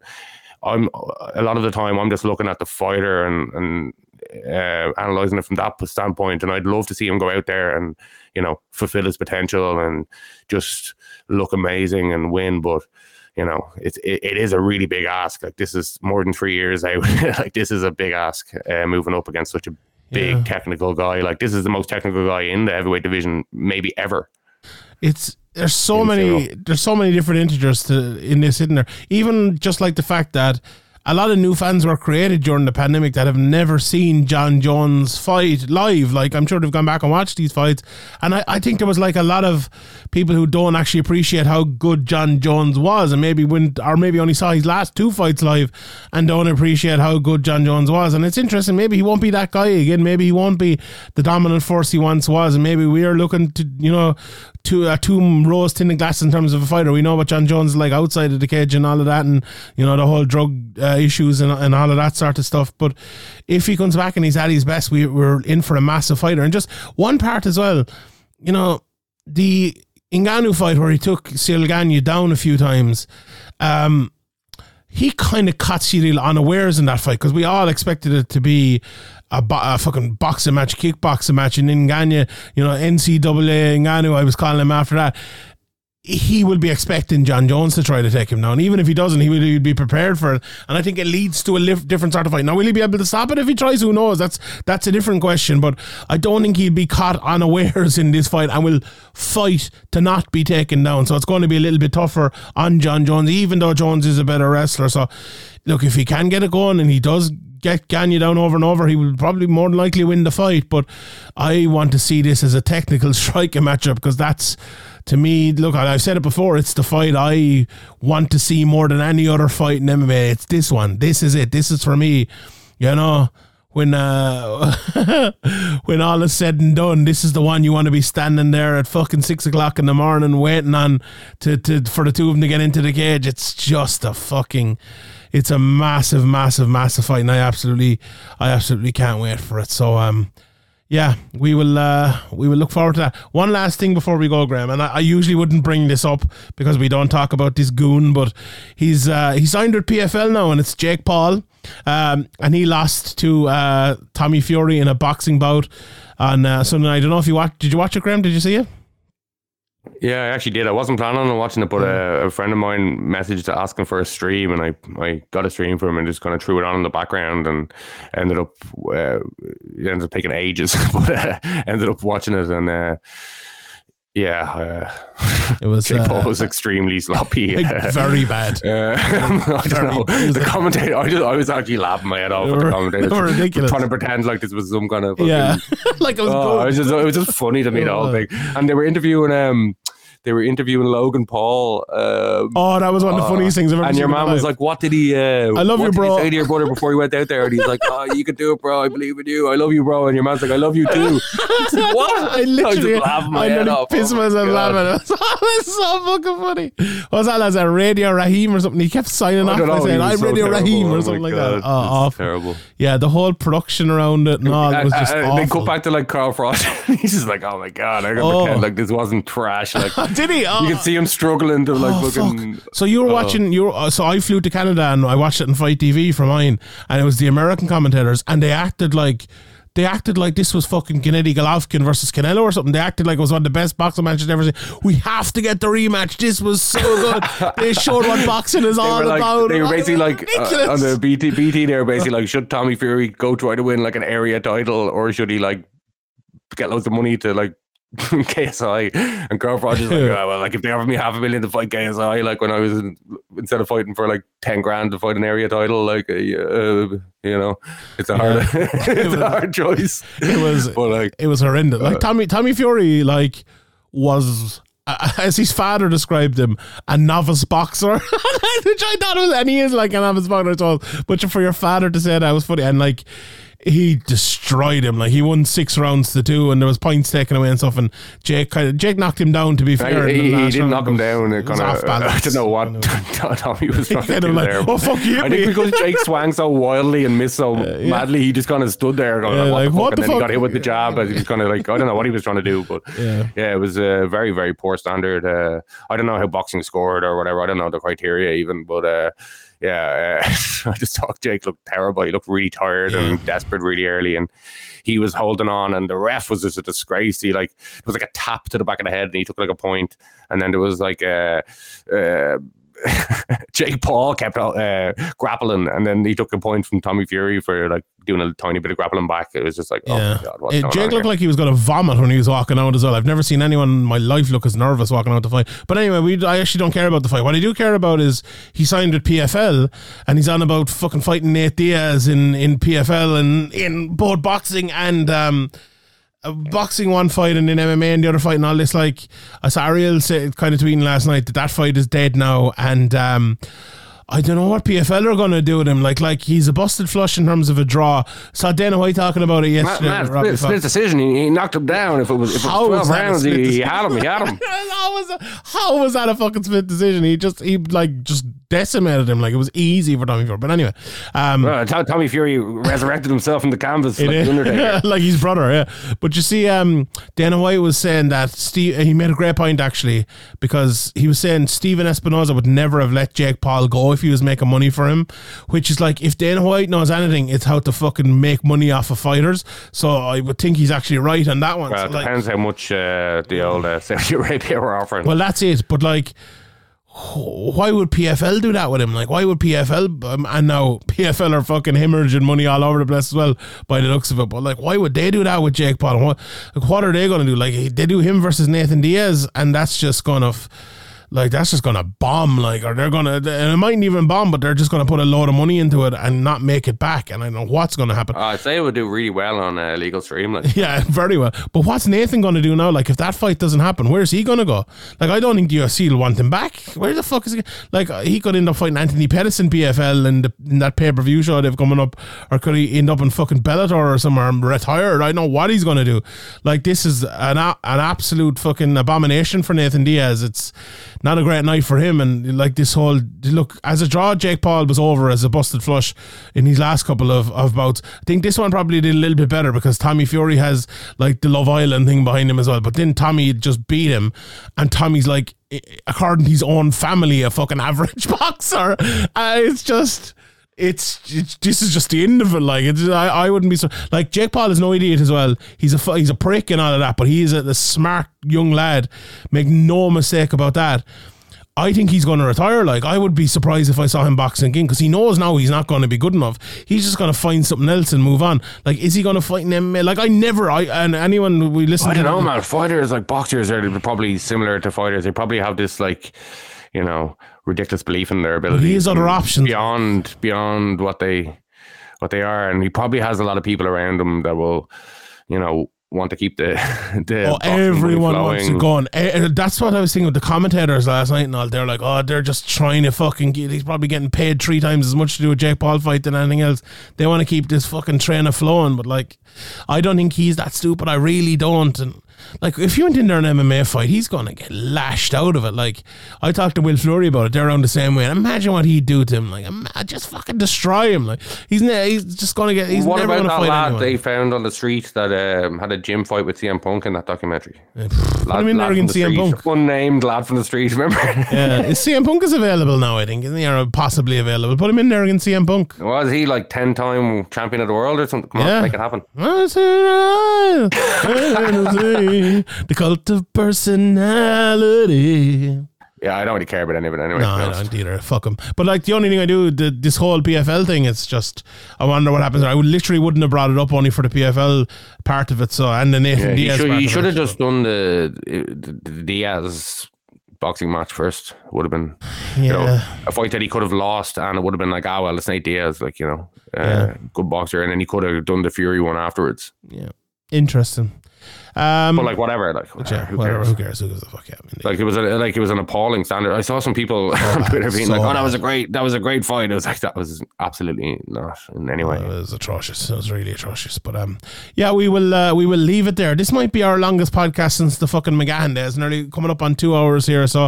I'm a lot of the time I'm just looking at the fighter and and uh, analyzing it from that standpoint. And I'd love to see him go out there and you know fulfill his potential and just look amazing and win. But you know it's it, it is a really big ask. Like this is more than three years out. like this is a big ask uh, moving up against such a big Yeah. technical guy. Like this is the most technical guy in the heavyweight division maybe ever. it's there's so many there's so many different integers to in this isn't there even just like the fact that a lot of new fans were created during the pandemic that have never seen Jon Jones fight live. Like I'm sure they've gone back and watched these fights, and I, I think there was like a lot of people who don't actually appreciate how good Jon Jones was, and maybe went or maybe only saw his last two fights live and don't appreciate how good Jon Jones was. And it's interesting. Maybe he won't be that guy again. Maybe he won't be the dominant force he once was, and maybe we are looking to you know to a two rose tinted glass in terms of a fighter. We know what Jon Jones is like outside of the cage and all of that, and you know the whole drug uh, issues and, and all of that sort of stuff. But if he comes back and he's at his best, we, we're in for a massive fighter. And just one part as well, you know, the Ngannou fight where he took Ciryl Gane down a few times. Um, he kind of caught Ciryl unawares in that fight because we all expected it to be a, bo- a fucking boxing match, kickboxing match, and Ngannou, you know, NCAA Ngannou, I was calling him after that. He will be expecting Jon Jones to try to take him down. Even if he doesn't, he will be prepared for it. And I think it leads to a different sort of fight. Now, will he be able to stop it if he tries? Who knows? That's that's a different question. But I don't think he'll be caught unawares in this fight and will fight to not be taken down. So it's going to be a little bit tougher on Jon Jones, even though Jones is a better wrestler. So, look, if he can get it going and he does get Gane down over and over, he will probably more than likely win the fight. But I want to see this as a technical striking matchup because that's, to me, look, I've said it before, it's the fight I want to see more than any other fight in MMA. It's this one. This is it. This is for me. You know, when uh, when all is said and done, this is the one you want to be standing there at fucking six o'clock in the morning waiting on to, to for the two of them to get into the cage. It's just a fucking it's a massive, massive, massive fight, and I absolutely I absolutely can't wait for it. So um yeah, we will uh, we will look forward to that. One last thing before we go, Graham, and I, I usually wouldn't bring this up because we don't talk about this goon, but he's uh, he signed with PFL now, and it's Jake Paul, um, and he lost to uh, Tommy Fury in a boxing bout on uh, Sunday. I don't know if you watched. Did you watch it, Graham? Did you see it? Yeah, I actually did. I wasn't planning on watching it, but uh, a friend of mine messaged asking for a stream, and I, I got a stream for him and just kind of threw it on in the background, and ended up uh, it ended up taking ages, but uh, ended up watching it, and uh, yeah, uh, It was Jake uh, Paul was extremely sloppy. like, very bad. Uh, I don't know. The commentator, I, just, I was actually laughing my head off at the commentator, ridiculous. Trying to pretend like this was some kind of. Yeah, like it was. Oh, it was just it was just funny to me the whole thing. And they were interviewing um they were interviewing Logan Paul. Um, Oh, that was one of the funniest things I've ever and your man was like, "What did he? Uh, I love you, bro." He say to your brother before he went out there?" And he's like, "Oh, you can do it, bro. I believe in you. I love you, bro." And your man's like, "I love you too." Like, what? I literally, was laughing my I head off. pissed Oh my myself laughing. It was so fucking funny. What was that as a Radio Raheem or something? He kept signing off by saying, "I'm so Radio terrible. Raheem" Oh or my something like God, that. Oh, terrible. Yeah, the whole production around it and all it was Uh, just uh, awful. They cut back to like Carl Froch. He's just like, "Oh my god, I gotta Oh. pretend like this wasn't trash." Like Did he? Oh. you can see him struggling to like Oh, fucking. fuck. So you were watching you were, uh, so I flew to Canada and I watched it on Fight TV for mine and it was the American commentators and they acted like they acted like this was fucking Gennady Golovkin versus Canelo or something. They acted like it was one of the best boxing matches ever seen. We have to get the rematch. This was so good. they showed what boxing is all like, about. they were Oh, basically like uh, on the BT BT. They were basically like, should Tommy Fury go try to win like an area title, or should he like get loads of money to like KSI? And Carl is like, oh, well, like if they offer me half a million to fight KSI, like when I was in, instead of fighting for like ten grand to fight an area title, like uh, you know, it's a hard, it's a hard choice. It was but like. it was horrendous. Uh, Like Tommy Tommy Fury, like was uh, as his father described him, a novice boxer, which I thought was, and he is like a novice boxer. So, but for your father to say that was funny, and like he destroyed him. Like he won six rounds to two, and there was points taken away and stuff. And Jake kind of Jake knocked him down. To be fair, in He, he didn't round, knock him down. It kind of, I don't know what Tommy was trying to do like, there. "Oh, fuck, you I think because Jake swung so wildly and missed so madly, he just kind of stood there going, Yeah, what, like, the fuck? what and the then fuck? he got hit with the jab. As he was kind of like, I don't know what he was trying to do, but Yeah. yeah, it was a very, very poor standard. Uh, I don't know how boxing scored or whatever. I don't know the criteria even, but uh, yeah, uh, I just thought Jake looked terrible. He looked really tired and desperate really early, and he was holding on, and the ref was just a disgrace. He like it was like a tap to the back of the head, and he took like a point. point, and then there was like a. Uh, Jake Paul kept uh, grappling, and then he took a point from Tommy Fury for like doing a tiny bit of grappling back. It was just like, oh Yeah. my god, what's going Jake looked here? like he was going to vomit when he was walking out as well. I've never seen anyone in my life look as nervous walking out the fight. But anyway, we I actually don't care about the fight. What I do care about is he signed with PFL and he's on about fucking fighting Nate Diaz in, in PFL and in both boxing and um, uh, boxing one fight and then MMA and the other fight and all this. Like I saw Ariel say kind of tweeting last night that that fight is dead now and. Um, I don't know what PFL are going to do with him. Like, like he's a busted flush in terms of a draw. Saw Dana White talking about it yesterday. man, split, decision. He, he knocked him down. If it was, if it was was twelve a rounds, he, he had him. He had him. how was that, how was that a fucking split decision? He just he like just decimated him. Like it was easy for Tommy Fury. But anyway, um, Tom- Tommy Fury resurrected himself from the canvas like like his brother, yeah. But you see, um, Dana White was saying that Steve. He made a great point actually because he was saying Stephen Espinoza would never have let Jake Paul go if he was making money for him. Which is like if Dana White knows anything, it's how to fucking make money off of fighters. So I would think he's actually right on that one. Well, So, it like, depends how much uh, the old uh, Saudi Arabia were offering. Well, that's it. But like, why would PFL do that with him? Like, why would PFL? Um, and now PFL are fucking hemorrhaging money all over the place as well, by the looks of it. But like, why would they do that with Jake Paul? What, like, what are they going to do? Like, they do him versus Nathan Diaz, and that's just going to. Like that's just gonna bomb, like, or they're gonna, and it mightn't even bomb, but they're just gonna put a load of money into it and not make it back. And I don't know what's gonna happen. Uh, I'd say it would do really well on uh, legal stream. Like, Yeah, very well. But what's Nathan going to do now? Like, if that fight doesn't happen, where's he going to go? Like, I don't think the UFC will want him back. Where the fuck is he? Like, uh, he could end up fighting Anthony Pettis in PFL in, the, in that pay per view show they've coming up, or could he end up in fucking Bellator or somewhere and retired? I know what he's going to do. Like, this is an an absolute fucking abomination for Nathan Diaz. It's not a great night for him. And like this whole look as a draw, Jake Paul was over as a busted flush in his last couple of, of bouts. I think this one probably did a little bit better because Tommy Fury has like the Love Island thing behind him as well. But then Tommy just beat him, and Tommy's like, according to his own family, a fucking average boxer. Uh, it's just. It's, it's this is just the end of it. Like it's, I, I wouldn't be so like Jake Paul is no idiot as well. He's a he's a prick and all of that, but he is a, a smart young lad. Make no mistake about that. I think he's going to retire. Like I would be surprised if I saw him boxing again because he knows now he's not going to be good enough. He's just going to find something else and move on. Like is he going to fight in MMA? Like I never. I and anyone we listen. I don't know, man. Fighters like boxers are probably similar to fighters. They probably have this like, you know, ridiculous belief in their ability. he has other options. beyond beyond what they what they are, and he probably has a lot of people around him that will, you know, want to keep the the. Oh, everyone wants to go on. Eh, eh, That's what I was thinking with the commentators last night and all. They're like, oh, they're just trying to fucking get. He's probably getting paid three times as much to do a Jake Paul fight than anything else. They want to keep this fucking train of flowing, but like, I don't think he's that stupid. I really don't. And like, if you went in there an MMA fight, he's gonna get lashed out of it. Like, I talked to Will Fleury about it. They're around the same way. And imagine what he'd do to him. Like, ima- just fucking destroy him. Like, he's ne- he's just gonna get. He's what never about gonna that fight lad anyone. they found on the street that um, had a gym fight with CM Punk in that documentary? Put him in there from against the CM street. Punk. Unnamed lad from the street, remember? Yeah, is CM Punk is available now? I think isn't he? Or possibly available. Put him in there against CM Punk. Was he like 10 time champion of the world or something? Come Yeah. on, make it happen. the cult of personality. Yeah, I don't really care about any of it anyway. No, I don't either. Fuck him. But like the only thing I do, the, this whole PFL thing, it's just I wonder what happens. I would literally wouldn't have brought it up only for the PFL part of it. So and the Nathan Yeah, Diaz. should, of should it, have so. just done the, the, the Diaz boxing match first. Would have been you know, Yeah. a fight that he could have lost, and it would have been like, ah, well, it's Nate Diaz, like you know, uh, Yeah. good boxer, and then he could have done the Fury one afterwards. Yeah, interesting. Um, But like whatever, like yeah, who whatever. cares? Who cares? Who gives a fuck? Yeah, I mean, Like it was a, like it was an appalling standard. I saw some people on Twitter being so like, "Oh, that was a great, that was a great fight." It was like, "That was absolutely not in any way." It was atrocious. It was really atrocious. But um, yeah, we will uh, we will leave it there. This might be our longest podcast since the fucking McGahan days, nearly coming up on two hours here. So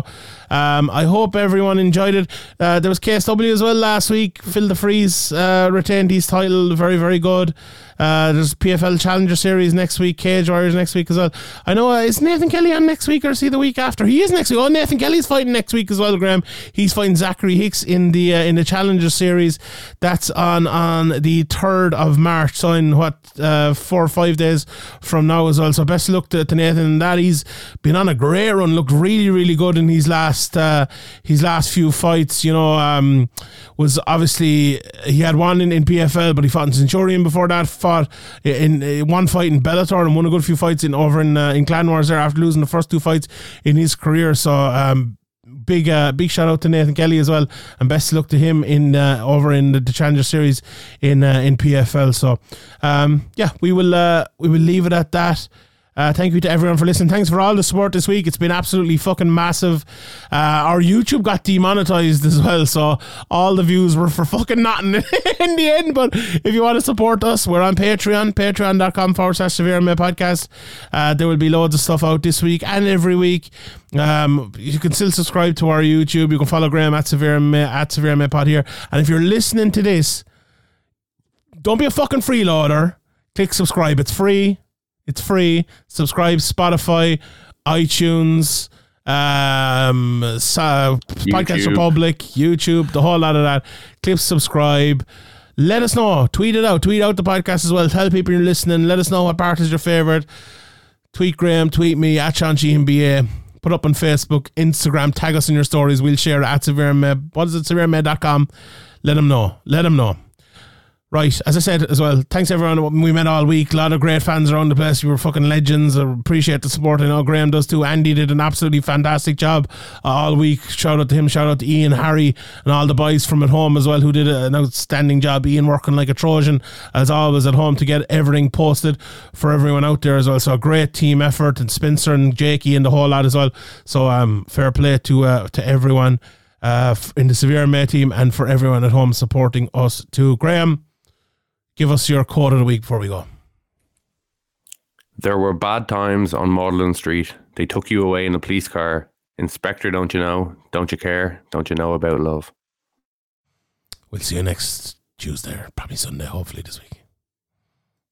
um, I hope everyone enjoyed it. Uh, there was KSW as well last week. Phil De Fries uh, retained his title. Very very good. Uh, there's PFL Challenger Series next week. Cage Warriors next week as well. I know uh, is Nathan Kelly on next week or is he the week after? He is next week. Oh, Nathan Kelly's fighting next week as well. Graham. He's fighting Zachary Hicks in the uh, in the Challenger Series. That's on on the third of March. So in what uh, four or five days from now as well. So best luck to, to Nathan and that. He's been on a great run. Looked really really good in his last uh, his last few fights. You know, um, was obviously he had one in, in PFL, but he fought in Centurion before that. Fought in, in one fight in Bellator and won a good few fights in over in uh, in Clan Wars there after losing the first two fights in his career. So um, big uh, big shout out to Nathan Kelly as well, and best luck to him in uh, over in the, the Challenger Series in uh, in PFL. So um, yeah, we will uh, we will leave it at that. Uh, thank you to everyone for listening. Thanks for all the support this week. It's been absolutely fucking massive. Uh, our YouTube got demonetized as well, so all the views were for fucking nothing in the end. But if you want to support us, we're on Patreon, patreon.com forward slash severe MMA podcast. Uh, there will be loads of stuff out this week and every week. Um, you can still subscribe to our YouTube. You can follow Graham at severe MMA, at severe MMA pod here. And if you're listening to this, don't be a fucking freeloader. Click subscribe. It's free. It's free. Subscribe Spotify, iTunes, um, so, Podcast Republic, YouTube, the whole lot of that. Click subscribe. Let us know. Tweet it out. Tweet out the podcast as well. Tell people you're listening. Let us know what part is your favorite. Tweet Graham. Tweet me at Sean Sheehan BA. Put up on Facebook, Instagram. Tag us in your stories. We'll share it at SevereMed. What is it? SevereMed.com. Let them know. Let them know. Right, as I said as well, thanks everyone we met all week. A lot of great fans around the place. You were fucking legends. I appreciate the support. I know Graham does too. Andy did an absolutely fantastic job uh, all week. Shout out to him. Shout out to Ian, Harry, and all the boys from at home as well who did an outstanding job. Ian working like a Trojan as always at home to get everything posted for everyone out there as well. So a great team effort and Spencer and Jakey and the whole lot as well. So um, fair play to uh, to everyone uh, in the Severe May team and for everyone at home supporting us too. Graham give us your quote of the week before we go. There were bad times on Magdalen Street. They took you away in a police car. Inspector, don't you know? Don't you care? Don't you know about love? We'll see you next Tuesday, probably Sunday, hopefully this week.